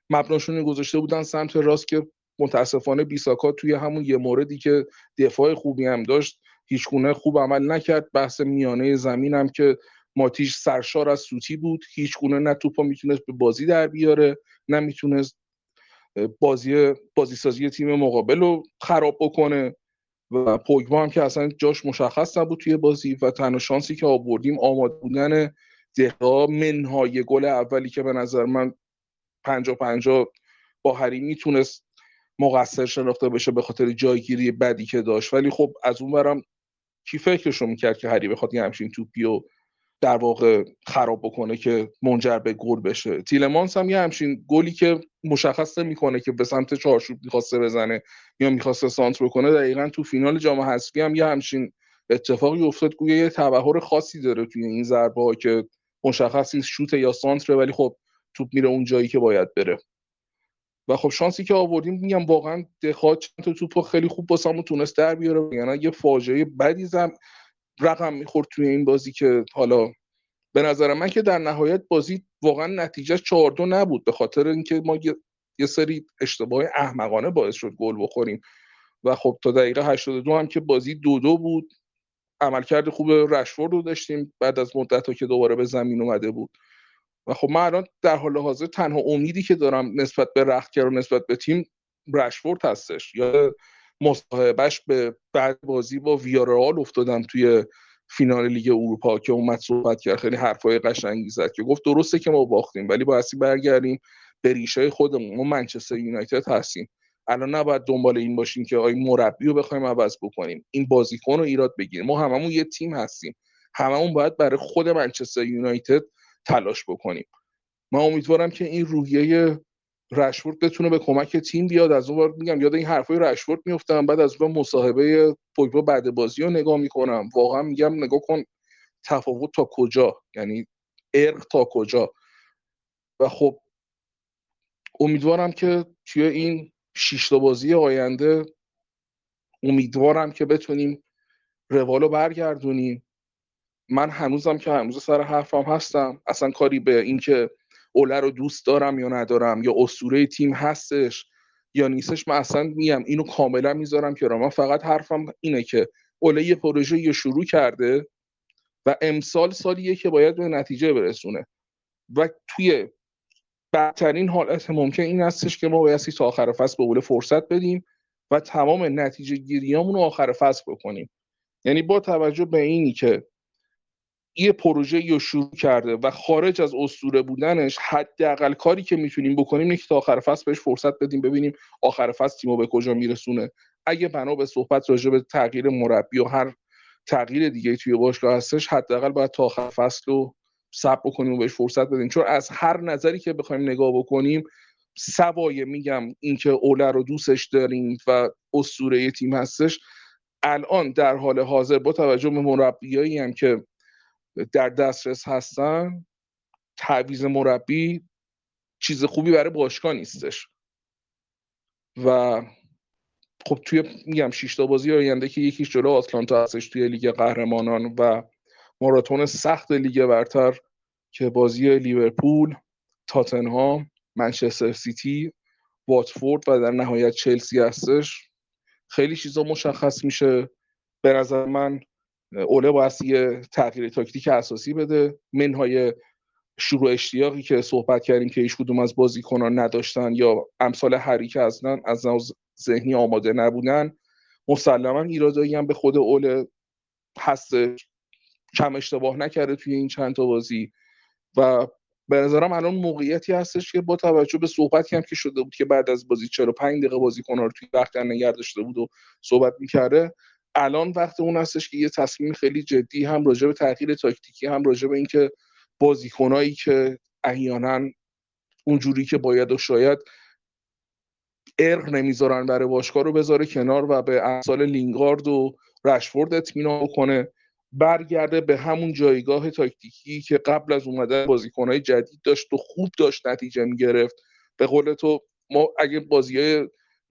مبناشون گذاشته بودن سمت راست که متاسفانه بیساکا توی همون یه موردی که دفاع خوبی هم داشت هیچ گونه خوب عمل نکرد. بحث میانه زمین هم که ماتیش سرشار از سوتی بود. هیچ گونه نه توپا می‌تونست به بازی در بیاره نه می‌تونست بازی بازیسازی تیم مقابل رو خراب بکنه. و پوگبا هم که اصلا جاش مشخص نبود توی بازی و تنها شانسی که آوردیم آماده بودن دها منهای گل اولی که به نظر من پنجا پنجا با هری می‌تونست مقصر شناخته بشه به خاطر جایگیری بدی که داشت. ولی خب از اون برم کی فکرشو می‌کرد که هری بخواد یه همچین توپی و در واقع خراب بکنه که منجر به گل بشه؟ تیلمانس هم یه همچین گلی که مشخص می‌کنه که به سمت چارچوب می‌خواسته بزنه یا می‌خواسته سانتر کنه دقیقا تو فینال جام حذفی هم یه همچین اتفاقی افتاد. گویا یه تبهر خاصی داره توی این ضربه که مشخص نیست شوت یا سانتره ولی خب توپ میره اون جایی که باید بره. و خب شانسی که آوردیم میگم واقعا دخواه چند تا توپو خیلی خوب باسمون تونست در بیاره. یعنی یه فاجعه بدی زم رقم می‌خورد توی این بازی که حالا به نظر من که در نهایت بازی واقعا نتیجه 4 دو نبود به خاطر اینکه ما یه سری اشتباه احمقانه باعث شد گل بخوریم. و خب تا دقیقه 82 هم که بازی دو دو بود عملکرد خوب رشفورد رو داشتیم بعد از مدت ها که دوباره به زمین اومده بود. و خب من الان در حال حاضر تنها امیدی که دارم نسبت به رختگر و نسبت به تیم رشفورد هستش. یا مصاحبهش به بعد بازی با ویارال افتادم توی فینال لیگ اروپا که اومد صحبت کرد. خیلی حرفای قشنگی زد که گفت درسته که ما باختیم ولی بایستی برگردیم به ریشه خودمون. ما منچستر یونایتد هستیم. الان نباید دنبال این باشیم که آی مربی رو بخوایم عوض بکنیم. این بازیکن رو ایراد بگیریم. ما هممون یه تیم هستیم. هممون باید برای خود منچستر یونایتد تلاش بکنیم. من امیدوارم که این روحیه رشورد بتونه به کمک تیم بیاد. از اون میگم یاد این حرفای رشورد میفتم بعد از اون مصاحبه پوگبا بعد بازی رو نگاه می‌کنم. واقعا میگم نگاه کن تفاوت تا کجا؟ یعنی ارق تا کجا؟ و خب امیدوارم که توی این شیشتا بازی آینده امیدوارم که بتونیم روالو برگردونیم. من هنوزم که هنوز سر حرفم هستم. اصلا کاری به اینکه اوله رو دوست دارم یا ندارم یا اسطوره تیم هستش یا نیستش من اصلا میم اینو کاملا می‌ذارم که من فقط حرفم اینه که اوله یه پروژه یه شروع کرده و امسال سالیه که باید به نتیجه برسونه. و توی بدترین حالت ممکن این هستش که ما باید تا آخر فصل به اوله فرصت بدیم و تمام نتیجه گیریامون رو آخر فصل بکنیم. یعنی با توجه به اینی که یه پروژه رو شروع کرده و خارج از اسطوره بودنش حداقل کاری که می‌تونیم بکنیم اینه که تا آخر فصل بهش فرصت بدیم ببینیم آخر فصل تیمو به کجا میرسونه. اگه بنا به صحبت راجع به تغییر مربی و هر تغییر دیگه توی باشگاه هستش حداقل باید تا آخر فصل رو صبر بکنیم و بهش فرصت بدیم. چون از هر نظری که بخوایم نگاه بکنیم سوای میگم اینکه اوله رو دوستش داریم و اسطوره تیم هستش الان در حال حاضر با توجه به مربیایی هم که در دسترس هستن تعویز مربی چیز خوبی برای باشگاه نیستش. و خب توی میگم شش تا بازی آینده که یکیش جلو آتلانتا هستش توی لیگ قهرمانان و ماراتون سخت لیگ برتر که بازی لیورپول تاتنهام منچستر سیتی واتفورد و در نهایت چلسی هستش. خیلی چیزا مشخص میشه. به نظر من اوله باید یه تغییر تاکتیک اساسی بده. منهای شروع اشتیاقی که صحبت کردیم که هیچ کدوم از بازیکنان نداشتن یا امثال هری که اصلا از ذهنی آماده نبودن. مسلما ایرادایی هم به خود اوله هست کم اشتباه نکرده توی این چند تا بازی. و به نظرم الان موقعیتی هستش که با توجه به صحبتی هم که شده بود که بعد از بازی 45 دقیقه بازیکن رو توی وقت نگه داشته بود و صحبت می‌کرده الان وقت اون هستش که یه تصمیم خیلی جدی هم راجع به تغییر تاکتیکی هم راجع به اینکه بازیکنایی که احیانا اونجوری که باید و شاید ارق نمی‌ذارن برای باشگاه رو بذاره کنار و به امثال لینگارد و رشفورد اطمینان کنه برگرده به همون جایگاه تاکتیکی که قبل از اومدن بازیکنهای جدید داشت و خوب داشت نتیجه می‌گرفت. به قول تو ما اگه بازی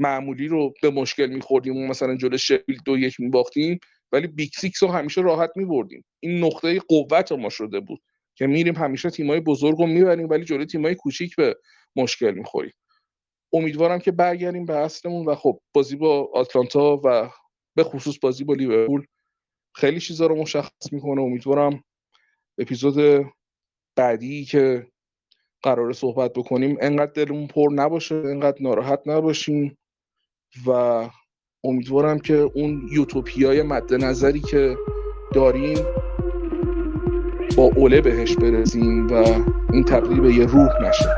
معمولی رو به مشکل میخوردیم مثلا جلو شفیل دو یک میباختیم ولی Big Six رو همیشه راحت میبردیم. این نقطه قوت ما شده بود که میریم همیشه تیمای بزرگ رو می‌بریم ولی جلو تیمای کوچیک به مشکل می‌خوریم. امیدوارم که برگردیم به اصلمون و خب بازی با آتلانتا و به خصوص بازی با لیورپول خیلی چیزا رو مشخص می‌کنه. امیدوارم اپیزود بعدی که قرار صحبت بکنیم انقدر دلمون پر نباشه انقدر ناراحت نباشیم. و امیدوارم که اون یوتوپیای مد نظری که داریم با اوله بهش برسیم و این تبدیل به یه روح نشه.